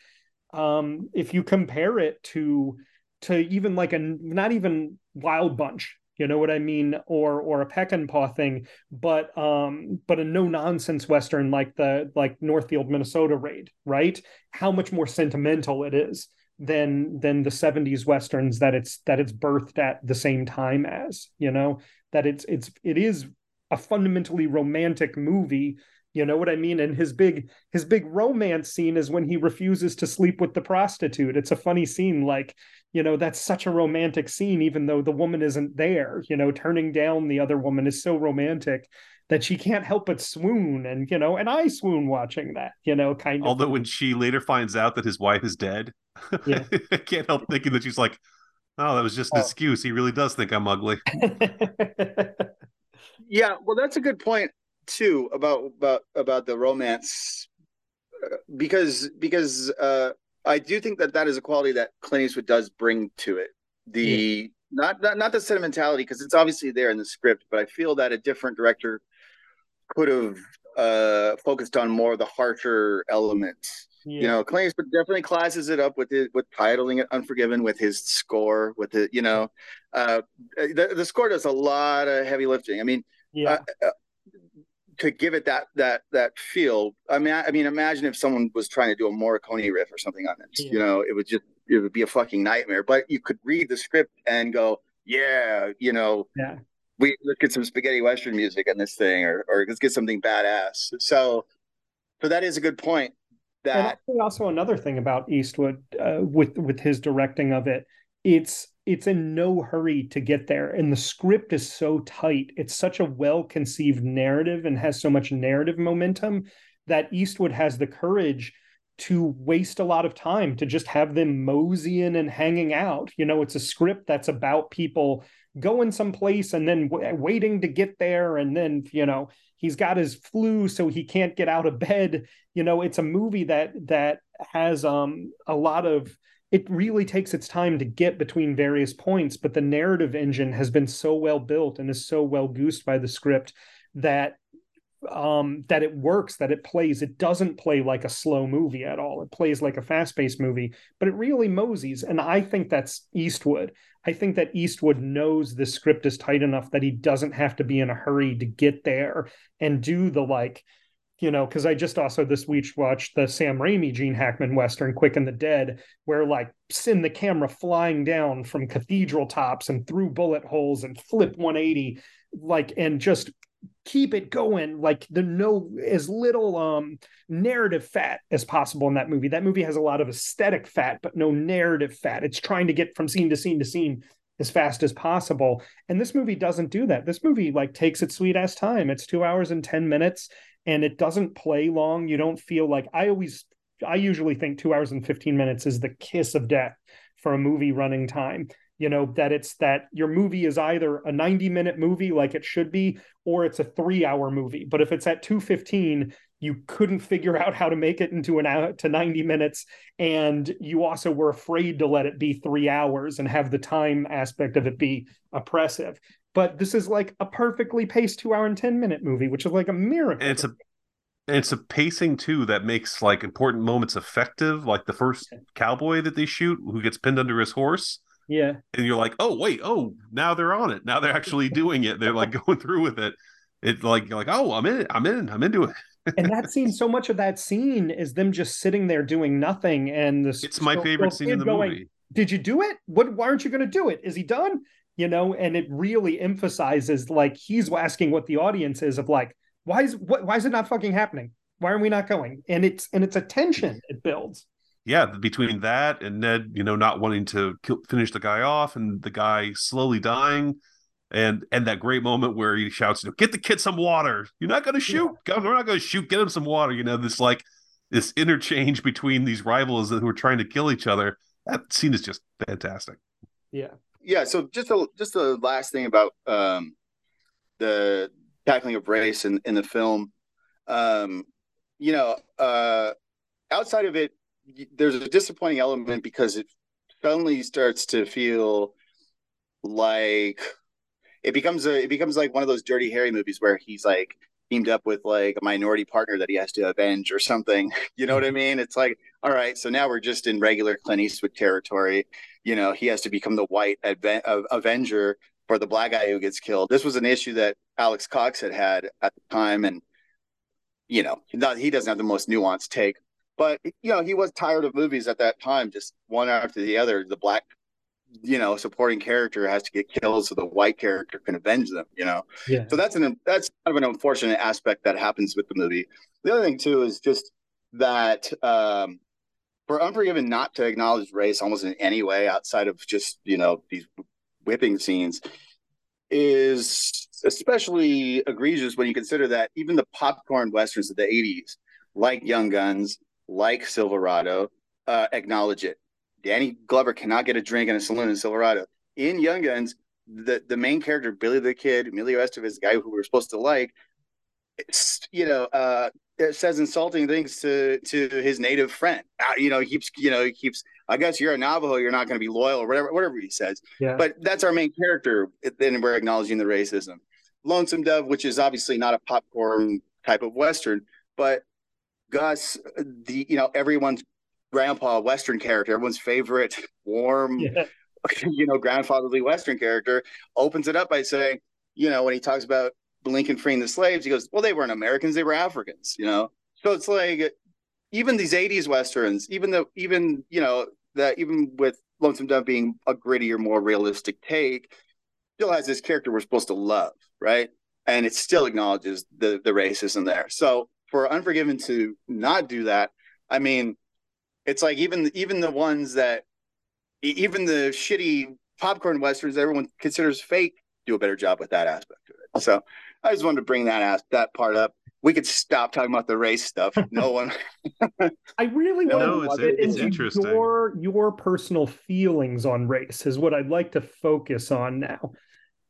um if you compare it to to even like a not even wild bunch you know what i mean or or a Peckinpah thing. But um but a no nonsense western like the like northfield minnesota raid right? How much more sentimental it is than than the 70s westerns that it's that it's birthed at the same time as you know? That it's it's it is a fundamentally romantic movie you know what i mean? And his big his big romance scene is when he refuses to sleep with the prostitute. It's a funny scene like you know that's such a romantic scene even though the woman isn't there you know turning down the other woman is so romantic that she can't help but swoon and you know and i swoon watching that you know kind of Although when she later finds out that his wife is dead, Yeah. I can't help thinking that she's like, Oh, that was just an oh. excuse. He really does think I'm ugly. yeah, well, that's a good point too about about about the romance, uh, because because uh, I do think that that is a quality that Clint Eastwood does bring to it. The yeah. not, not not the sentimentality because it's obviously there in the script, but I feel that a different director could have uh, focused on more of the harsher elements yeah. You know, Clint Eastwood definitely classes it up with it with titling it Unforgiven with his score with it. You know, uh, the the score does a lot of heavy lifting. I mean, yeah. Uh, uh, to give it that that that feel, I mean, I, I, mean, imagine if someone was trying to do a Morricone riff or something on this. Yeah. You know, it would just it would be a fucking nightmare. But you could read the script and go, yeah, you know, yeah. We let's get some spaghetti western music on this thing, or or let's get something badass. So, so that is a good point that and also another thing about Eastwood uh, with with his directing of it, it's it's in no hurry to get there, and the script is so tight. It's such a well conceived narrative and has so much narrative momentum that Eastwood has the courage to waste a lot of time to just have them moseying and hanging out. You know, it's a script that's about people going someplace and then w- waiting to get there and then you know he's got his flu so he can't get out of bed you know it's a movie that that has um a lot of it really takes its time to get between various points but the narrative engine has been so well built and is so well goosed by the script that um that it works that it plays. It doesn't play like a slow movie at all. It plays like a fast-paced movie but it really moseys and i think that's eastwood. I think that Eastwood knows the script is tight enough that he doesn't have to be in a hurry to get there and do the like, you know, because I just also this week watched the Sam Raimi Gene Hackman Western Quick and the Dead, where like send the camera flying down from cathedral tops and through bullet holes and flip 180, like, and just keep it going. Like the no as little um narrative fat as possible in that movie. That movie has a lot of aesthetic fat but no narrative fat. It's trying to get from scene to scene to scene as fast as possible. And this movie doesn't do that. This movie like takes its sweet ass time. It's two hours and 10 minutes and it doesn't play long. You don't feel like i always i usually think two hours and 15 minutes is the kiss of death for a movie running time. You know that it's that your movie is either a 90 minute movie like it should be or it's a 3 hour movie. But if it's at 215 you couldn't figure out how to make it into an hour to 90 minutes and you also were afraid to let it be 3 hours and have the time aspect of it be oppressive but this is like a perfectly paced 2 hour and 10 minute movie which is like a miracle and it's a it's a pacing too that makes like important moments effective like the first cowboy that they shoot who gets pinned under his horse yeah. And you're like, oh wait, oh now they're on it. Now they're actually doing it. They're like going through with it. It's like you're like, oh, I'm in it. I'm in. I'm into it. And that scene, so much of that scene is them just sitting there doing nothing. And this it's my favorite scene in the going, movie. Did you do it? What why aren't you gonna do it? Is he done? You know, and it really emphasizes like he's asking what the audience is of like, why is what why is it not fucking happening? Why are we not going? And it's and it's a tension it builds yeah, between that and Ned, you know, not wanting to kill, finish the guy off, and the guy slowly dying, and and that great moment where he shouts, "Get the kid some water! You're not going to shoot. Yeah. We're not going to shoot. Get him some water." You know, this like this interchange between these rivals who are trying to kill each other. That scene is just fantastic. Yeah, yeah. So just a just the last thing about um, the tackling of race in in the film, um, you know, uh, outside of it there's a disappointing element because it suddenly starts to feel like it becomes a it becomes like one of those dirty harry movies where he's like teamed up with like a minority partner that he has to avenge or something. You know what i mean? It's like all right so now we're just in regular clint eastwood territory. You know he has to become the white avenger for the black guy who gets killed. This was an issue that alex cox had had at the time and you know he doesn't have the most nuanced take. But you know, he was tired of movies at that time, just one after the other. The black, you know, supporting character has to get killed so the white character can avenge them. You know, yeah. So that's an that's kind of an unfortunate aspect that happens with the movie. The other thing too is just that um, for Unforgiven not to acknowledge race almost in any way outside of just you know these whipping scenes is especially egregious when you consider that even the popcorn westerns of the 80s like young guns like Silverado uh, acknowledge it. Danny Glover cannot get a drink in a saloon in Silverado. In Young Guns, the the main character Billy the Kid, Emilio Estevez, the guy who we are supposed to like, you know, uh, says insulting things to to his native friend. Uh, you know, he keeps you know he keeps. I guess you're a Navajo, you're not going to be loyal or whatever whatever he says. Yeah. But that's our main character. Then we're acknowledging the racism. Lonesome Dove, which is obviously not a popcorn type of western, but Gus, the you know everyone's grandpa western character, everyone's favorite warm, yeah. you know grandfatherly western character, opens it up by saying, you know, when he talks about Lincoln freeing the slaves, he goes, "Well, they weren't Americans; they were Africans." You know, so it's like even these '80s westerns, even though even you know that even with Lonesome Dove being a grittier, more realistic take, still has this character we're supposed to love, right? And it still acknowledges the the racism there. So for Unforgiven to not do that, I mean, it's like even even the ones that even the shitty popcorn westerns everyone considers fake do a better job with that aspect of it. So I just wanted to bring that as that part up. We could stop talking about the race stuff. No one. I really no, want to get into interesting. your your personal feelings on race is what I'd like to focus on now.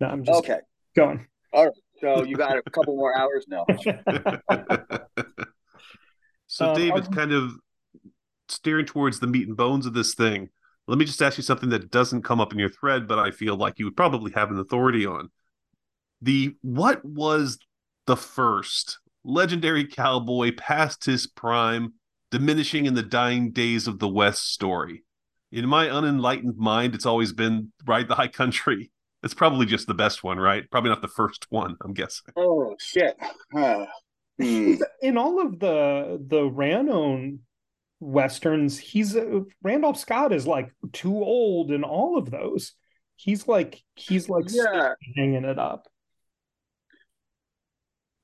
No, I'm just okay. Going. All right. So you got a couple more hours now. so um, David's kind of steering towards the meat and bones of this thing. Let me just ask you something that doesn't come up in your thread, but I feel like you would probably have an authority on. The what was the first legendary cowboy past his prime, diminishing in the dying days of the West story? In my unenlightened mind, it's always been Ride the High Country. It's probably just the best one, right? Probably not the first one, I'm guessing. Oh shit. Uh, hmm. In all of the the Ranown westerns, he's uh, Randolph Scott is like too old in all of those. He's like he's like yeah. hanging it up.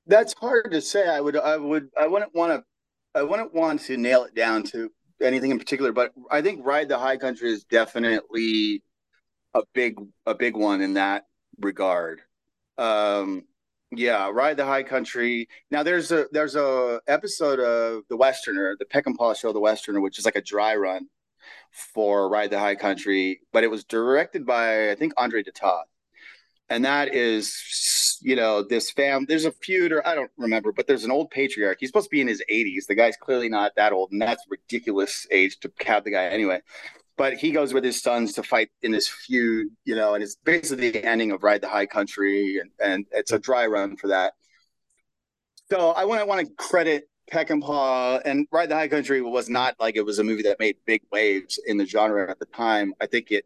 That's hard to say. I would I would I wouldn't want to I wouldn't want to nail it down to anything in particular, but I think Ride the High Country is definitely a big a big one in that regard. Um, yeah, Ride the High Country. Now there's a there's a episode of The Westerner, the Peckinpah show The Westerner, which is like a dry run for Ride the High Country, but it was directed by I think Andre de Toth. And that is you know, this fam there's a feud or I don't remember, but there's an old patriarch. He's supposed to be in his 80s. The guy's clearly not that old, and that's ridiculous age to have the guy anyway but he goes with his sons to fight in this feud, you know, and it's basically the ending of Ride the High Country, and, and it's a dry run for that. So I want to want to credit Peckinpah and Ride the High Country was not like it was a movie that made big waves in the genre at the time. I think it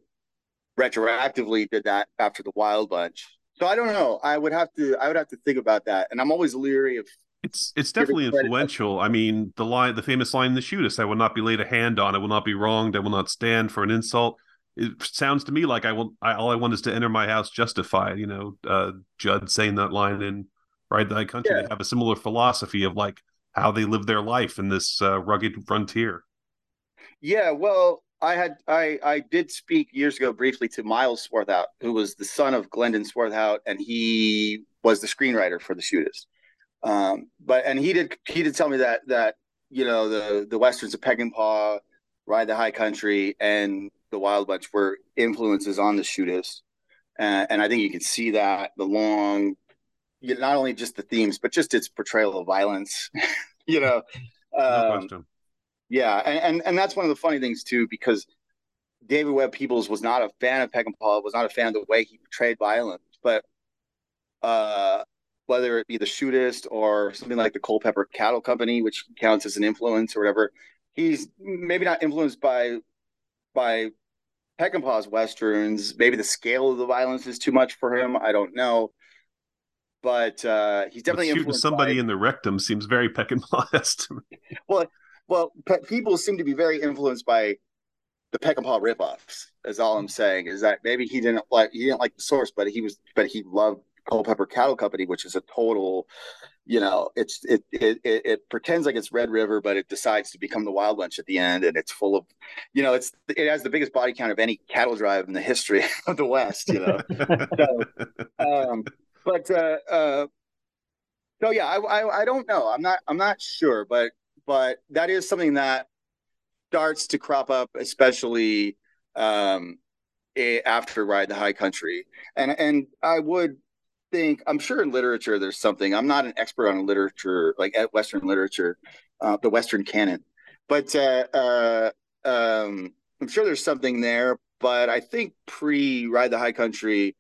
retroactively did that after the Wild Bunch. So I don't know. I would have to I would have to think about that. And I'm always leery of it's it's definitely influential. I mean, the line, the famous line, in "The shootist, I will not be laid a hand on. I will not be wronged. I will not stand for an insult." It sounds to me like I will. I, all I want is to enter my house justified. You know, uh, Judd saying that line in "Ride the Country." Yeah. They have a similar philosophy of like how they live their life in this uh, rugged frontier. Yeah, well, I had I I did speak years ago briefly to Miles Swarthout, who was the son of Glendon Swarthout, and he was the screenwriter for The Shootist. Um, but and he did he did tell me that that you know the the westerns of Peckinpah, Ride the High Country, and the Wild Bunch were influences on the Shootist, uh, and I think you can see that the long, you know, not only just the themes but just its portrayal of violence. you know, um, no yeah, and, and and that's one of the funny things too because David Webb Peoples was not a fan of Peckinpah, was not a fan of the way he portrayed violence, but uh, whether it be the shootist or something like the Culpeper Cattle Company, which counts as an influence or whatever. He's maybe not influenced by by Peckinpah's westerns. Maybe the scale of the violence is too much for him. I don't know. But uh, he's definitely but shooting somebody by... in the rectum seems very Peckinpah to me. Well, well, pe- people seem to be very influenced by the Peckinpah ripoffs. Is all I'm saying. Is that maybe he didn't like he didn't like the source, but he was, but he loved Culpeper Cattle Company, which is a total, you know, it's it, it it pretends like it's Red River, but it decides to become the Wild Bunch at the end, and it's full of, you know, it's it has the biggest body count of any cattle drive in the history of the West, you know. so, um, but uh, uh, so yeah, I, I I don't know. I'm not I'm not sure, but but that is something that starts to crop up, especially um, after Ride the High Country, and and I would think I'm sure in literature there's something. I'm not an expert on literature, like at Western literature, uh, the Western canon, but uh, uh, um, I'm sure there's something there. But I think pre Ride the High Country,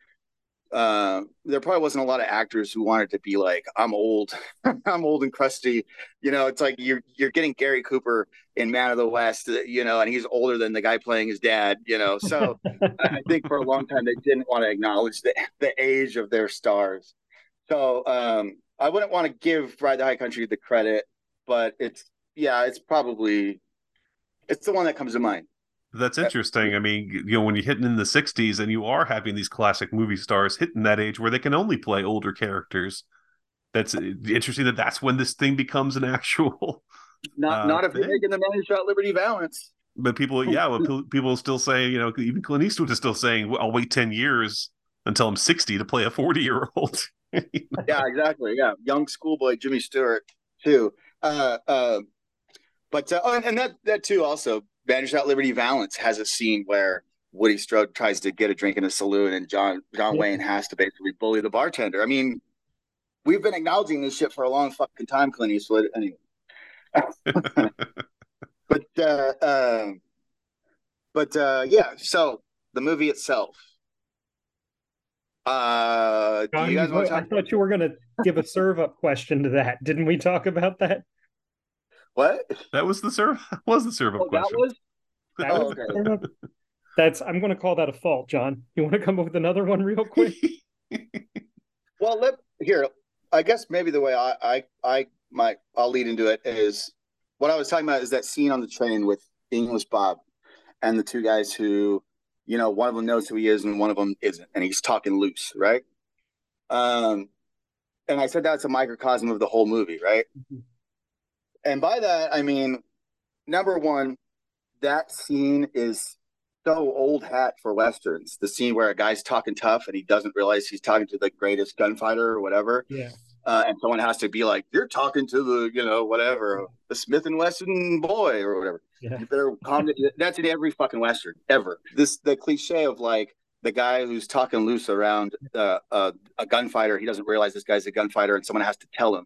uh, there probably wasn't a lot of actors who wanted to be like, I'm old, I'm old and crusty. You know, it's like you're you're getting Gary Cooper in Man of the West, uh, you know, and he's older than the guy playing his dad, you know. So I think for a long time they didn't want to acknowledge the the age of their stars. So um, I wouldn't want to give Ride the High Country the credit, but it's yeah, it's probably it's the one that comes to mind. That's interesting. I mean, you know, when you're hitting in the 60s and you are having these classic movie stars hitting that age where they can only play older characters, that's uh, interesting that that's when this thing becomes an actual. Not, uh, not if you're making the man shot Liberty Valance. But people, yeah, well, people still say, you know, even Clint Eastwood is still saying, I'll wait 10 years until I'm 60 to play a 40 year old. yeah, exactly. Yeah. Young schoolboy Jimmy Stewart, too. Uh, uh, but, uh, oh, and, and that, that too, also, Man Who Shot Liberty Valance has a scene where Woody Strode tries to get a drink in a saloon, and John John Wayne has to basically bully the bartender. I mean, we've been acknowledging this shit for a long fucking time, Clint Eastwood. Anyway, but uh, uh, but uh, yeah. So the movie itself. Uh, John, you guys I thought you were going to give a serve up question to that. Didn't we talk about that? What? That was the serve. Was the serve up oh, question? That was. That oh, was okay. That's. I'm going to call that a fault, John. You want to come up with another one real quick? well, let here. I guess maybe the way I I I might I'll lead into it is what I was talking about is that scene on the train with English Bob and the two guys who, you know, one of them knows who he is and one of them isn't, and he's talking loose, right? Um, and I said that's a microcosm of the whole movie, right? Mm-hmm and by that I mean number one, that scene is so old hat for westerns. The scene where a guy's talking tough and he doesn't realize he's talking to the greatest gunfighter or whatever. Yeah. Uh, and someone has to be like, "You're talking to the, you know, whatever, the Smith and Wesson boy or whatever." Yeah. You better calm it. That's in every fucking western ever. This the cliche of like the guy who's talking loose around uh, uh, a gunfighter. He doesn't realize this guy's a gunfighter, and someone has to tell him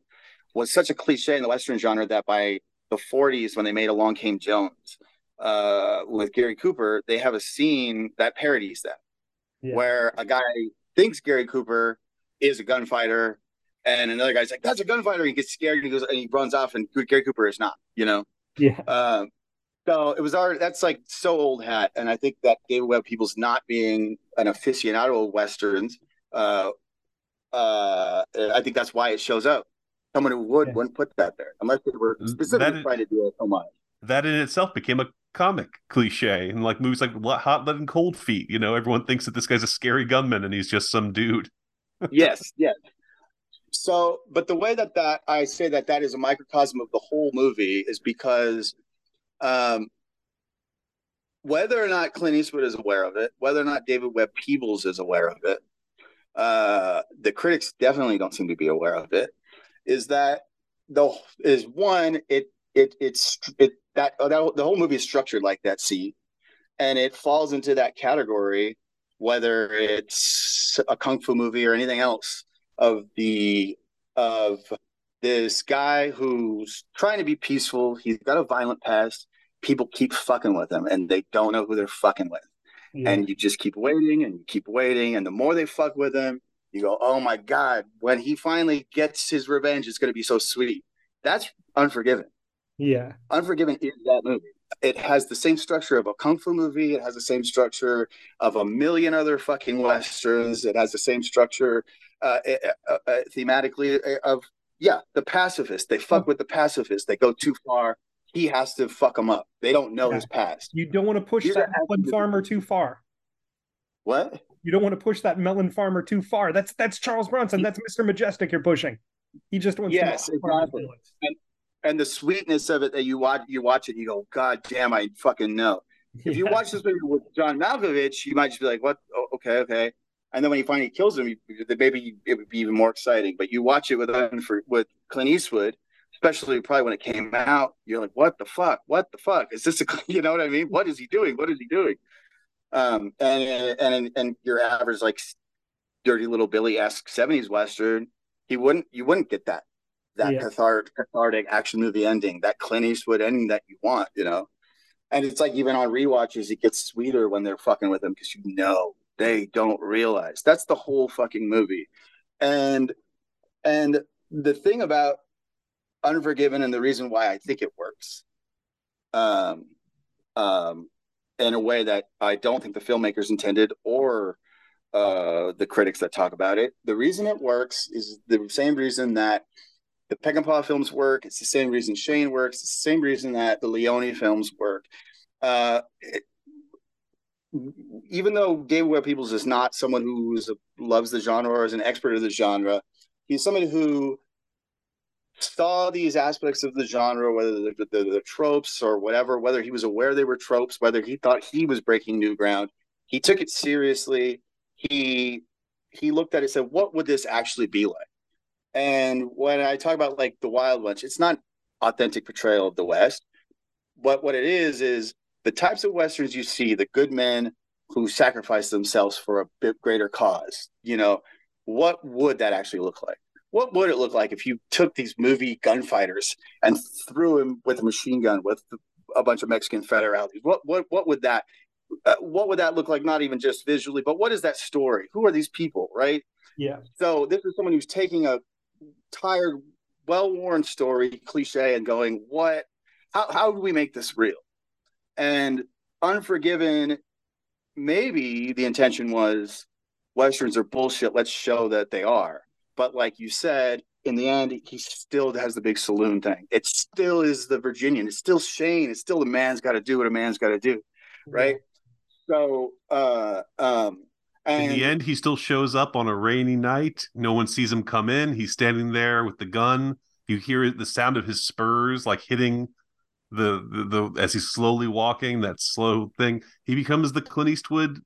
was such a cliche in the Western genre that by the 40s, when they made Along Came Jones uh, with Gary Cooper, they have a scene that parodies that, yeah. where a guy thinks Gary Cooper is a gunfighter, and another guy's like, "That's a gunfighter." He gets scared and he goes and he runs off, and Gary Cooper is not. You know. Yeah. Um, so it was our that's like so old hat, and I think that David Webb Peoples not being an aficionado of westerns, uh, uh, I think that's why it shows up someone who would yeah. wouldn't put that there unless they were specifically trying to do it so much. That in itself became a comic cliche, and like movies like Hot Lead and Cold Feet. You know, everyone thinks that this guy's a scary gunman, and he's just some dude. yes, yes. So, but the way that that I say that that is a microcosm of the whole movie is because, um, whether or not Clint Eastwood is aware of it, whether or not David Webb Peoples is aware of it, uh, the critics definitely don't seem to be aware of it is that the is one it it it's it that, uh, that the whole movie is structured like that scene, and it falls into that category whether it's a kung fu movie or anything else of the of this guy who's trying to be peaceful. He's got a violent past. People keep fucking with him and they don't know who they're fucking with. Yeah. and you just keep waiting and you keep waiting. And the more they fuck with him you go, oh my God, when he finally gets his revenge, it's going to be so sweet. That's Unforgiven. Yeah. Unforgiven is that movie. It has the same structure of a kung fu movie. It has the same structure of a million other fucking westerns. It has the same structure uh, uh, uh, thematically of, yeah, the pacifist. They fuck with the pacifist. They go too far. He has to fuck them up. They don't know yeah. his past. You don't want to push that one farmer too far. What? You don't want to push that melon farmer too far. That's that's Charles Bronson. That's Mr. Majestyk you're pushing. He just wants yes, to exactly. And, and the sweetness of it that you watch you watch it, you go, God damn, I fucking know. Yeah. If you watch this movie with John Malkovich, you might just be like, What? Oh, okay, okay. And then when he finally kills him, maybe it would be even more exciting. But you watch it with with Clint Eastwood, especially probably when it came out, you're like, what the fuck? What the fuck? Is this a, you know what I mean? What is he doing? What is he doing? Um, and, and, and your average, like dirty little Billy esque 70s Western, he wouldn't, you wouldn't get that, that yeah. cathartic, cathartic action movie ending, that Clint Eastwood ending that you want, you know? And it's like even on re-watches, it gets sweeter when they're fucking with him because you know they don't realize that's the whole fucking movie. And and the thing about Unforgiven and the reason why I think it works, um, um, in a way that I don't think the filmmakers intended or uh, the critics that talk about it. The reason it works is the same reason that the Peckinpah films work. It's the same reason Shane works. It's the same reason that the Leone films work. Uh, it, even though David Webb Peoples is not someone who loves the genre or is an expert of the genre, he's somebody who saw these aspects of the genre, whether the, the, the, tropes or whatever, whether he was aware they were tropes, whether he thought he was breaking new ground. He took it seriously. He he looked at it and said, "What would this actually be like?" And when I talk about like the Wild Bunch, it's not authentic portrayal of the West. But what it is is the types of westerns you see, the good men who sacrifice themselves for a bit greater cause. You know, what would that actually look like? What would it look like if you took these movie gunfighters and threw them with a machine gun with a bunch of Mexican federales? What what what would that uh, what would that look like? Not even just visually, but what is that story? Who are these people? Right? Yeah. So this is someone who's taking a tired, well-worn story cliche and going, what? How how do we make this real? And Unforgiven, maybe the intention was westerns are bullshit. Let's show that they are. But like you said, in the end, he still has the big saloon thing. It still is the Virginian. It's still Shane. It's still the man's got to do what a man's got to do, right? So, uh, um, and, in the end, he still shows up on a rainy night. No one sees him come in. He's standing there with the gun. You hear the sound of his spurs like hitting the, the, the as he's slowly walking. That slow thing. He becomes the Clint Eastwood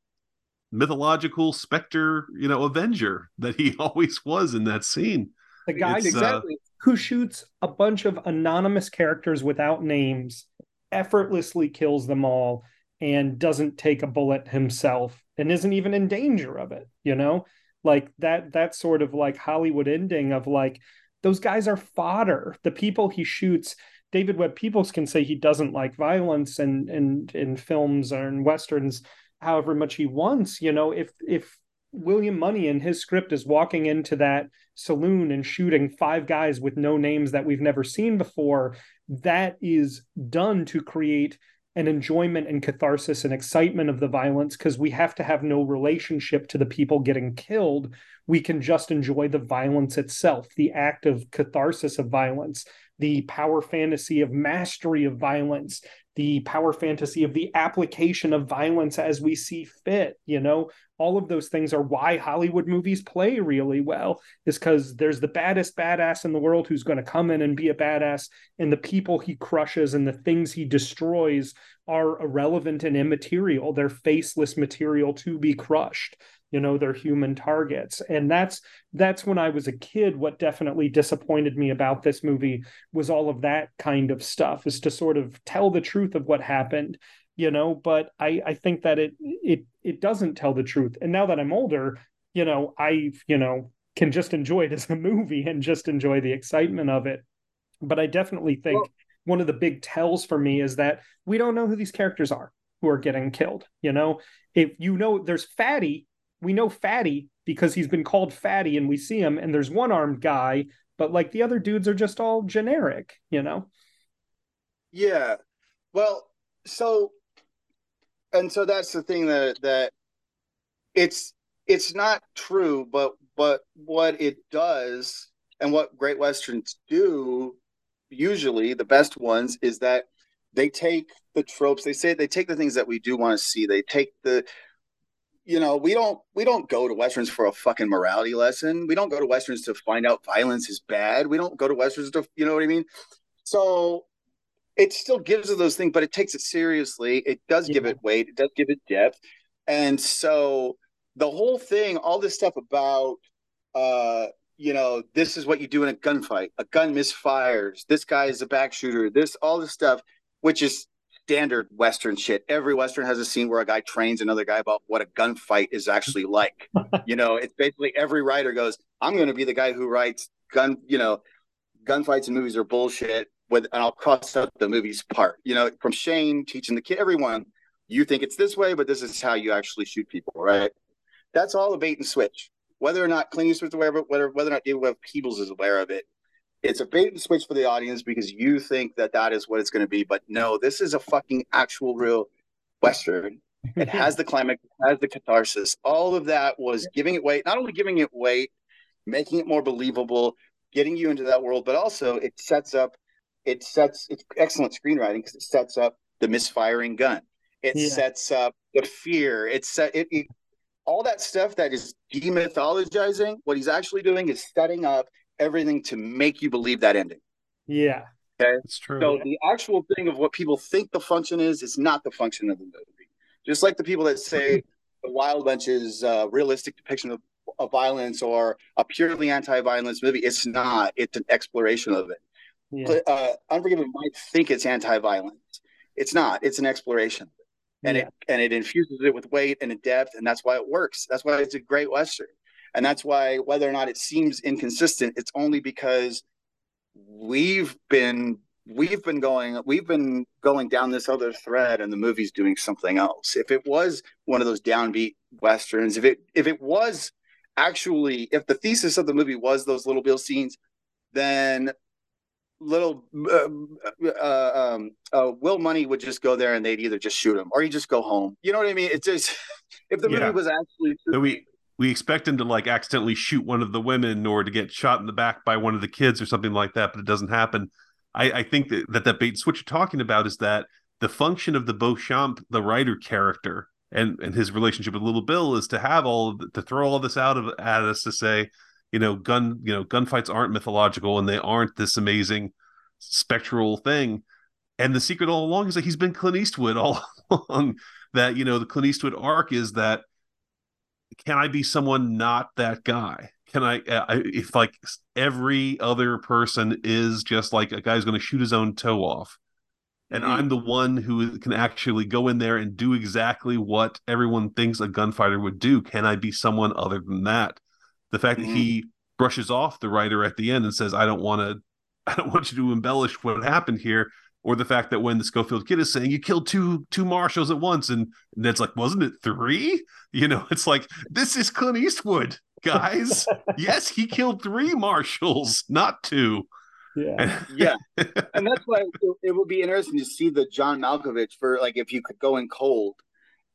mythological specter, you know, avenger that he always was in that scene. The guy it's, uh, exactly uh, who shoots a bunch of anonymous characters without names, effortlessly kills them all, and doesn't take a bullet himself, and isn't even in danger of it. You know, like that. That sort of like Hollywood ending of like those guys are fodder. The people he shoots. David Webb Peoples can say he doesn't like violence and and in films or in westerns however much he wants. You know, if if William Munny in his script is walking into that saloon and shooting five guys with no names that we've never seen before, that is done to create an enjoyment and catharsis and excitement of the violence because we have to have no relationship to the people getting killed. We can just enjoy the violence itself, the act of catharsis of violence, the power fantasy of mastery of violence, the power fantasy of the application of violence as we see fit you know? All of those things are why hollywood movies play really well is because there's the baddest badass in the world who's going to come in and be a badass and the people he crushes and the things he destroys are irrelevant and immaterial. They're faceless material to be crushed you know they're human targets. And that's that's when i was a kid what definitely disappointed me about this movie was all of that kind of stuff is to sort of tell the truth of what happened you know but i i think that it it it doesn't tell the truth. And now that i'm older you know i you know can just enjoy it as a movie and just enjoy the excitement of it. But i definitely think well, one of the big tells for me is that we don't know who these characters are who are getting killed you know? If you know there's fatty we know Fatty because he's been called Fatty and we see him, and there's one armed guy, but like the other dudes are just all generic, you know? Yeah. Well, so and so that's the thing that that it's it's not true, but but what it does and what great westerns do usually the best ones is that they take the tropes they say they take the things that we do want to see they take the you know, we don't we don't go to westerns for a fucking morality lesson. We don't go to westerns to find out violence is bad. We don't go to westerns to, you know what I mean? So it still gives it those things, but it takes it seriously. It does yeah. give it weight. It does give it depth. And so the whole thing, all this stuff about uh, you know, this is what you do in a gunfight. A gun misfires. This guy is a back shooter. This all this stuff, which is standard Western shit. Every Western has a scene where a guy trains another guy about what a gunfight is actually like. you know, it's basically every writer goes, I'm going to be the guy who writes gun, you know, gunfights in movies are bullshit. With and I'll cross out the movies part. You know, from Shane teaching the kid, everyone, you think it's this way, but this is how you actually shoot people, right? That's all a bait and switch. Whether or not Clint Eastwood's aware of it, whether whether or not David Webb Peoples is aware of it, it's a bait and switch for the audience because you think that that is what it's going to be. But no, this is a fucking actual real Western. It has the climax, it has the catharsis. All of that was giving it weight, not only giving it weight, making it more believable, getting you into that world, but also it sets up, it sets, it's excellent screenwriting because it sets up the misfiring gun. It yeah. sets up the fear. It set it, it all that stuff that is demythologizing. What he's actually doing is setting up everything to make you believe that ending. Yeah. Okay. It's true. So the actual thing of what people think the function is, is not the function of the movie. Just like the people that say the Wild Bunch is a realistic depiction of, of violence or a purely anti-violence movie, it's not. It's an exploration of it. Yeah. Uh, Unforgiven might think it's anti-violence. It's not. It's an exploration, and yeah. it and it infuses it with weight and depth, and that's why it works. That's why it's a great western. And that's why whether or not it seems inconsistent, it's only because we've been we've been going we've been going down this other thread and the movie's doing something else. If it was one of those downbeat westerns, if it if it was actually if the thesis of the movie was those little bill scenes, then little uh, uh, um, uh, Will Munny would just go there and they'd either just shoot him or he'd just go home. You know what I mean? It's just if the yeah. movie was actually so we we expect him to like accidentally shoot one of the women or to get shot in the back by one of the kids or something like that, but it doesn't happen. I, I think that, that that bait switch you're talking about is that the function of the Beauchamp, the writer character, and and his relationship with Little Bill is to have all the, to throw all this out of at us to say, you know, gun you know gunfights aren't mythological and they aren't this amazing spectral thing. And the secret all along is that he's been Clint Eastwood all along. That you know the Clint Eastwood arc is that can I be someone not that guy? Can I, uh, if like every other person is just like a guy guy's going to shoot his own toe off, and mm-hmm. I'm the one who can actually go in there and do exactly what everyone thinks a gunfighter would do. Can I be someone other than that? The fact mm-hmm. that he brushes off the writer at the end and says, "I don't want to, I don't want you to embellish what happened here," or the fact that when the Schofield kid is saying you killed two two marshals at once, and, and it's like, wasn't it three? You know, it's like this is Clint Eastwood, guys. yes, he killed three marshals, not two. Yeah, yeah, and that's why it, it would be interesting to see the John Malkovich for like if you could go in cold,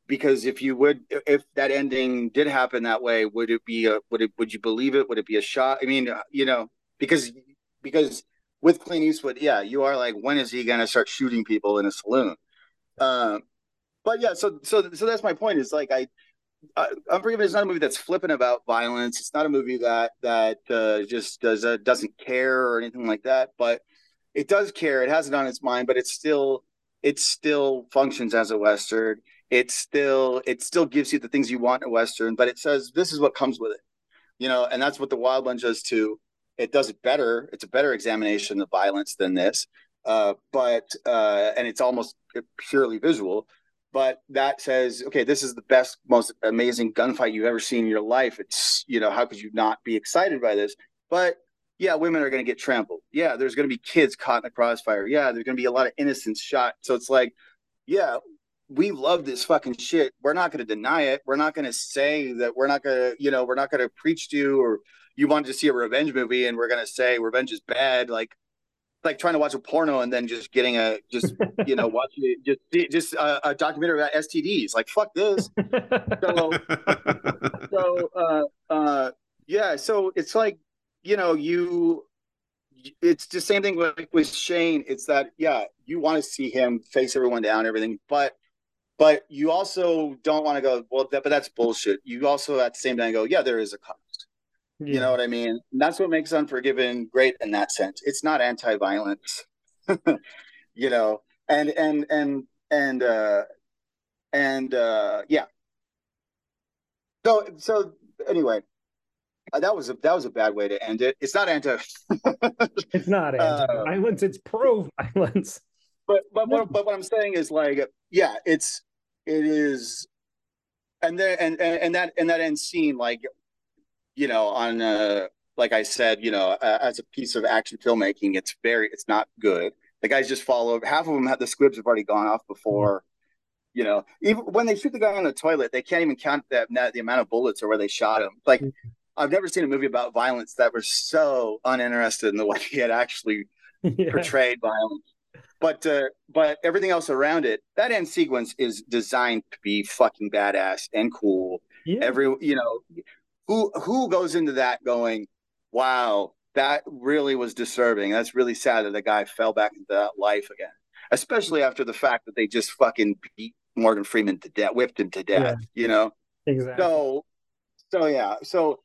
because if you would, if that ending did happen that way, would it be a would it would you believe it? Would it be a shot? I mean, uh, you know, because because with Clint Eastwood, yeah, you are like, when is he going to start shooting people in a saloon? Um, but yeah, so so so that's my point. Is like I, I Unforgiven is not a movie that's flippant about violence. It's not a movie that that uh, just does uh, doesn't care or anything like that. But it does care. It has it on its mind. But it still it still functions as a western. It still it still gives you the things you want in a western. But it says this is what comes with it. You know, and that's what the Wild Bunch does too it does it better. It's a better examination of violence than this, uh, but uh, and it's almost purely visual. But that says, okay, this is the best, most amazing gunfight you've ever seen in your life. It's you know, how could you not be excited by this? But yeah, women are going to get trampled. Yeah, there's going to be kids caught in the crossfire. Yeah, there's going to be a lot of innocents shot. So it's like, yeah, we love this fucking shit. We're not going to deny it. We're not going to say that we're not going to, you know, we're not going to preach to you or you wanted to see a revenge movie and we're gonna say revenge is bad, like like trying to watch a porno and then just getting a just you know watching just just a, a, documentary about STDs. Like fuck this. so so uh, uh, yeah, so it's like you know you. It's the same thing with, with Shane. It's that yeah, you want to see him face everyone down, everything, but but you also don't want to go well. That, but that's bullshit. You also at the same time go yeah, there is a cost. Yeah. You know what I mean? And that's what makes Unforgiven great in that sense. It's not anti-violence, you know, and and and and uh, and uh, yeah. So so anyway, uh, that was a that was a bad way to end it. It's not anti. it's not anti-violence. Uh, it's pro-violence. But but what, but what I'm saying is like yeah, it's it is, and then and and, and that and that end scene like, you know, on uh like I said, you know, uh, as a piece of action filmmaking, it's very it's not good. The guys just follow. over. Half of them have the squibs have already gone off before. You know, even when they shoot the guy on the toilet, they can't even count that the amount of bullets or where they shot him. Like, mm-hmm. I've never seen a movie about violence that was so uninterested in the way he had actually yeah. portrayed violence. But uh, but everything else around it, that end sequence is designed to be fucking badass and cool. Yeah. Every you know, who who goes into that going, wow, that really was disturbing. That's really sad that the guy fell back into that life again. Especially after the fact that they just fucking beat Morgan Freeman to death, whipped him to death. Yeah. You know, exactly. So, so yeah, so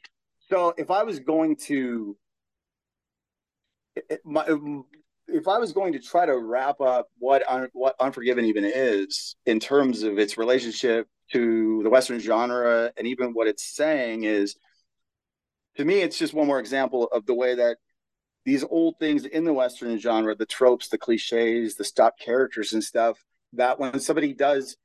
so if I was going to, my, um, if I was going to try to wrap up what un, what Unforgiven even is in terms of its relationship to the Western genre and even what it's saying is, to me, it's just one more example of the way that these old things in the Western genre, the tropes, the cliches, the stock characters and stuff, that when somebody does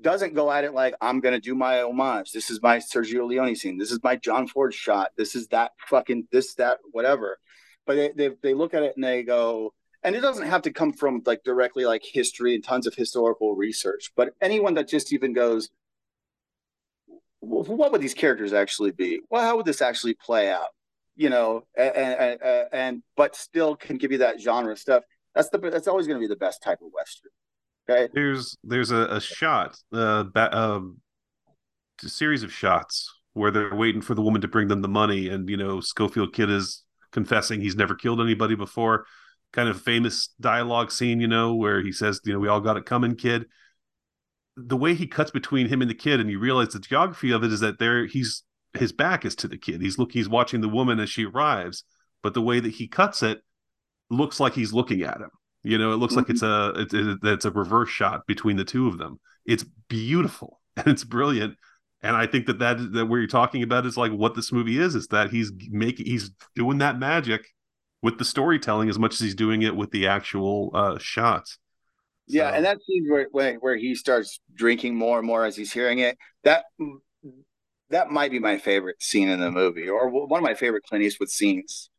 doesn't go at it like I'm gonna do my homage. This is my Sergio Leone scene. This is my John Ford shot. This is that fucking this that whatever. But they they, they look at it and they go, and it doesn't have to come from like directly like history and tons of historical research. But anyone that just even goes, what would these characters actually be? Well, how would this actually play out? You know, and and, and but still can give you that genre stuff. That's the that's always going to be the best type of western. Okay. There's there's a, a shot, uh, ba- um, a series of shots where they're waiting for the woman to bring them the money, and you know Schofield Kid is confessing he's never killed anybody before. Kind of famous dialogue scene, you know, where he says, you know, we all got it coming, kid. The way he cuts between him and the kid, and you realize the geography of it is that there he's his back is to the kid. He's look he's watching the woman as she arrives, but the way that he cuts it looks like he's looking at him you know, it looks mm-hmm. like it's a it's, it's a reverse shot between the two of them. It's beautiful and it's brilliant. And I think that that that where you're talking about is like what this movie is. Is that he's making he's doing that magic with the storytelling as much as he's doing it with the actual uh, shots. Yeah, and that scene where, where where he starts drinking more and more as he's hearing it. That that might be my favorite scene in the movie, or one of my favorite Clint Eastwood scenes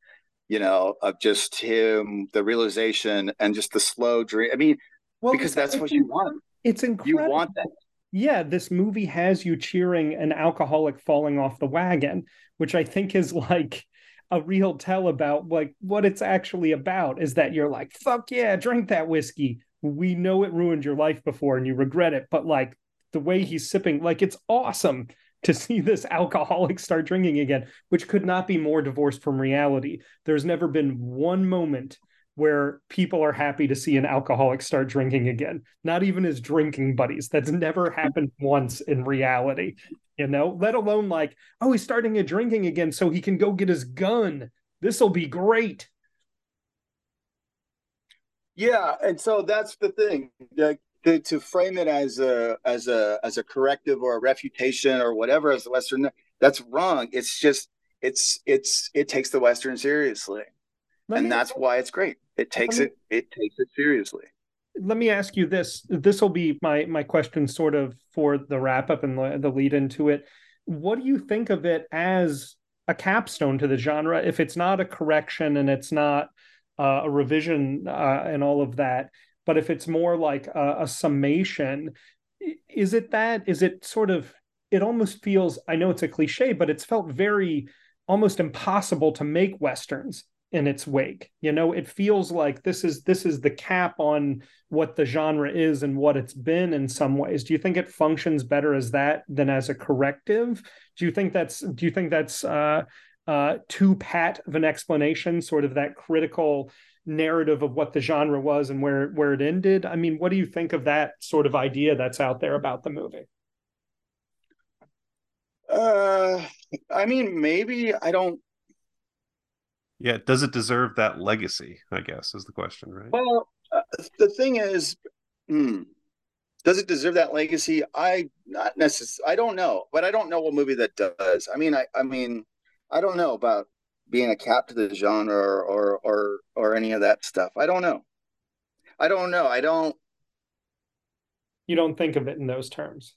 you know, of just him, the realization and just the slow dream. I mean, well, because that's what you want. It's incredible. You want that. Yeah, this movie has you cheering an alcoholic falling off the wagon, which I think is like a real tell about like what it's actually about is that you're like, fuck yeah, drink that whiskey. We know it ruined your life before and you regret it, but like the way he's sipping, like it's awesome to see this alcoholic start drinking again, which could not be more divorced from reality. There's never been one moment where people are happy to see an alcoholic start drinking again, not even his drinking buddies. That's never happened once in reality, you know, let alone like, oh, he's starting a drinking again so he can go get his gun. This will be great. Yeah, and so that's the thing. Like to, to frame it as a as a as a corrective or a refutation or whatever as the Western, that's wrong. It's just it's it's it takes the Western seriously, let and that's why it's great. It takes me, it it takes it seriously. Let me ask you this. This will be my my question, sort of for the wrap up and the, the lead into it. What do you think of it as a capstone to the genre? If it's not a correction and it's not uh, a revision uh, and all of that but if it's more like a, a summation, is it that? Is it sort of? It almost feels. I know it's a cliche, but it's felt very almost impossible to make westerns in its wake you know it feels like this is this is the cap on what the genre is and what it's been in some ways do you think it functions better as that than as a corrective do you think that's do you think that's uh uh too pat of an explanation sort of that critical narrative of what the genre was and where where it ended. I mean, what do you think of that sort of idea that's out there about the movie? Uh, I mean, maybe I don't. Yeah, does it deserve that legacy? I guess is the question, right? Well, uh, the thing is, hmm, does it deserve that legacy? I not necessarily. I don't know, but I don't know what movie that does. I mean, I I mean, I don't know about being a cap to the genre or, or or or any of that stuff. I don't know. I don't know. I don't. You don't think of it in those terms.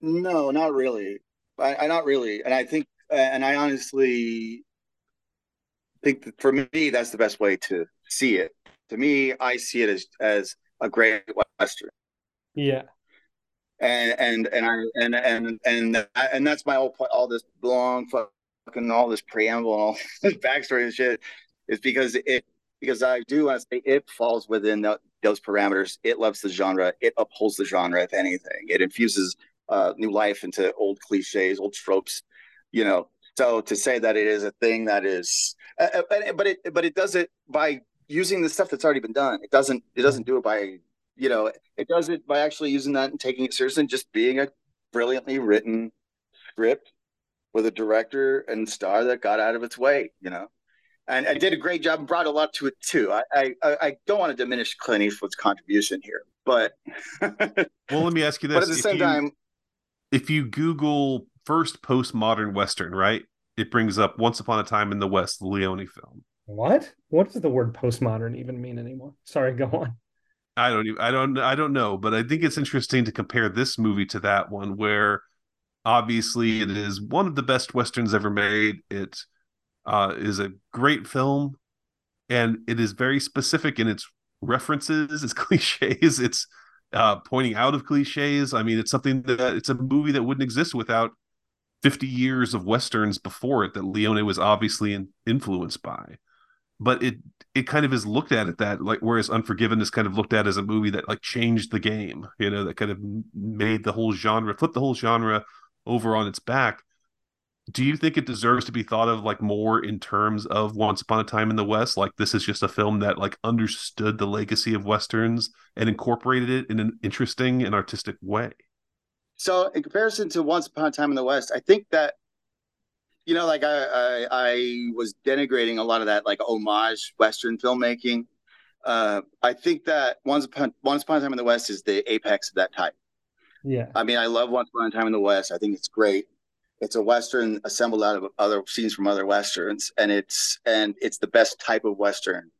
No, not really. I, I not really, and I think, and I honestly think that for me, that's the best way to see it. To me, I see it as as a great western. Yeah. And and and I and and and and that's my whole point. All this long fucking all this preamble and all this backstory and shit is because it because I do want to say it falls within the, those parameters. It loves the genre. It upholds the genre. If anything, it infuses uh, new life into old cliches, old tropes. You know, so to say that it is a thing that is, uh, uh but it but it does it by using the stuff that's already been done. It doesn't it doesn't do it by you know it does it by actually using that and taking it seriously and just being a brilliantly written script with a director and star that got out of its way. You know. And I did a great job and brought a lot to it too. I, I, I don't want to diminish Clint Eastwood's contribution here, but well, let me ask you this: But at the same you, time, if you Google first postmodern Western, right, it brings up Once Upon a Time in the West, the Leone film. What? What does the word postmodern even mean anymore? Sorry, go on. I don't even, I don't I don't know, but I think it's interesting to compare this movie to that one where obviously it is one of the best westerns ever made. It uh, is a great film and it is very specific in its references, its cliches, its uh, pointing out of cliches. I mean, it's something that it's a movie that wouldn't exist without 50 years of westerns before it that Leone was obviously in, influenced by. But it it kind of is looked at at that like whereas Unforgiven is kind of looked at as a movie that like changed the game, you know, that kind of made the whole genre, flipped the whole genre over on its back. Do you think it deserves to be thought of like more in terms of Once Upon a Time in the West? Like this is just a film that like understood the legacy of westerns and incorporated it in an interesting and artistic way. So, in comparison to Once Upon a Time in the West, I think that you know, like I, I, I was denigrating a lot of that like homage Western filmmaking. Uh, I think that Once Upon Once Upon a Time in the West is the apex of that type. Yeah. I mean, I love Once Upon a Time in the West. I think it's great. It's a western assembled out of other scenes from other westerns, and it's and it's the best type of western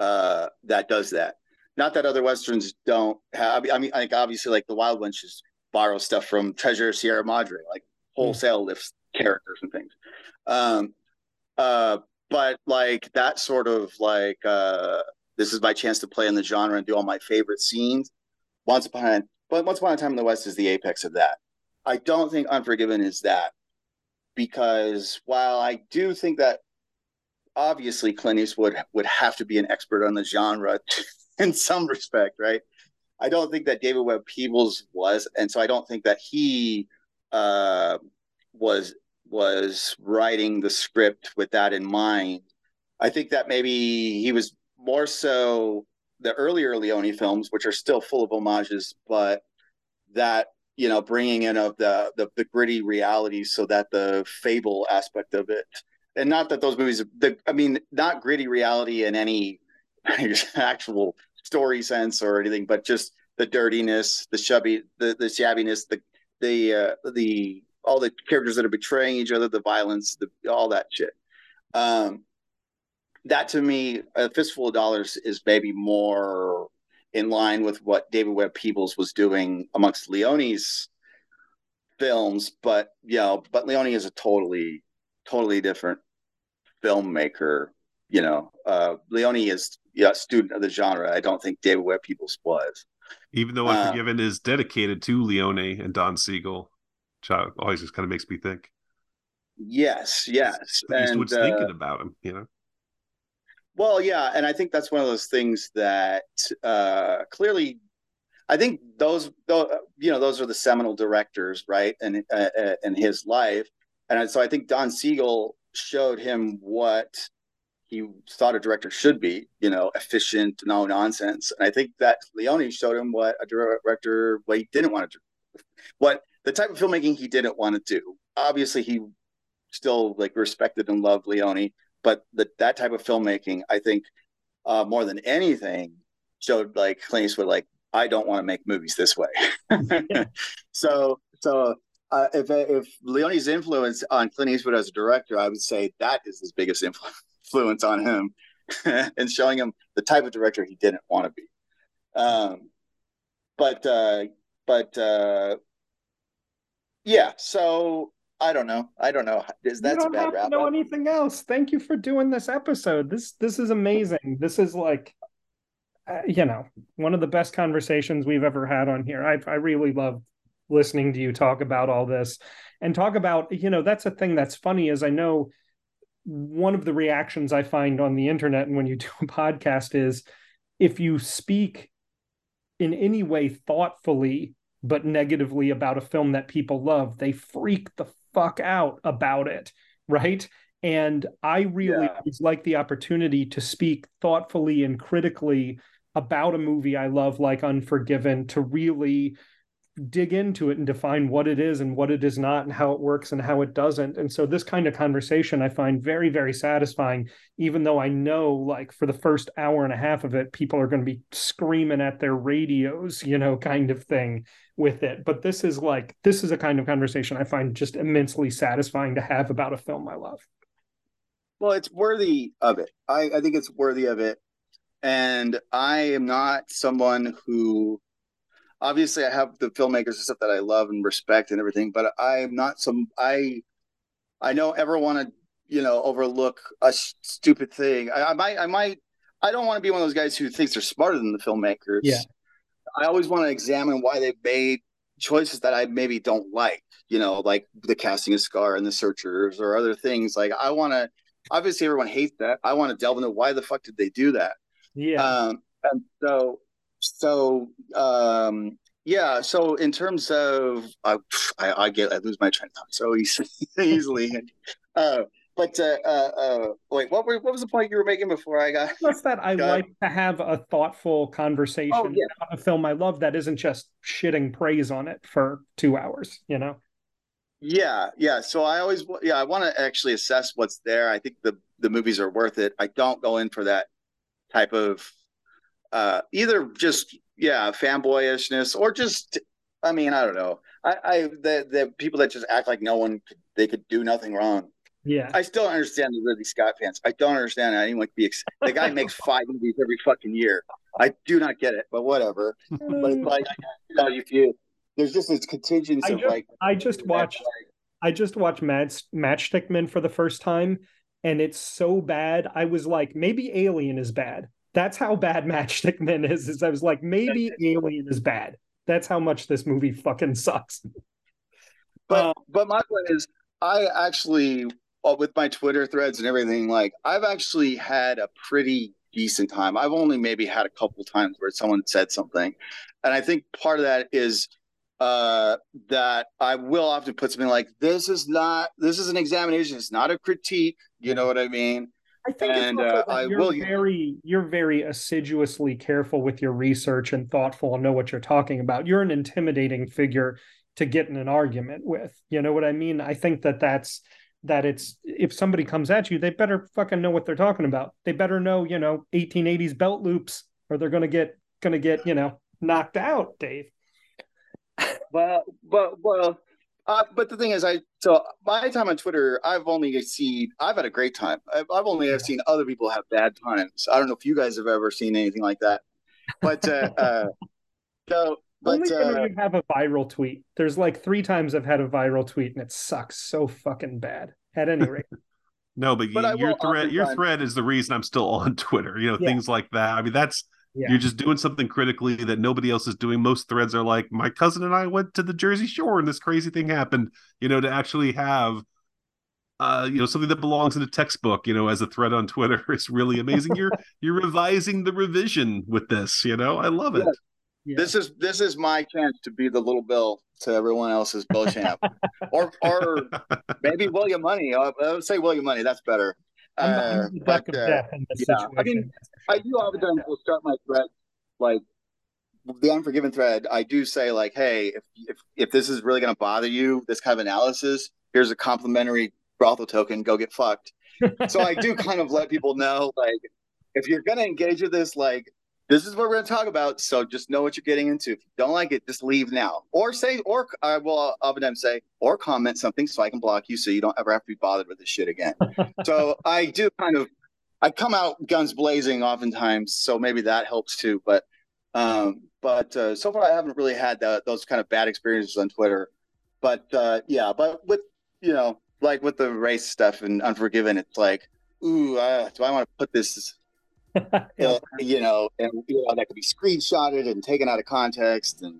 uh, that does that. Not that other westerns don't have. I mean, I think obviously like the Wild Bunches borrow stuff from Treasure Sierra Madre, like wholesale mm. lifts characters and things. Um, uh, but like that sort of like uh, this is my chance to play in the genre and do all my favorite scenes. Once upon, but once upon a time in the West is the apex of that. I don't think Unforgiven is that because while I do think that obviously Clint Eastwood would have to be an expert on the genre in some respect, right? I don't think that David Webb Peoples was, and so I don't think that he uh, was was writing the script with that in mind. I think that maybe he was more so the earlier Leone films, which are still full of homages, but that you know bringing in of the, the the, gritty reality so that the fable aspect of it and not that those movies the i mean not gritty reality in any actual story sense or anything, but just the dirtiness, the shabby the the shabbiness, the the uh, the all the characters that are betraying each other, the violence, the all that shit. Um, that to me, a fistful of dollars is maybe more in line with what David Webb Peoples was doing amongst Leone's films, but you know, but Leone is a totally, totally different filmmaker. You know, uh, Leone is yeah, student of the genre. I don't think David Webb Peoples was. Even though Unforgiven uh, is dedicated to Leone and Don Siegel, which always just kind of makes me think. Yes, yes. Eastwood's and, uh, thinking about him, you know. Well, yeah, and I think that's one of those things that uh, clearly, I think those, you know, those are the seminal directors, right, and uh, uh, in his life, and so I think Don Siegel showed him what he thought a director should be, you know, efficient, no nonsense. And I think that Leone showed him what a director what he didn't want to do, what the type of filmmaking he didn't want to do. Obviously, he still like respected and loved Leone, but the, that type of filmmaking, I think, uh, more than anything, showed like Clint Eastwood, like I don't want to make movies this way. so, so uh, if if Leone's influence on Clint Eastwood as a director, I would say that is his biggest influence on him, and showing him the type of director he didn't want to be. Um, but uh, but uh, yeah, so I don't know. I don't know. Is that a bad wrap? Know anything else? Thank you for doing this episode. This this is amazing. This is like, uh, you know, one of the best conversations we've ever had on here. I I really love listening to you talk about all this and talk about you know that's a thing that's funny is I know one of the reactions I find on the internet and when you do a podcast is if you speak in any way thoughtfully but negatively about a film that people love, they freak the fuck out about it, right? And I really yeah. like the opportunity to speak thoughtfully and critically about a movie I love, like Unforgiven, to really dig into it and define what it is and what it is not and how it works and how it doesn't. And so this kind of conversation I find very, very satisfying, even though I know like for the first hour and a half of it, people are going to be screaming at their radios, you know, kind of thing with it. But this is like, this is a kind of conversation I find just immensely satisfying to have about a film I love. Well, it's worthy of it. I, I think it's worthy of it. And I am not someone who obviously I have the filmmakers and stuff that I love and respect and everything, but I'm not some I I don't ever want to you know overlook a stupid thing. I, I might I might I don't want to be one of those guys who thinks they're smarter than the filmmakers. Yeah. I always want to examine why they've made choices that I maybe don't like, you know, like the casting of Scar and the Searchers or other things. Like I want to, obviously everyone hates that. I want to delve into why the fuck did they do that? Yeah. Um, and so so um, yeah, so in terms of I, I, get I lose my train of thought so easily. easily. Uh, but uh, uh, uh, wait, what were, what was the point you were making before I got? Just that I got... like to have a thoughtful conversation oh, yeah. about a film I love that isn't just shitting praise on it for two hours. You know. Yeah, yeah. So I always, yeah, I want to actually assess what's there. I think the the movies are worth it. I don't go in for that type of uh, either just yeah fanboyishness or just I mean I don't know I, I the the people that just act like no one could, they could do nothing wrong. Yeah, I still understand the Ridley Scott fans. I don't understand anyone could be ex- the guy makes five movies every fucking year. I do not get it, but whatever. but it's like you know if you there's just this contingent of just, like I just watched I just watched Mad Matchstick Men for the first time and it's so bad. I was like, maybe Alien is bad. That's how bad Matchstick Men is. Is I was like, maybe Alien is bad. That's how much this movie fucking sucks. But um, but my point is, I actually uh, with my Twitter threads and everything, like I've actually had a pretty decent time. I've only maybe had a couple times where someone said something, and I think part of that is uh, that I will often put something like, "This is not. This is an examination. It's not a critique." You know what I mean? I think and, uh, I you're will very you're very assiduously careful with your research and thoughtful and know what you're talking about. You're an intimidating figure to get in an argument with. You know what I mean? I think that that's that it's if somebody comes at you, they better fucking know what they're talking about. They better know, you know, 1880s belt loops, or they're gonna get gonna get, you know, knocked out, Dave. well, but well, uh, but the thing is, I so my time on Twitter, I've only seen I've had a great time. I've, I've only have seen other people have bad times. I don't know if you guys have ever seen anything like that, but uh, uh, so but only uh, you have a viral tweet. There's like three times I've had a viral tweet, and it sucks so fucking bad. At any rate. no, but, but you, your thread, your thread is the reason I'm still on Twitter. You know, yeah. things like that. I mean, that's yeah. You're just doing something critically that nobody else is doing. Most threads are like, my cousin and I went to the Jersey Shore and this crazy thing happened. You know, to actually have, uh, you know, something that belongs in a textbook. You know, as a thread on Twitter, it's really amazing. you're you're revising the revision with this. You know, I love it. Yeah. This is this is my chance to be the little Bill to everyone else's Beauchamp, or or maybe William Munny. I would say William Munny. That's better. Uh, but, uh, yeah, I mean, I do oftentimes will start my thread like the Unforgiven thread. I do say like, hey, if if, if this is really going to bother you, this kind of analysis, here's a complimentary brothel token. Go get fucked. so I do kind of let people know like, if you're going to engage with this, like, this is what we're going to talk about. So just know what you're getting into. If you don't like it, just leave now, or say, or I will uh, oftentimes say, or comment something so I can block you, so you don't ever have to be bothered with this shit again. so I do kind of, I come out guns blazing oftentimes, so maybe that helps too. But, um, but uh, so far I haven't really had the, those kind of bad experiences on Twitter. But uh, yeah, but with you know, like with the race stuff and Unforgiven, it's like, ooh, uh, do I want to put this yeah. you know, and you know that could be screenshotted and taken out of context and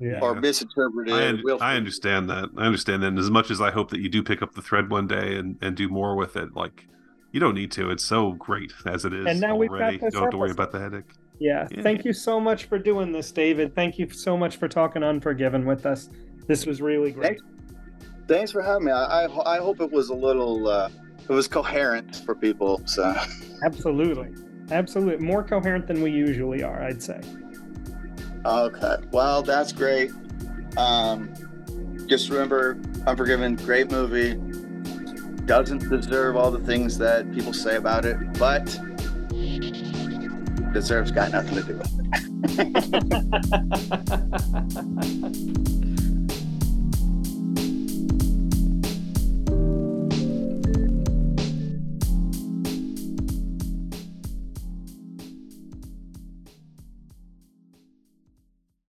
yeah. or misinterpreted. I, un- I, understand that. I understand that. And as much as I hope that you do pick up the thread one day and, and do more with it, like you don't need to. It's so great as it is. And now already. we've got this you don't have to worry about the headache. Yeah. yeah. Thank you so much for doing this, David. Thank you so much for talking Unforgiven with us. This was really great. Thanks, Thanks for having me. I, I, I hope it was a little uh, it was coherent for people. So absolutely. Absolutely. More coherent than we usually are, I'd say. Okay. Well, that's great. Um, just remember, Unforgiven, great movie. Doesn't deserve all the things that people say about it, but deserves got nothing to do with it.